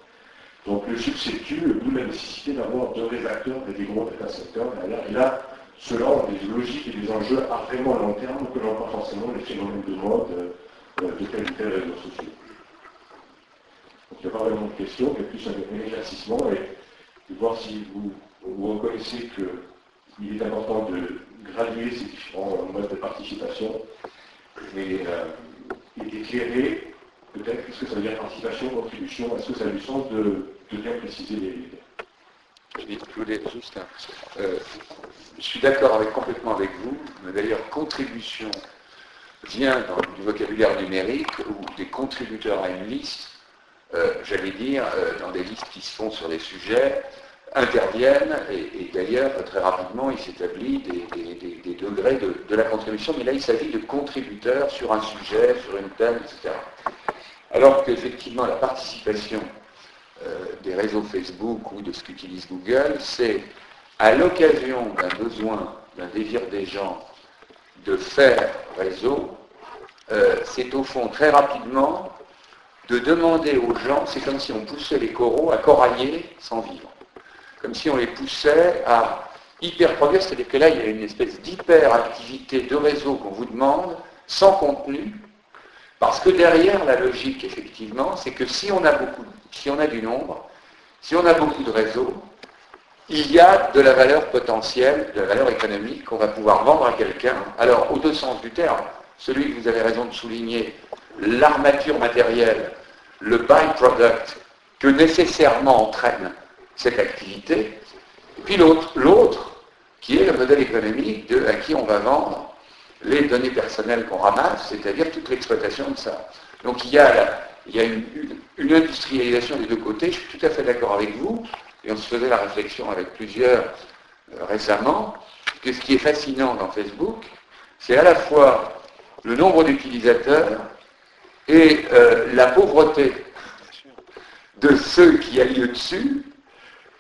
Donc le tue, d'où la nécessité d'avoir de vrais acteurs et des gros data centers derrière. Et là, cela ont des logiques et des enjeux à vraiment long terme que n'ont pas forcément les phénomènes de mode euh, de tel ou tel réseau social. Donc il n'y a pas vraiment de question, mais plus un, éclaircissement et de voir si vous, vous reconnaissez qu'il est important de graduer ces différents modes de participation et, euh, et d'éclairer peut-être que ça veut dire participation, contribution, est-ce que ça a du sens de, bien préciser les, je voulais juste euh, je suis d'accord avec, complètement avec vous, mais d'ailleurs contribution vient du vocabulaire numérique où des contributeurs à une liste, euh, j'allais dire, euh, dans des listes qui se font sur des sujets, interviennent et, d'ailleurs très rapidement il s'établit des, degrés de, de, la contribution, mais là il s'agit de contributeurs sur un sujet, sur une thème, etc. Alors qu'effectivement la participation euh, des réseaux Facebook ou de ce qu'utilise Google, c'est à l'occasion d'un besoin, d'un désir des gens de faire réseau, euh, c'est au fond très rapidement de demander aux gens, c'est comme si on poussait les coraux à corailler sans vivre, comme si on les poussait à hyper progrès, c'est-à-dire que là il y a une espèce d'hyper-activité de réseau qu'on vous demande, sans contenu, parce que derrière la logique, effectivement, c'est que si on a beaucoup, si du nombre, si on a beaucoup de réseaux, il y a de la valeur potentielle, de la valeur économique qu'on va pouvoir vendre à quelqu'un. Alors, aux deux sens du terme, celui que vous avez raison de souligner, l'armature matérielle, le byproduct que nécessairement entraîne cette activité, et puis l'autre, l'autre qui est le modèle économique de à qui on va vendre les données personnelles qu'on ramasse, c'est-à-dire toute l'exploitation de ça. Donc il y a, il y a une, industrialisation des deux côtés, je suis tout à fait d'accord avec vous, et on se faisait la réflexion avec plusieurs euh, récemment, que ce qui est fascinant dans Facebook, c'est à la fois le nombre d'utilisateurs et euh, la pauvreté de ceux qui a lieu dessus,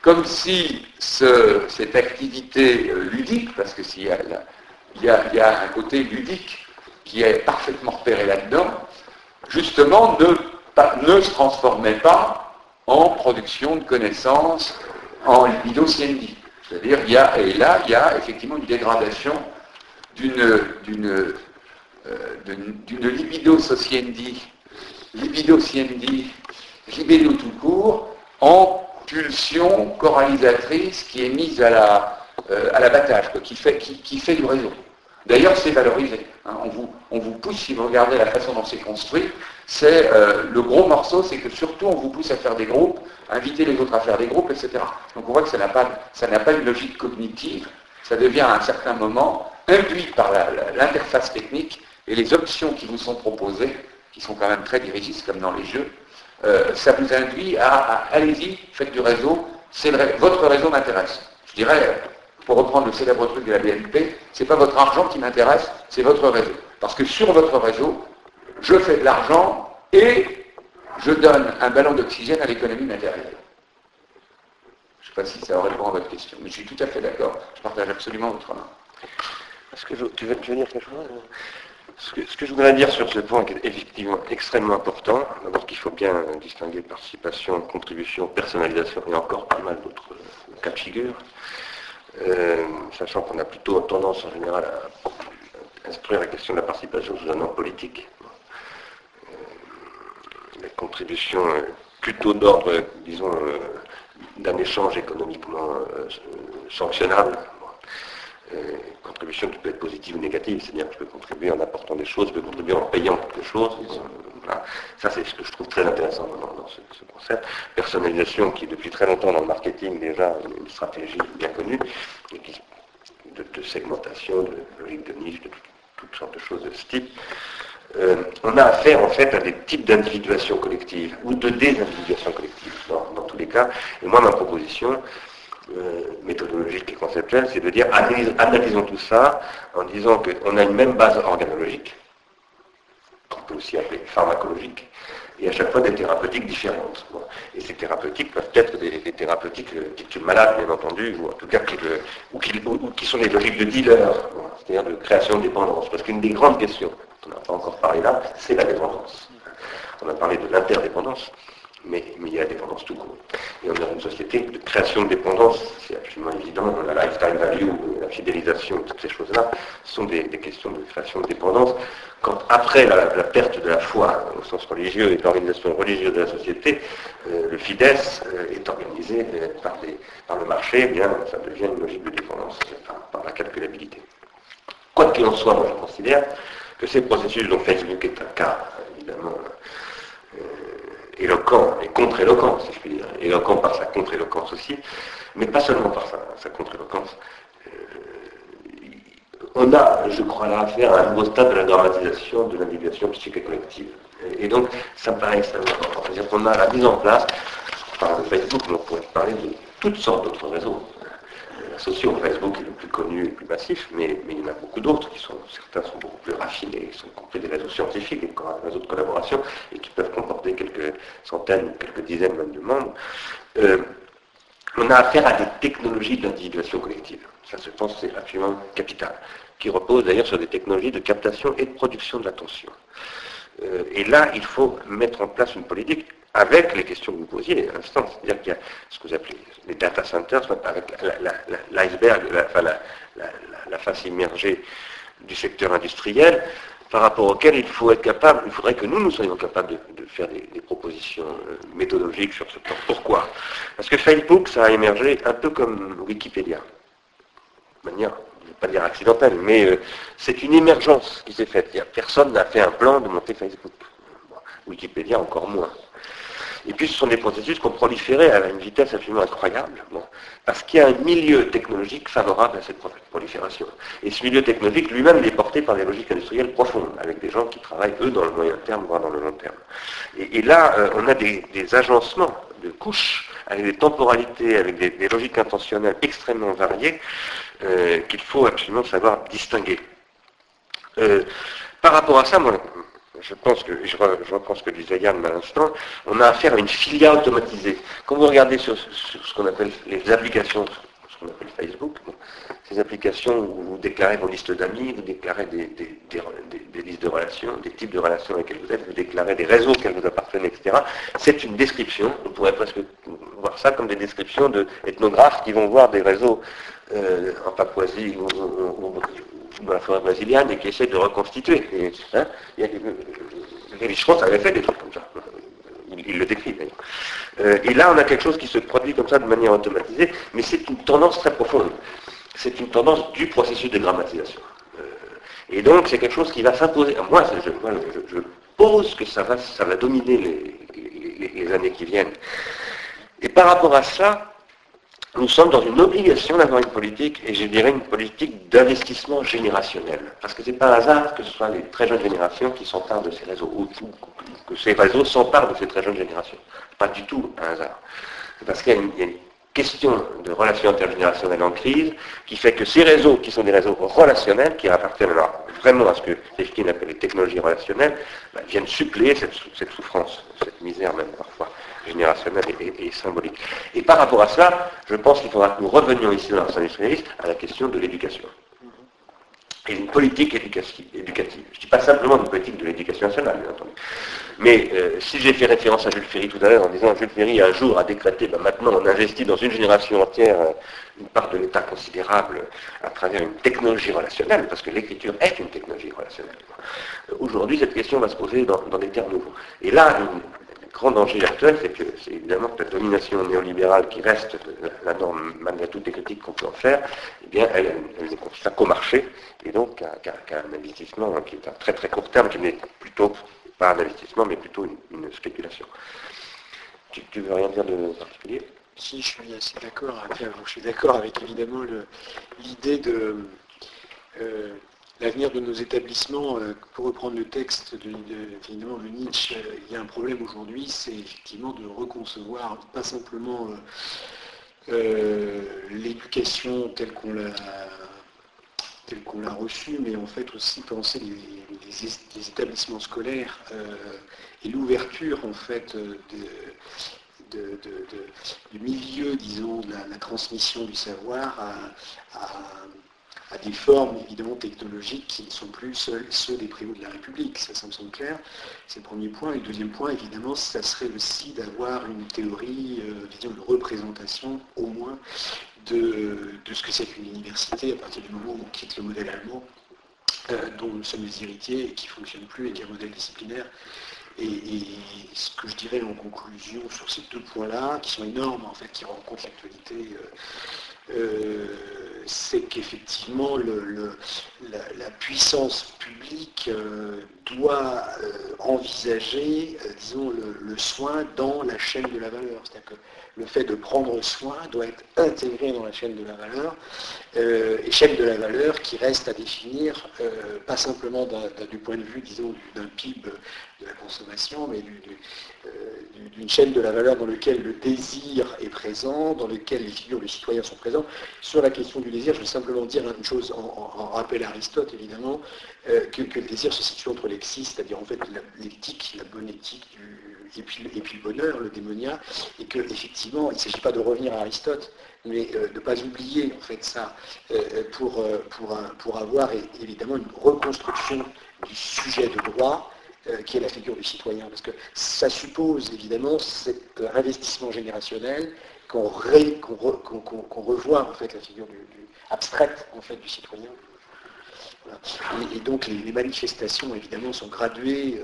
comme si ce, cette activité euh, ludique, parce que a la, il y, a, un côté ludique qui est parfaitement repéré là-dedans, justement ne, se transformait pas en production de connaissances en libido CND. C'est-à-dire, il y a, et là, il y a effectivement une dégradation d'une, euh, libido sociendi, libido CND, libido tout court, en pulsion choralisatrice qui est mise à la, euh, l'abattage, qui, fait du réseau. D'ailleurs, c'est valorisé. Hein. On, vous, on, vous, pousse, si vous regardez la façon dont c'est construit, c'est euh, le gros morceau, c'est que surtout on vous pousse à faire des groupes, inviter les autres à faire des groupes, etc. Donc on voit que ça n'a pas, pas une logique cognitive, ça devient à un certain moment induit par l'interface technique et les options qui vous sont proposées, qui sont quand même très dirigistes comme dans les jeux, euh, ça vous induit à, allez-y, faites du réseau, votre réseau m'intéresse. Je dirais, pour reprendre le célèbre truc de la BNP, c'est pas votre argent qui m'intéresse, c'est votre réseau. Parce que sur votre réseau, je fais de l'argent et je donne un ballon d'oxygène à l'économie matérielle. Je ne sais pas si ça répond à votre question, mais je suis tout à fait d'accord. Je partage absolument votre main. Est-ce que tu veux, dire quelque chose ce que, je voudrais dire sur ce point qui est effectivement extrêmement important, d'abord qu'il faut bien distinguer participation, contribution, personnalisation et encore pas mal d'autres cas de figure. Euh, sachant qu'on a plutôt tendance en général à instruire la question de la participation sous un nom politique. Euh, les contributions euh, plutôt d'ordre, disons, d'un échange économiquement sanctionnable. Contribution qui peut être positive ou négative, c'est-à-dire que je peux contribuer en apportant des choses, je peux contribuer en payant quelque chose. Ça, c'est ce que je trouve très intéressant dans, ce, concept. Personnalisation, qui depuis très longtemps dans le marketing déjà une stratégie bien connue, de, segmentation, de logique de niche, de toutes sortes de choses de ce type. Euh, on a affaire en fait à des types d'individuation collective ou de désindividuation collective dans, tous les cas. Et moi, ma proposition euh, méthodologique et conceptuelle, c'est de dire analysons tout ça en disant qu'on a une même base organologique, qu'on peut aussi appeler pharmacologique, et à chaque fois des thérapeutiques différentes. Et ces thérapeutiques peuvent être des, thérapeutiques euh, qui tuent malades, bien entendu, ou en tout cas qui, ou qui, sont des logiques de dealer, c'est-à-dire de création de dépendance. Parce qu'une des grandes questions, on n'a pas encore parlé là, c'est la dépendance. On a parlé de l'interdépendance mais, il y a la dépendance tout court. Et on est dans une société de création de dépendance, c'est absolument évident, la lifetime value, la fidélisation, toutes ces choses-là, sont des, questions de création de dépendance. Quand après la, perte de la foi au sens religieux et de l'organisation religieuse de la société, euh, le FIDES euh, est organisé euh, par, le marché, eh bien ça devient une logique de dépendance par, la calculabilité. Quoi qu'il en soit, moi je considère que ces processus dont Facebook est un cas, évidemment, éloquent et contre-éloquent, si je puis dire, éloquent par sa contre-éloquence aussi, mais pas seulement par sa, contre-éloquence. Euh, on a, je crois, là affaire à un nouveau stade de la dramatisation de l'individuation psychique et collective. Et, donc, ça me paraît extrêmement important. C'est-à-dire qu'on a la mise en place, par le Facebook, mais on pourrait parler de toutes sortes d'autres réseaux sociaux. Facebook est le plus connu et le plus massif, mais, il y en a beaucoup d'autres qui sont, certains sont beaucoup plus raffinés, sont compris des réseaux scientifiques des réseaux de collaboration et qui peuvent comporter quelques centaines ou quelques dizaines même de membres. Euh, on a affaire à des technologies d'individuation collective. Ça, je pense, c'est absolument capital, qui repose d'ailleurs sur des technologies de captation et de production de l'attention. Euh, et là, il faut mettre en place une politique avec les questions que vous posiez à l'instant, c'est-à-dire qu'il y a ce que vous appelez les data centers, avec l'iceberg, la, face immergée du secteur industriel, par rapport auquel il faut être capable, il faudrait que nous, nous soyons capables de, faire des, propositions euh, méthodologiques sur ce plan. Pourquoi? Parce que Facebook, ça a émergé un peu comme Wikipédia. De manière, je ne vais pas dire accidentelle, mais euh, c'est une émergence qui s'est faite. personne n'a fait un plan de monter Facebook. Wikipédia encore moins. Et puis ce sont des processus qui ont proliféré à une vitesse absolument incroyable, parce qu'il y a un milieu technologique favorable à cette prolifération. Et ce milieu technologique lui-même est porté par des logiques industrielles profondes, avec des gens qui travaillent, eux, dans le moyen terme, voire dans le long terme. Et, là, euh, on a des, agencements de couches, avec des temporalités, avec des, logiques intentionnelles extrêmement variées, euh, qu'il faut absolument savoir distinguer. Euh, par rapport à ça, moi, je pense que, je, reprends ce que disait Yann à l'instant, on a affaire à une filiale automatisée. Quand vous regardez sur, ce qu'on appelle les applications, ce qu'on appelle Facebook. Ces applications où vous déclarez vos listes d'amis, vous déclarez des, listes de relations, des types de relations avec lesquelles vous êtes, vous déclarez des réseaux auxquels vous appartenez, etc. C'est une description, on pourrait presque voir ça comme des descriptions d'ethnographes qui vont voir des réseaux euh, en Papouasie ou, dans la forêt brésilienne et qui essaient de reconstituer. Et, hein, y euh, avait fait des trucs comme ça il, le décrit d'ailleurs. Euh, et là, on a quelque chose qui se produit comme ça de manière automatisée, mais c'est une tendance très profonde. C'est une tendance du processus de grammatisation. Euh, et donc, c'est quelque chose qui va s'imposer. Moi, je, pose que ça va, ça va dominer les, années qui viennent. Et par rapport à ça, nous sommes dans une obligation d'avoir une politique, et je dirais une politique d'investissement générationnel. Parce que ce n'est pas un hasard que ce soit les très jeunes générations qui s'emparent de ces réseaux, ou que ces réseaux s'emparent de ces très jeunes générations. Pas du tout un hasard. Parce qu'il y, a une question de relations intergénérationnelles en crise qui fait que ces réseaux, qui sont des réseaux relationnels, qui appartiennent alors vraiment à ce que Rifkin appelle les technologies relationnelles, bah, viennent suppléer cette, souffrance, cette misère même parfois générationnelle et, symbolique. Et par rapport à cela, je pense qu'il faudra que nous revenions ici dans l'art industrialiste à la question de l'éducation et une politique éducative. Je ne dis pas simplement une politique de l'éducation nationale, bien entendu. Mais euh, si j'ai fait référence à Jules Ferry tout à l'heure en disant Jules Ferry un jour a décrété, ben, maintenant on investit dans une génération entière euh, une part de l'État considérable à travers une technologie relationnelle, parce que l'écriture est une technologie relationnelle. Euh, aujourd'hui, cette question va se poser dans, des termes nouveaux. Et là, grand danger actuel, c'est que c'est évidemment que la domination néolibérale qui reste la norme, malgré toutes les critiques qu'on peut en faire, eh bien, elle, elle, elle qu'au marché, et donc qu'un investissement qui est à très très court terme, qui n'est plutôt pas un investissement, mais plutôt une, spéculation. Tu, tu, veux rien dire de particulier? Si, je suis assez d'accord. je suis d'accord avec évidemment l'idée de euh, l'avenir de nos établissements. Euh, pour reprendre le texte de, de, Nietzsche, euh, il y a un problème aujourd'hui, c'est effectivement de reconcevoir pas simplement l'éducation telle qu'on l'a qu'on l'a reçu, mais en fait aussi penser les, établissements scolaires euh, et l'ouverture en fait du milieu, disons, de la, transmission du savoir à, des formes évidemment technologiques qui ne sont plus ceux des prévôts de la République. Ça, ça me semble clair. C'est le premier point. Et le deuxième point, évidemment, ça serait aussi d'avoir une théorie, euh, de représentation, au moins, de, ce que c'est qu'une université à partir du moment où on quitte le modèle allemand euh, dont nous sommes les héritiers et qui ne fonctionne plus et qui est un modèle disciplinaire. Et, ce que je dirais en conclusion sur ces deux points-là, qui sont énormes en fait, qui rencontrent l'actualité, euh, c'est qu'effectivement la, puissance publique doit envisager, disons, le, soin dans la chaîne de la valeur. C'est-à-dire que le fait de prendre soin doit être intégré dans la chaîne de la valeur, euh, et chaîne de la valeur qui reste à définir, euh, pas simplement du point de vue, disons, d'un PIB de la consommation, mais euh, d'une chaîne de la valeur dans laquelle le désir est présent, dans lequel les figures du citoyen sont présentes. Sur la question du désir, je vais simplement dire une chose en, rappel à Aristote, évidemment, que, le désir se situe entre l'exis, c'est-à-dire en fait l'éthique, la bonne éthique et puis, le bonheur, le démonia, et que effectivement, il ne s'agit pas de revenir à Aristote, mais euh, de ne pas oublier en fait ça euh, euh, pour, avoir évidemment une reconstruction du sujet de droit qui est la figure du citoyen, parce que ça suppose évidemment cet investissement générationnel qu'on revoit en fait la figure du, abstraite en fait du citoyen. Et, donc les, manifestations évidemment sont graduées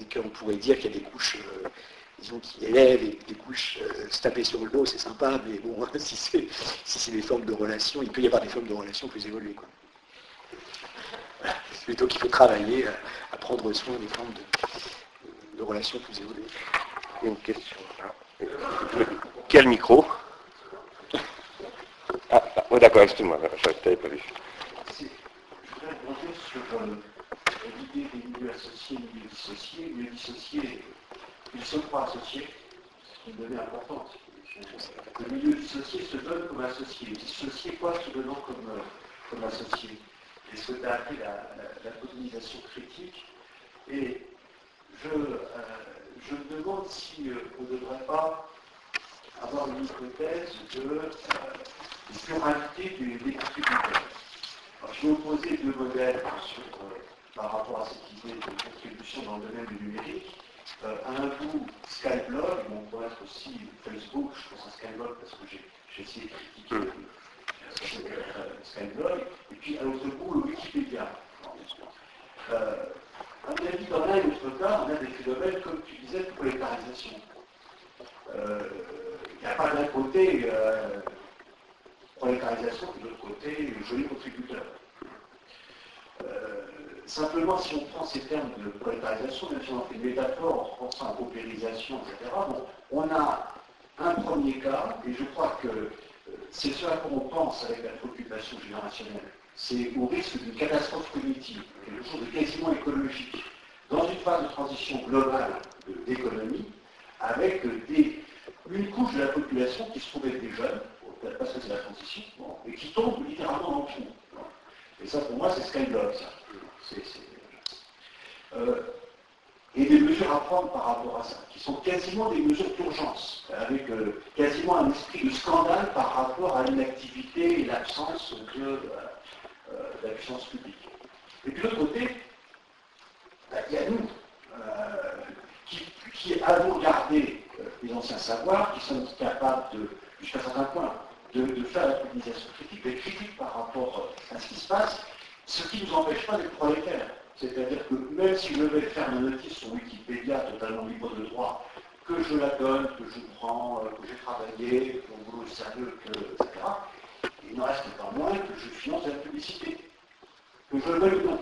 et qu'on pourrait dire qu'il y a des couches, euh, qui élèvent et des couches euh, se taper sur le dos, c'est sympa, mais bon, si c'est si des formes de relations, il peut y avoir des formes de relations plus évoluées. Quoi. Plutôt qu'il faut travailler à, prendre soin des formes de, relations plus évoluées. Une question. Quel micro? Ah, ah d'accord, excuse-moi, je n'avais pas vu. Je voudrais sur euh, l'idée des milieux associés, milieux dissociés. Milieux dissociés, ils sont pas associés, c'est une donnée importante. Le milieu dissocié se donne comme associé. Dissocié quoi se donnant comme, euh, comme associé? Ce que tu as appelé la, la, colonisation critique. Et je, euh, je me demande si euh, on ne devrait pas avoir une hypothèse de pluralité des, des contributeurs. je vais opposer deux modèles par rapport à cette idée de contribution dans le domaine du numérique. à un bout, Skyblog, on pourrait être aussi Facebook, je pense à Skyblog parce que j'ai essayé de critiquer Skyblog, et puis à l'autre bout, le Wikipédia. Euh, à mon avis, dans l'un et cas, on a des phénomènes, comme tu disais, de prolétarisation. Euh, il n'y a pas d'un côté euh, prolétarisation, et de l'autre côté, joli contributeur. simplement, si on prend ces termes de prolétarisation, même si on fait une métaphore en pensant à paupérisation, etc., bon, on a un premier cas, et je crois que c'est ce à quoi on pense avec la préoccupation générationnelle. C'est au risque d'une catastrophe cognitive, quelque chose de quasiment écologique, dans une phase de transition globale d'économie, avec une couche de la population qui se trouve être des jeunes, peut-être parce que c'est la transition, et qui tombe littéralement dans le trou. Et ça, pour moi, c'est Skyblock, ça. Euh, et des mesures à prendre par rapport à ça, qui sont quasiment des mesures d'urgence, avec euh, quasiment un esprit de scandale par rapport à l'inactivité et l'absence de, euh, euh, puissance publique. Et puis de l'autre côté, bah, il y a nous, qui, avons gardé les anciens savoirs, qui sont capables jusqu'à certains points, de, de, faire la publication critique, des critiques par rapport à ce qui se passe, ce qui ne nous empêche pas d'être prolétaires. C'est-à-dire que même si je vais faire une notice sur Wikipédia totalement libre de droit, que je la donne, que je prends, euh, que j'ai travaillé, que mon boulot sérieux, etc., il n'en reste pas moins que je finance la publicité. Que je le veuille ou non.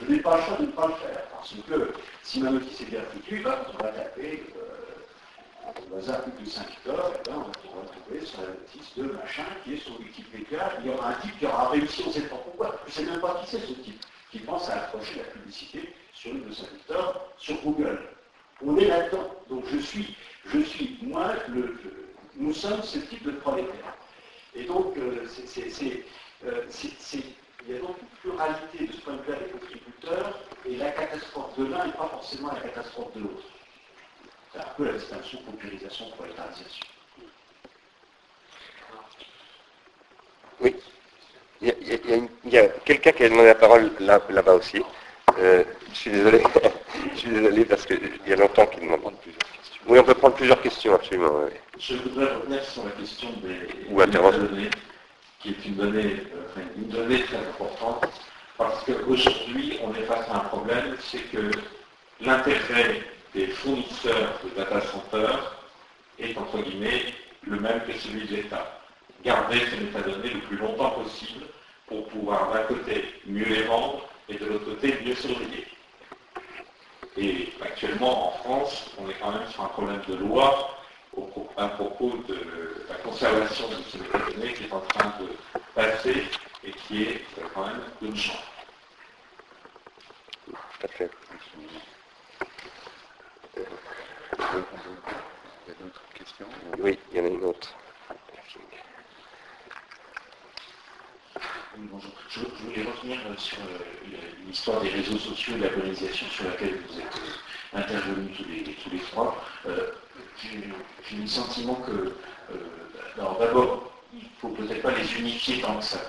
Je n'ai pas le choix de ne pas le faire, parce que si ma notice est bien foutue, bah, on va taper euh, au hasard plus de 5 heures, et ben, on va retrouver sur la notice de machin qui est sur Wikipédia. Il y aura un type qui aura réussi, on ne sait pas pourquoi. Je ne sais même pas qui c'est ce type qui pense à accrocher la publicité sur de ses sur Google. On est là-dedans. Donc je suis, je suis, moi, le, nous sommes ce type de prolétaire. Et donc, euh, euh, il y a donc une pluralité de ce point de vue des contributeurs, et la catastrophe de l'un n'est pas forcément la catastrophe de l'autre. C'est un peu la distinction paupérisation-prolétarisation. Oui. Il y a, quelqu'un qui a demandé la parole là-bas aussi. Euh, je suis désolé. je suis désolé parce qu'il y a longtemps qu'il demande plusieurs questions. Oui, on peut prendre plusieurs questions, absolument. Je voudrais revenir sur la question des, Ou données, qui est une donnée, euh, une donnée très importante, parce qu'aujourd'hui, on est face à un problème, c'est que l'intérêt des fournisseurs de data centers est, entre guillemets, le même que celui de l'État garder ces métadonnées le plus longtemps possible pour pouvoir d'un côté mieux les vendre et de l'autre côté mieux surveiller. Et actuellement en France, on est quand même sur un problème de loi à propos de la conservation de ces métadonnées qui est en train de passer et qui est quand même urgent. Tout à fait. Il y a d'autres questions? Oui, il y en a une autre. Je, voulais revenir euh, sur euh, l'histoire des réseaux sociaux et de la colonisation sur laquelle vous êtes euh, intervenus tous les, trois. J'ai le sentiment que, d'abord, il ne faut peut-être pas les unifier tant que ça.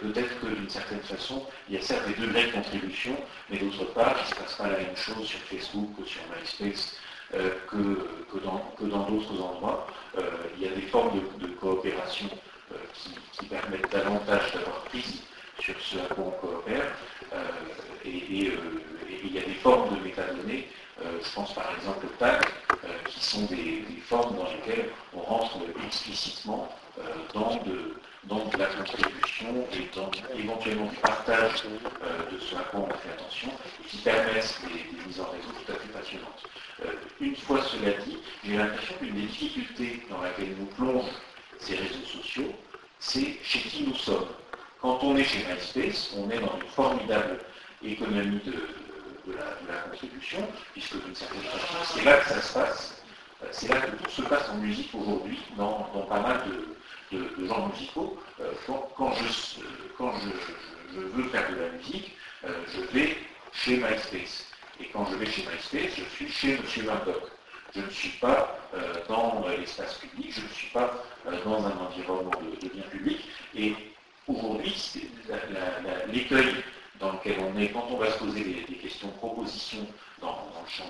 peut-être que d'une certaine façon, il y a certes des degrés de contribution, mais d'autre part, il ne se passe pas la même chose sur Facebook ou sur MySpace que, que dans d'autres endroits. il y a des formes de coopération euh, qui, permettent davantage d'avoir prise sur ce à quoi on coopère. Euh, euh, et, il y a des formes de métadonnées, je pense par exemple au TAG, qui sont des, formes dans lesquelles on rentre explicitement dans de, la contribution et dans éventuellement du partage de ce à quoi on fait attention, et qui permettent des, mises en réseau tout à fait passionnantes. une fois cela dit, j'ai l'impression qu'une des difficultés dans laquelle nous plonge ces réseaux sociaux, c'est chez qui nous sommes. Quand on est chez MySpace, on est dans une formidable économie de, la, contribution, puisque d'une certaine façon, c'est là que ça se passe. Euh, c'est là que tout se passe en musique aujourd'hui, dans, pas mal de, genres musicaux. Euh, quand, je, veux faire de la musique, euh, je vais chez MySpace. Et quand je vais chez MySpace, je suis chez M. Murdoch. Je ne suis pas dans l'espace public, je ne suis pas dans un environnement de, bien public. Et aujourd'hui, l'écueil dans lequel on est quand on va se poser des, questions propositions dans, le champ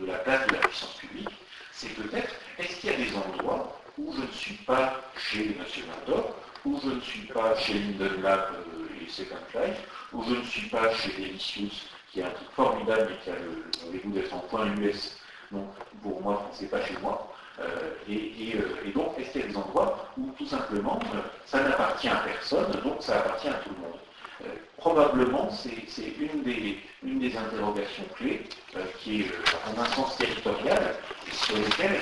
de, la place de la puissance publique, c'est peut-être est-ce qu'il y a des endroits où je ne suis pas chez M. Murdoch, où je ne suis pas chez Linden Lab et Second Life, où je ne suis pas chez Delicious, qui est un truc formidable et qui a le, goût d'être en point US. Donc pour moi, ce n'est pas chez moi. Euh, euh, et, donc, est-ce qu'il y a des endroits où tout simplement ça n'appartient à personne, donc ça appartient à tout le monde euh, probablement, c'est une des, une des, interrogations clés qui est, en un sens territorial, sur lesquelles,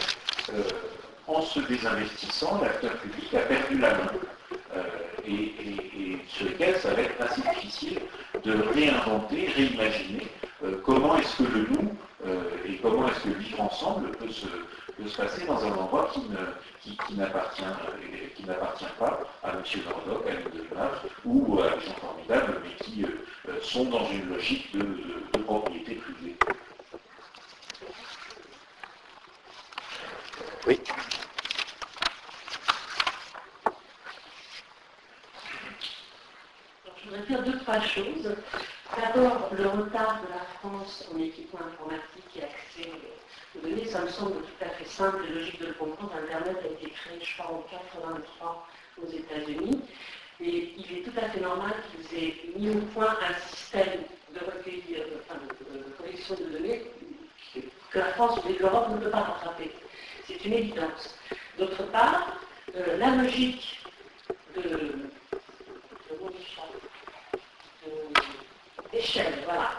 en se désinvestissant, l'acteur public a perdu la main. Et, et, sur lesquelles ça va être assez difficile de réinventer, réimaginer comment est-ce que le nous et comment est-ce que vivre ensemble peut se, de se passer dans un endroit qui, n'appartient pas à M. Nordoc, à l'île de ou à des gens formidables, mais qui euh, euh, sont dans une logique de, propriété privée. Oui. je voudrais dire deux, trois choses. D'abord, le retard de la France en équipement informatique et accès données, ça me semble tout à fait simple et logique de le comprendre. Internet a été créé, je crois, en 83 aux États-Unis. Et il est tout à fait normal qu'ils aient mis au point un système de recueil, euh, enfin, de, collection de données que la France ou l'Europe ne peut pas rattraper. C'est une évidence. D'autre part, euh, la logique d'échelle, voilà.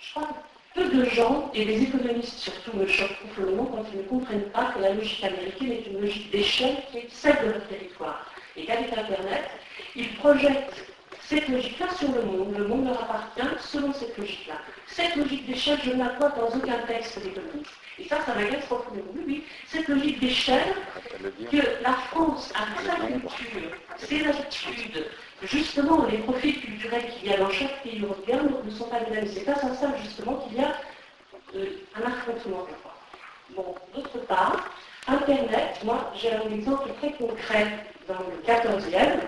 Je crois peu de gens, et les économistes surtout me choquent profondément quand ils ne comprennent pas que la logique américaine est une logique d'échelle qui est celle de leur territoire. Et qu'avec Internet, ils projettent cette logique-là sur le monde. Le monde leur appartient selon cette logique-là. Cette logique d'échelle, je ne la vois dans aucun texte d'économiste. Et ça, ça m'agace profondément. Oui, cette logique d'échelle que la France, a sa culture, ses habitudes, justement, les profils culturels qu'il y a dans chaque pays européen ne sont pas les mêmes. C'est pas à ça, justement, qu'il y a euh, un affrontement. Bon, d'autre part, Internet, moi, j'ai un exemple très concret dans le 14e.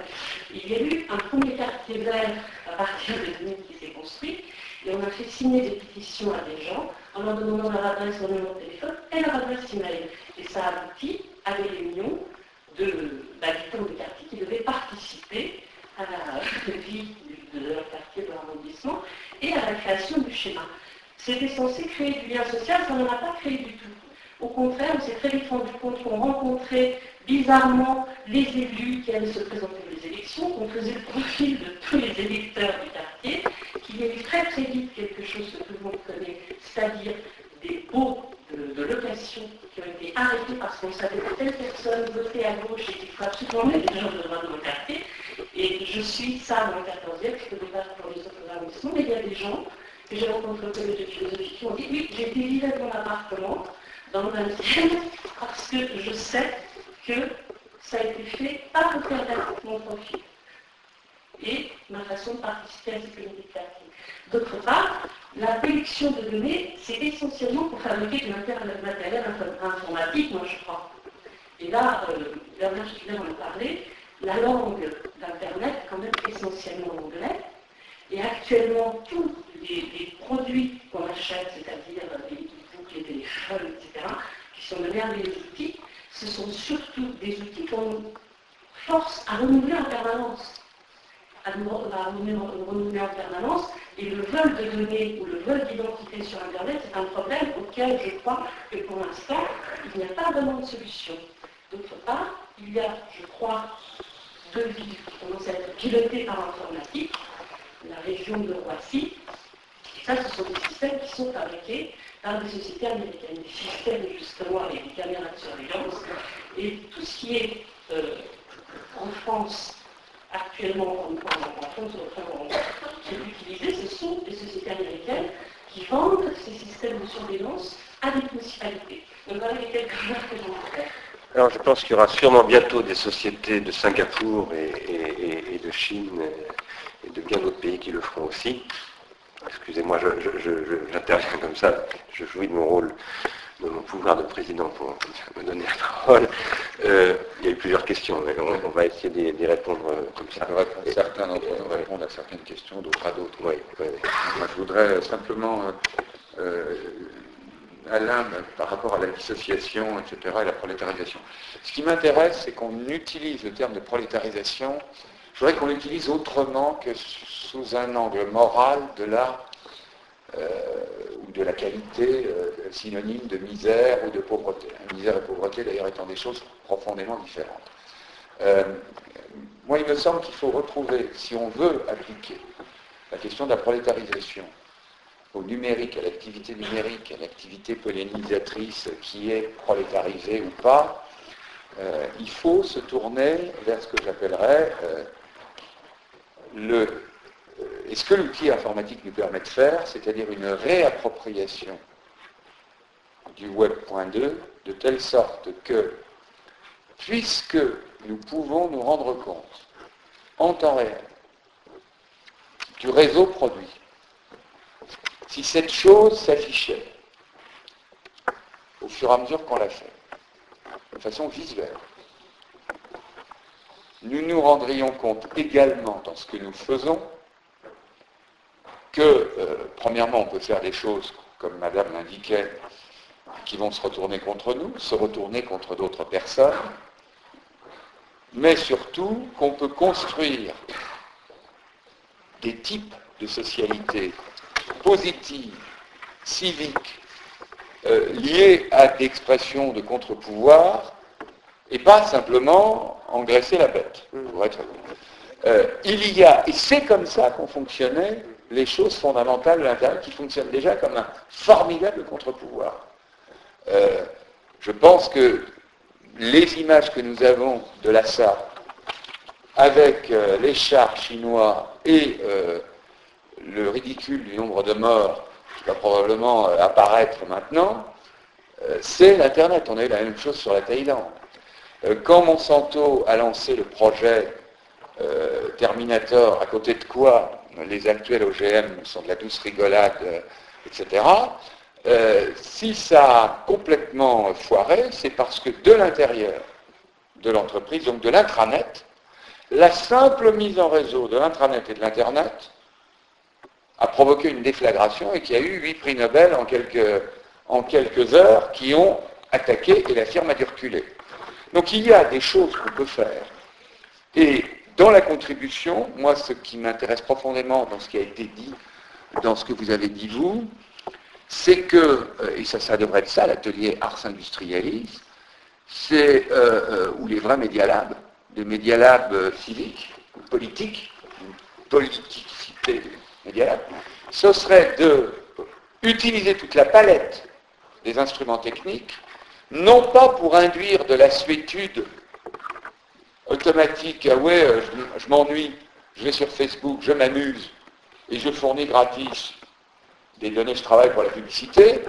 Il y a eu un premier quartier vert à partir de 2000 qui s'est construit, et on a fait signer des pétitions à des gens en leur demandant leur adresse, leur numéro de téléphone et leur adresse email. Et ça a abouti à des réunions d'habitants de, quartier qui devaient participer à la vie de leur quartier, de l'arrondissement, et à la création du schéma. C'était censé créer du lien social, ça n'en a pas créé du tout. Au contraire, on s'est très vite rendu compte qu'on rencontrait bizarrement les élus qui allaient se présenter aux élections, qu'on faisait le profil de tous les électeurs du quartier, qu'il y avait très très vite quelque chose que tout le monde connaît, c'est-à-dire des baux de, location qui ont été arrêtés parce qu'on savait que telle personne votait à gauche et qu'il faut absolument mettre des gens de droite dans le quartier. Et je suis ça dans le 14e, je peux pas pour les autres arrondissements, mais il y a des gens que j'ai rencontrés au collège de philosophie qui ont dit oui, j'ai été vivre dans l'appartement, dans le 20e, parce que je sais que ça a été fait par le faire mon profil et ma façon de participer à cette communauté. D'autre part, la collection de données, c'est essentiellement pour fabriquer du matériel informatique, moi je crois. Et là, euh, Bernard Stiegler en a parlé, la langue d'Internet est quand même essentiellement anglais. Et actuellement, tous les, produits qu'on achète, c'est-à-dire les e-books, les téléphones, etc., qui sont de merveilleux outils, ce sont surtout des outils qu'on force à renouveler en permanence. À, renouveler en permanence. Et le vol de données ou le vol d'identité sur Internet, c'est un problème auquel je crois que pour l'instant, il n'y a pas vraiment de solution. D'autre part, il y a, je crois, deux villes qui commencent à être pilotées par l'informatique, la région de Roissy. Et ça, ce sont des systèmes qui sont fabriqués par des sociétés américaines, des systèmes justement avec des caméras de surveillance. Et tout ce qui est euh, en France actuellement, en, France, qui est utilisé, ce sont des sociétés américaines qui vendent ces systèmes de surveillance à des municipalités. Donc voilà les quelques remarques que j'en faire. Alors je pense qu'il y aura sûrement bientôt des sociétés de Singapour et, de Chine et de bien d'autres pays qui le feront aussi. Excusez-moi, j'interviens comme ça, je jouis de mon rôle de mon pouvoir de président pour me donner la parole. Euh, il y a eu plusieurs questions, mais on, va essayer d'y répondre euh, comme ça. certains d'entre nous répondent à certaines questions, d'autres à d'autres. Moi, je voudrais simplement, euh, Alain, par rapport à la dissociation, etc., et la prolétarisation. Ce qui m'intéresse, c'est qu'on utilise le terme de prolétarisation, je voudrais qu'on l'utilise autrement que sous un angle moral de la ou de la qualité euh, synonyme de misère ou de pauvreté. Misère et pauvreté, d'ailleurs, étant des choses profondément différentes. Euh, moi, il me semble qu'il faut retrouver, si on veut appliquer la question de la prolétarisation au numérique, à l'activité numérique, à l'activité pollinisatrice qui est prolétarisée ou pas, euh, il faut se tourner vers ce que j'appellerais le et ce que l'outil informatique nous permet de faire, c'est-à-dire une réappropriation du Web.2 de telle sorte que, puisque nous pouvons nous rendre compte en temps réel du réseau produit, si cette chose s'affichait au fur et à mesure qu'on la fait, de façon visuelle, nous nous rendrions compte également dans ce que nous faisons que, euh, premièrement, on peut faire des choses, comme Madame l'indiquait, qui vont se retourner contre nous, se retourner contre d'autres personnes, mais surtout qu'on peut construire des types de socialité positives, civiques, euh, liées à l'expression de contre-pouvoir, et pas simplement engraisser la bête, pour être euh, il y a, et c'est comme ça qu'on fonctionnait les choses fondamentales de l'intérieur qui fonctionnent déjà comme un formidable contre-pouvoir. Euh, je pense que les images que nous avons de l'Assa avec euh, les chars chinois et le ridicule du nombre de morts qui va probablement apparaître maintenant, c'est l'Internet. On a eu la même chose sur la Thaïlande. quand Monsanto a lancé le projet Terminator, à côté de quoi les actuels OGM sont de la douce rigolade, euh, etc. Euh, si ça a complètement foiré, c'est parce que de l'intérieur de l'entreprise, donc de l'intranet, la simple mise en réseau de l'intranet et de l'Internet a provoqué une déflagration et qu'il y a eu huit prix Nobel en quelques, heures qui ont attaqué et la firme a dû reculer. Donc il y a des choses qu'on peut faire. Et dans la contribution, moi, ce qui m'intéresse profondément dans ce qui a été dit, dans ce que vous avez dit vous, c'est que, euh, et ça, ça devrait être ça, l'atelier Ars Industrialis, c'est, euh, euh, où les vrais Media Labs, des Media Labs civiques, politiques, politicité Ce serait de utiliser toute la palette des instruments techniques, non pas pour induire de la suétude automatique, ah ouais, euh, je, m'ennuie, je vais sur Facebook, je m'amuse, et je fournis gratis des données, je travaille pour la publicité,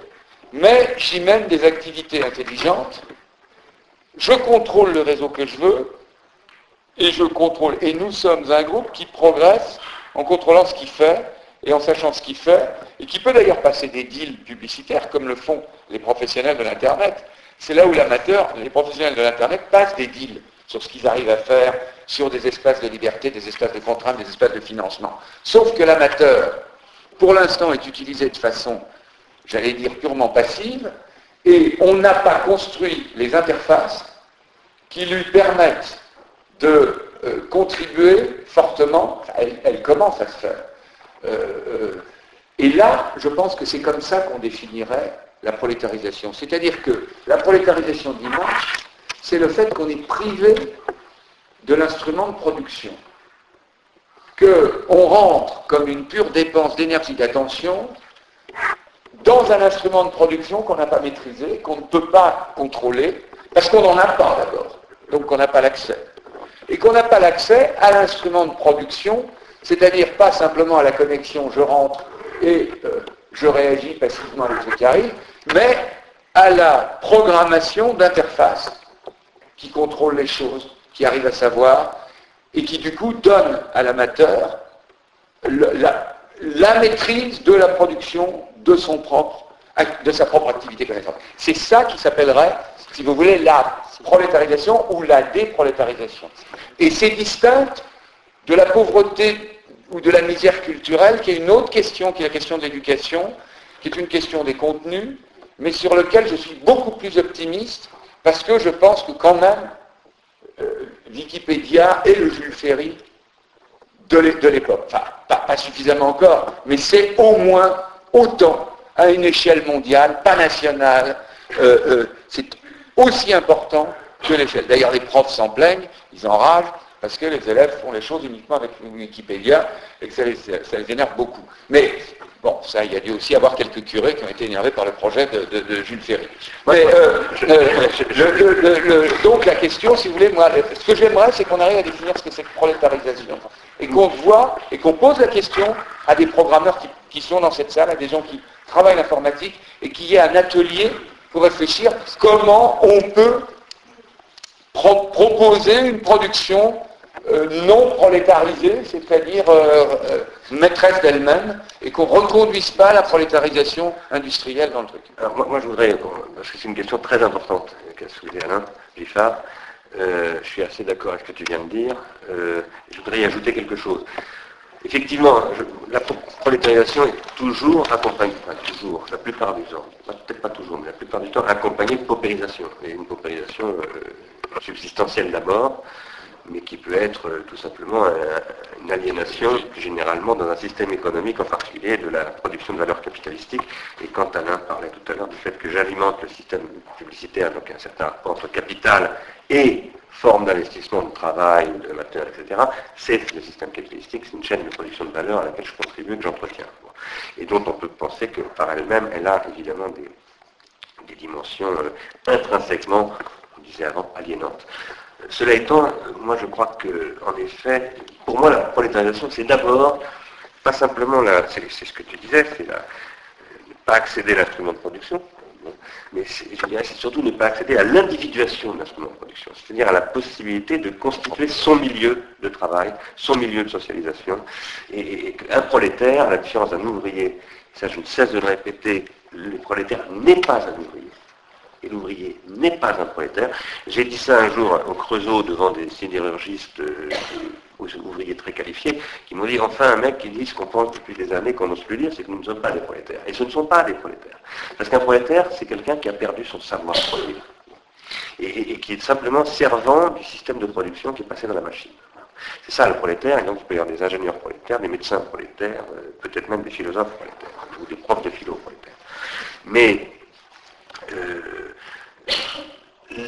mais j'y mène des activités intelligentes, je contrôle le réseau que je veux, et je contrôle. Et nous sommes un groupe qui progresse en contrôlant ce qu'il fait et en sachant ce qu'il fait, et qui peut d'ailleurs passer des deals publicitaires comme le font les professionnels de l'Internet. C'est là où l'amateur, les professionnels de l'Internet passent des deals sur ce qu'ils arrivent à faire, sur des espaces de liberté, des espaces de contrainte, des espaces de financement. Sauf que l'amateur, pour l'instant, est utilisé de façon, j'allais dire, purement passive, et on n'a pas construit les interfaces qui lui permettent de euh, contribuer fortement, elle, commence à se faire. Euh, euh, et là, je pense que c'est comme ça qu'on définirait la prolétarisation. C'est-à-dire que la prolétarisation dimanche, c'est le fait qu'on est privé de l'instrument de production. Qu'on rentre comme une pure dépense d'énergie d'attention dans un instrument de production qu'on n'a pas maîtrisé, qu'on ne peut pas contrôler, parce qu'on n'en a pas d'abord, donc qu'on n'a pas l'accès. Et qu'on n'a pas l'accès à l'instrument de production, c'est-à-dire pas simplement à la connexion, je rentre et euh, je réagis passivement à ce qui arrive, mais à la programmation d'interface qui contrôle les choses, qui arrive à savoir, et qui du coup donne à l'amateur la, maîtrise de la production de son propre de sa propre activité connaissante. C'est ça qui s'appellerait, si vous voulez, la prolétarisation ou la déprolétarisation. Et c'est distinct de la pauvreté ou de la misère culturelle, qui est une autre question, qui est la question de l'éducation, qui est une question des contenus, mais sur lequel je suis beaucoup plus optimiste, parce que je pense que quand même, euh, Wikipédia est le Jules Ferry de l'époque. Enfin, pas, suffisamment encore, mais c'est au moins autant à une échelle mondiale, pas nationale. Euh, euh, c'est aussi important que l'échelle. D'ailleurs, les profs s'en plaignent, ils enragent, parce que les élèves font les choses uniquement avec Wikipédia et que ça les, énerve beaucoup. Mais bon, ça, il y a dû aussi avoir quelques curés qui ont été énervés par le projet de, Jules Ferry. Mais, euh, euh, donc la question, si vous voulez, moi, ce que j'aimerais, c'est qu'on arrive à définir ce que c'est que prolétarisation. Et qu'on voit et qu'on pose la question à des programmeurs qui, qui sont dans cette salle, à des gens qui travaillent l'informatique, et qu'il y ait un atelier pour réfléchir comment on peut proposer une production euh, non prolétarisée, c'est-à-dire euh, euh, maîtresse d'elle-même, et qu'on ne reconduise pas la prolétarisation industrielle dans le truc. Alors moi, je voudrais, parce que c'est une question très importante qu'a soulevé Alain Giffard, je suis assez d'accord avec ce que tu viens de dire, je voudrais y ajouter quelque chose. Effectivement, la prolétarisation est toujours accompagnée, enfin toujours, la plupart du temps, peut-être pas toujours, mais la plupart du temps accompagnée de paupérisation, et une paupérisation substantielle d'abord, mais qui peut être euh, tout simplement une aliénation, plus généralement dans un système économique, en particulier de la production de valeur capitalistique. Et quand Alain parlait tout à l'heure du fait que j'alimente le système publicitaire, donc un certain rapport entre capital et forme d'investissement, de travail, de matériel, etc., c'est le système capitalistique, c'est une chaîne de production de valeur à laquelle je contribue, que j'entretiens. Et dont on peut penser que par elle-même, elle a évidemment des, dimensions euh, intrinsèquement, on disait avant, aliénantes. Cela étant, moi je crois que, en effet, pour moi la prolétarisation, c'est d'abord, pas simplement, c'est ce que tu disais, c'est ne pas accéder à l'instrument de production, mais c'est surtout ne pas accéder à l'individuation de l'instrument de production, c'est-à-dire à la possibilité de constituer son milieu de travail, son milieu de socialisation, et, un prolétaire, à la différence d'un ouvrier, ça je ne cesse de le répéter, le prolétaire n'est pas un ouvrier et l'ouvrier n'est pas un prolétaire. J'ai dit ça un jour au Creusot devant des sidérurgistes euh, ouvriers très qualifiés qui m'ont dit enfin un mec qui dit ce qu'on pense depuis des années qu'on n'ose plus dire, c'est que nous ne sommes pas des prolétaires. Et ce ne sont pas des prolétaires. Parce qu'un prolétaire, c'est quelqu'un qui a perdu son savoir produire. Et, qui est simplement servant du système de production qui est passé dans la machine. C'est ça le prolétaire, et donc il peut y avoir des ingénieurs prolétaires, des médecins prolétaires, euh, peut-être même des philosophes prolétaires, ou des profs de philo prolétaires. Mais euh,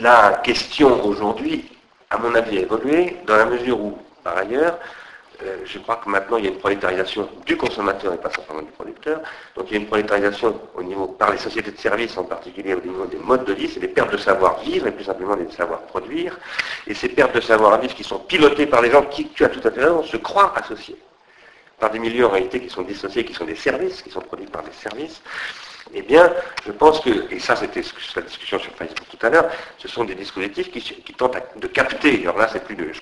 la question aujourd'hui, à mon avis, a évolué dans la mesure où, par ailleurs, euh, je crois que maintenant il y a une prolétarisation du consommateur et pas simplement du producteur. Donc il y a une prolétarisation au niveau, par les sociétés de services, en particulier au niveau des modes de vie, c'est des pertes de savoir-vivre et plus simplement des savoir-produire. Et ces pertes de savoir-vivre qui sont pilotées par les gens qui, tu as tout à fait raison, se croient associés par des milieux en réalité qui sont dissociés, qui sont des services, qui sont produits par des services eh bien, je pense que, et ça c'était la discussion sur Facebook tout à l'heure, ce sont des dispositifs qui, tentent de capter, alors là c'est plus de, je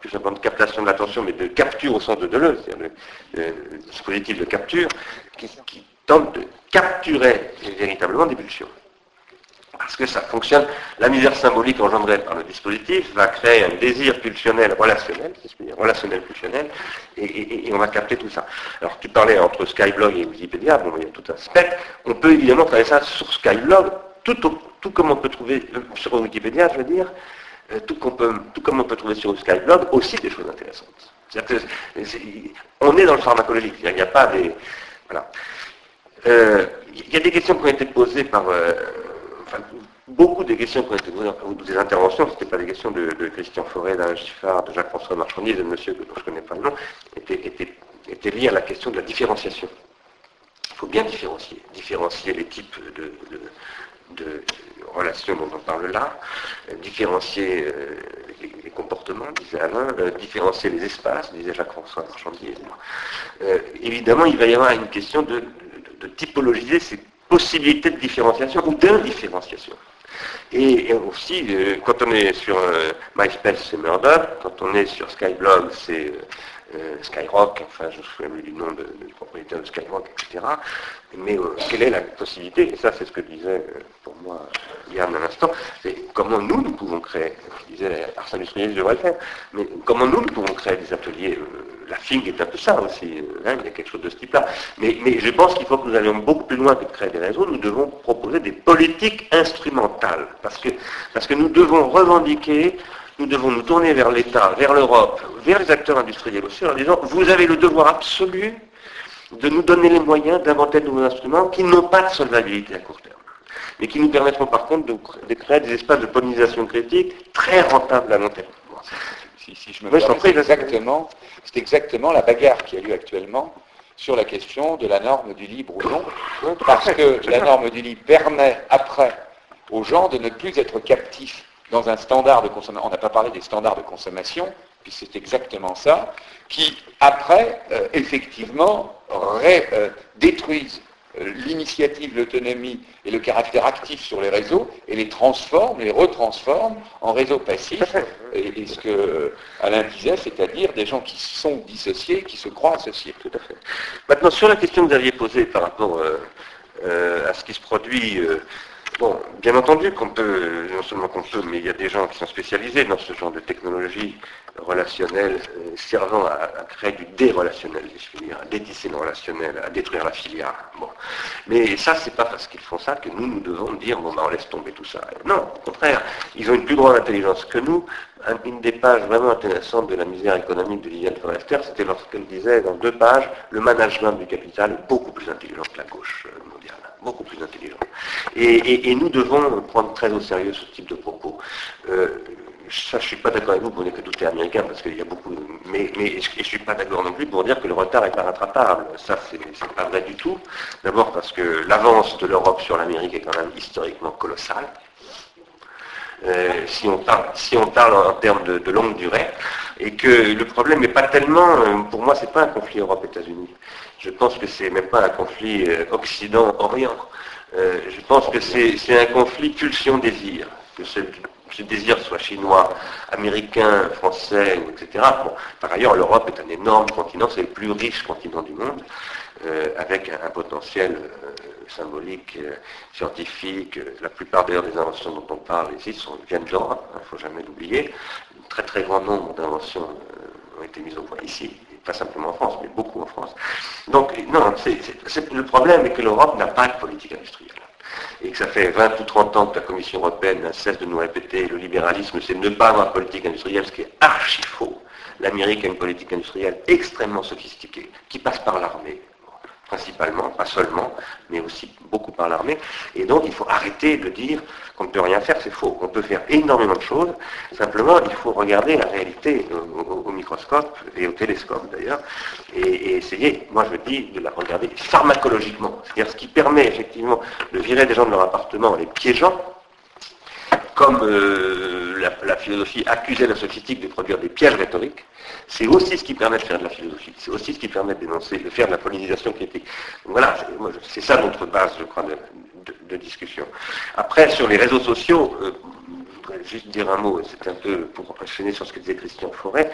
plus simplement de captation de l'attention, mais de capture au sens de Deleuze, c'est-à-dire le, dispositif de capture, qui, tente de capturer véritablement des pulsions parce que ça fonctionne. La misère symbolique engendrée par le dispositif va créer un désir pulsionnel relationnel, relationnel pulsionnel, et, on va capter tout ça. Alors tu parlais entre Skyblog et Wikipédia, bon, il y a tout un spectre. On peut évidemment travailler ça sur Skyblog, tout, tout comme on peut trouver euh, sur Wikipédia, je veux dire, euh, tout, comme on peut trouver sur Skyblog aussi des choses intéressantes. on est dans le pharmacologique, il n'y a, pas des... Voilà. Euh, il y a des questions qui ont été posées par beaucoup des questions qui ont été posées, ou des interventions, ce n'étaient pas des questions de, Christian Forêt, d'Alain Giffard, de Jacques-François Marchandier, de monsieur dont je ne connais pas le nom, étaient, liées à la question de la différenciation. Il faut bien différencier, différencier les types de, relations dont on parle là, différencier euh, les, comportements, disait Alain, euh, différencier les espaces, disait Jacques-François Marchandier. Euh, évidemment, il va y avoir une question de, typologiser ces possibilité de différenciation ou d'indifférenciation. Et, aussi, euh, quand on est sur euh, MySpace, c'est Murdoch, quand on est sur Skyblog, c'est euh, Skyrock, enfin je me souviens du nom du propriétaire de Skyrock, etc. Mais euh, quelle est la possibilité? Et ça c'est ce que disait pour moi Yann à l'instant, c'est comment nous, nous pouvons créer, je disais Ars Industrialis devrait le faire, mais comment nous, nous pouvons créer des ateliers la FING est un peu ça aussi, hein, il y a quelque chose de ce type-là. Mais, mais je pense qu'il faut que nous allions beaucoup plus loin que de créer des réseaux, nous devons proposer des politiques instrumentales, parce que, parce que nous devons revendiquer nous devons nous tourner vers l'État, vers l'Europe, vers les acteurs industriels aussi, en disant, vous avez le devoir absolu de nous donner les moyens d'inventer de nouveaux instruments qui n'ont pas de solvabilité à court terme, mais qui nous permettront par contre de, créer des espaces de pollinisation critique très rentables à long terme. Si, je me permets, c'est exactement, c'est exactement la bagarre qui a lieu actuellement sur la question de la norme du libre ou non, parce que la norme du libre permet après aux gens de ne plus être captifs dans un standard de consommation, on n'a pas parlé des standards de consommation, puis c'est exactement ça, qui après, euh, effectivement, euh, détruisent euh, l'initiative, l'autonomie et le caractère actif sur les réseaux et les transforment, les retransforment en réseaux passifs, et, ce que Alain disait, c'est-à-dire des gens qui sont dissociés, qui se croient associés. Tout à fait. Maintenant, sur la question que vous aviez posée par rapport à ce qui se produit Bon, bien entendu qu'on peut, non seulement qu'on peut, mais il y a des gens qui sont spécialisés dans ce genre de technologie relationnelle euh, servant à, créer du dérelationnel, je veux dire, à détisser le relationnel, à détruire la filière. Bon. Mais ça, c'est pas parce qu'ils font ça que nous, nous devons dire, bon, ben, on laisse tomber tout ça. Non, au contraire, ils ont une plus grande intelligence que nous. Une des pages vraiment intéressantes de la misère économique de Liliane Forester, c'était lorsqu'elle disait dans deux pages, le management du capital est beaucoup plus intelligent que la gauche mondiale beaucoup plus intelligent. Et, nous devons prendre très au sérieux ce type de propos. Euh, ça, je ne suis pas d'accord avec vous pour dire que tout est américain, parce qu'il y a beaucoup... Mais, mais je ne suis pas d'accord non plus pour dire que le retard n'est pas rattrapable. Ça, c'est pas vrai du tout. D'abord parce que l'avance de l'Europe sur l'Amérique est quand même historiquement colossale. Euh, si, on parle, si on parle en termes de, longue durée, et que le problème n'est pas tellement, euh, pour moi, c'est pas un conflit Europe-États-Unis. Je pense que c'est même pas un conflit euh, Occident-Orient. je pense que c'est un conflit pulsion-désir, que ce, désir soit chinois, américain, français, etc. par ailleurs, l'Europe est un énorme continent, c'est le plus riche continent du monde, avec un, potentiel symbolique, euh, scientifique. La plupart d'ailleurs des inventions dont on parle ici sont, viennent de l'Europe, il ne faut jamais l'oublier. Un très très grand nombre d'inventions euh, ont été mises au point ici, pas simplement en France, mais beaucoup en France. Donc non, le problème est que l'Europe n'a pas de politique industrielle. Et que ça fait 20 ou 30 ans que la Commission européenne ne cesse de nous répéter le libéralisme, c'est ne pas avoir de politique industrielle, ce qui est archi faux. L'Amérique a une politique industrielle extrêmement sophistiquée, qui passe par l'armée, principalement, pas seulement, mais aussi beaucoup par l'armée. Et donc il faut arrêter de dire qu'on ne peut rien faire, c'est faux. On peut faire énormément de choses, simplement il faut regarder la réalité au, microscope et au télescope d'ailleurs, et, essayer, moi je dis, de la regarder pharmacologiquement. C'est-à-dire ce qui permet effectivement de virer des gens de leur appartement en les piégeant, comme euh, la, philosophie accusait la sophistique de produire des pièges rhétoriques, c'est aussi ce qui permet de faire de la philosophie, c'est aussi ce qui permet de dénoncer, de faire de la pollinisation critique. voilà, c'est ça notre base, je crois, de, discussion. Après, sur les réseaux sociaux, euh, juste dire un mot, c'est un peu pour enchaîner sur ce que disait Christian Forêt,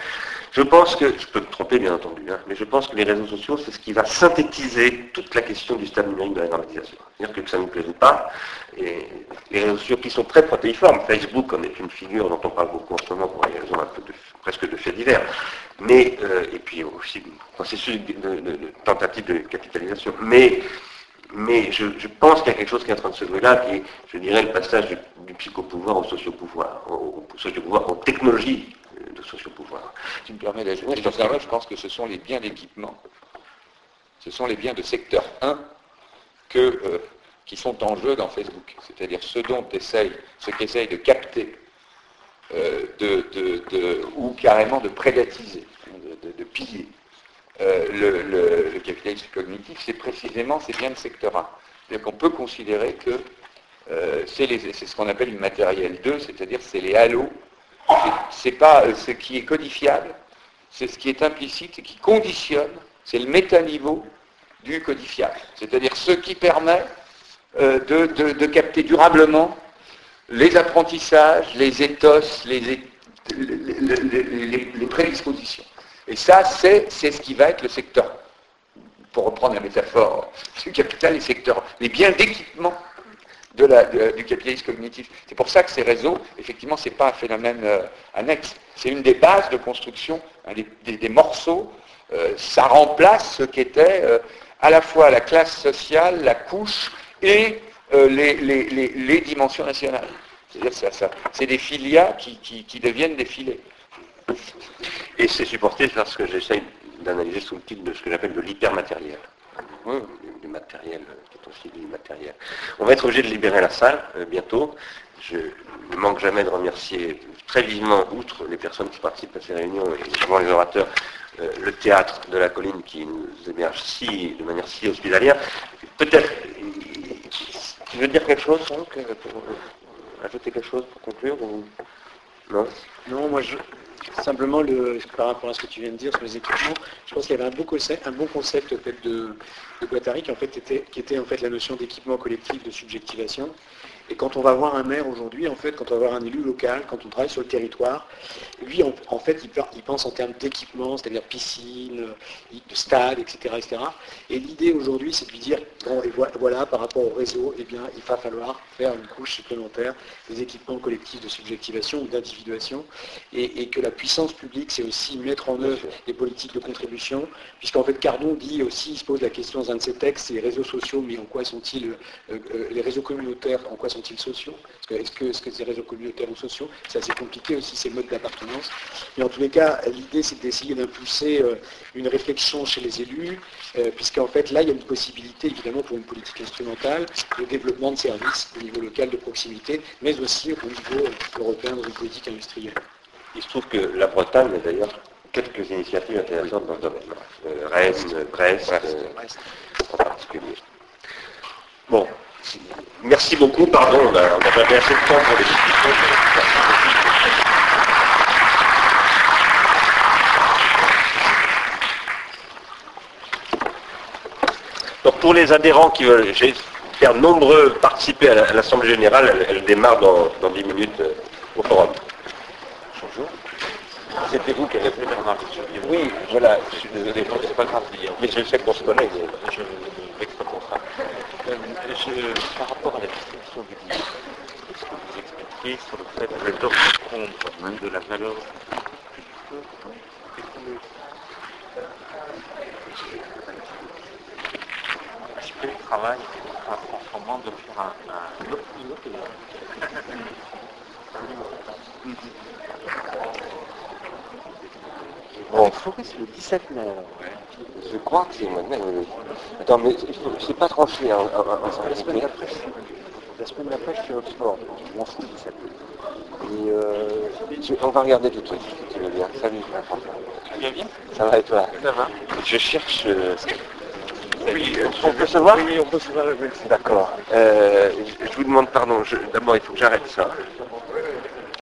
je pense que, je peux me tromper bien entendu, hein, mais je pense que les réseaux sociaux, c'est ce qui va synthétiser toute la question du stade numérique de la normalisation. C'est-à-dire que ça ne nous plaise pas, et les réseaux sociaux qui sont très protéiformes, Facebook en est une figure dont on parle beaucoup en ce moment pour des raisons presque de faits divers, mais, euh, et puis aussi processus de, de, tentative de capitalisation, mais mais je, pense qu'il y a quelque chose qui est en train de se jouer là, qui est, je dirais, le passage du, psychopouvoir au sociopouvoir, au, au sociopouvoir, aux technologies euh, de sociopouvoir. Tu me permets d'ajouter, je pense que ce sont les biens d'équipement, ce sont les biens de secteur 1 que, euh, qui sont en jeu dans Facebook. C'est-à-dire ce dont essaye, ce qu'essaye de capter, euh, de, ou carrément de prédatiser, de piller euh, le, capitalisme cognitif, c'est précisément ces biens de secteur 1. C'est-à-dire qu'on peut considérer que euh, c'est ce qu'on appelle une matériel 2, c'est-à-dire c'est les halos. C'est pas euh, ce qui est codifiable, c'est ce qui est implicite et qui conditionne, c'est le métaniveau du codifiable. C'est-à-dire ce qui permet de, capter durablement les apprentissages, les éthos, les prédispositions. Et ça, c'est ce qui va être le secteur, pour reprendre la métaphore du capital, les secteurs, les biens d'équipement du capitalisme cognitif. C'est pour ça que ces réseaux, effectivement, ce n'est pas un phénomène euh, annexe. C'est une des bases de construction, des, morceaux. Euh, ça remplace ce qu'était euh, à la fois la classe sociale, la couche et les, dimensions nationales. C'est-à-dire ça, c'est des filias qui, deviennent des filets. Et c'est supporté parce que j'essaye d'analyser sous le titre de ce que j'appelle de l'hypermatériel. Du, matériel, qui est aussi du matériel. On va être obligé de libérer la salle euh, bientôt. Je ne manque jamais de remercier très vivement, outre les personnes qui participent à ces réunions et notamment les orateurs, euh, le théâtre de la colline qui nous héberge de manière si hospitalière. Peut-être, tu veux dire quelque chose, Franck, pour ajouter quelque chose pour conclure Non? Non, moi je, Simplement, le, par rapport à ce que tu viens de dire sur les équipements, je pense qu'il y avait un bon concept, de, de Guattari qui, en fait, était, la notion d'équipement collectif de subjectivation. Et quand on va voir un maire aujourd'hui, en fait, quand on va voir un élu local, quand on travaille sur le territoire, lui, en, fait, il, pense en termes d'équipement, c'est-à-dire piscine, de stade, etc. etc. Et l'idée aujourd'hui, c'est de lui dire, bon, et voilà, par rapport au réseau, eh bien, il va falloir faire une couche supplémentaire des équipements collectifs de subjectivation ou d'individuation, et, que la puissance publique, c'est aussi mettre en œuvre des politiques de contribution, puisqu'en fait, Cardon dit aussi, il se pose la question dans un de ses textes, c'est les réseaux sociaux, mais en quoi sont-ils, euh, euh, les réseaux communautaires, en quoi sont sont-ils sociaux? Est-ce que, -ce que ces réseaux communautaires ou sociaux? C'est assez compliqué aussi ces modes d'appartenance. Mais en tous les cas, l'idée c'est d'essayer d'impulser euh, une réflexion chez les élus, euh, puisqu'en fait là il y a une possibilité évidemment pour une politique instrumentale de développement de services au niveau local de proximité, mais aussi au niveau européen dans une politique industrielle. Il se trouve que la Bretagne a d'ailleurs quelques initiatives intéressantes dans ce domaine. Euh, Rennes, Brest, en particulier. Bon, Merci beaucoup, pardon, on n'a pas assez de temps pour les discussions. Donc pour les adhérents qui veulent faire nombreux participer à l'Assemblée Générale, elle, démarre dans, dans, 10 minutes euh, au forum. Bonjour. C'était vous qui avez fait Bernard Oui, voilà, je suis désolé, c'est pas grave. Mais je sais qu'on se connaît. Je pour ça. Euh, par rapport à la distribution du livre, est-ce que vous expliquez sur le fait que doit compte de la valeur Est-ce que le travail en transformant de faire un, un autre, Bon, c'est le 17 mai. Je crois que c'est le mois de mai. Attends, mais c'est pas tranché. Hein, la semaine d'après, la semaine d'après, je suis à Oxford. Je m'en fous du 17 mai. Et euh, on va regarder tout de suite, si tu veux bien. Salut, François. Tu vas bien? Ça va et toi? Ça va. Je cherche... Euh, oui, on peut se voir? Oui, on peut se voir. D'accord. Euh, je vous demande pardon. D'abord, il faut que j'arrête ça.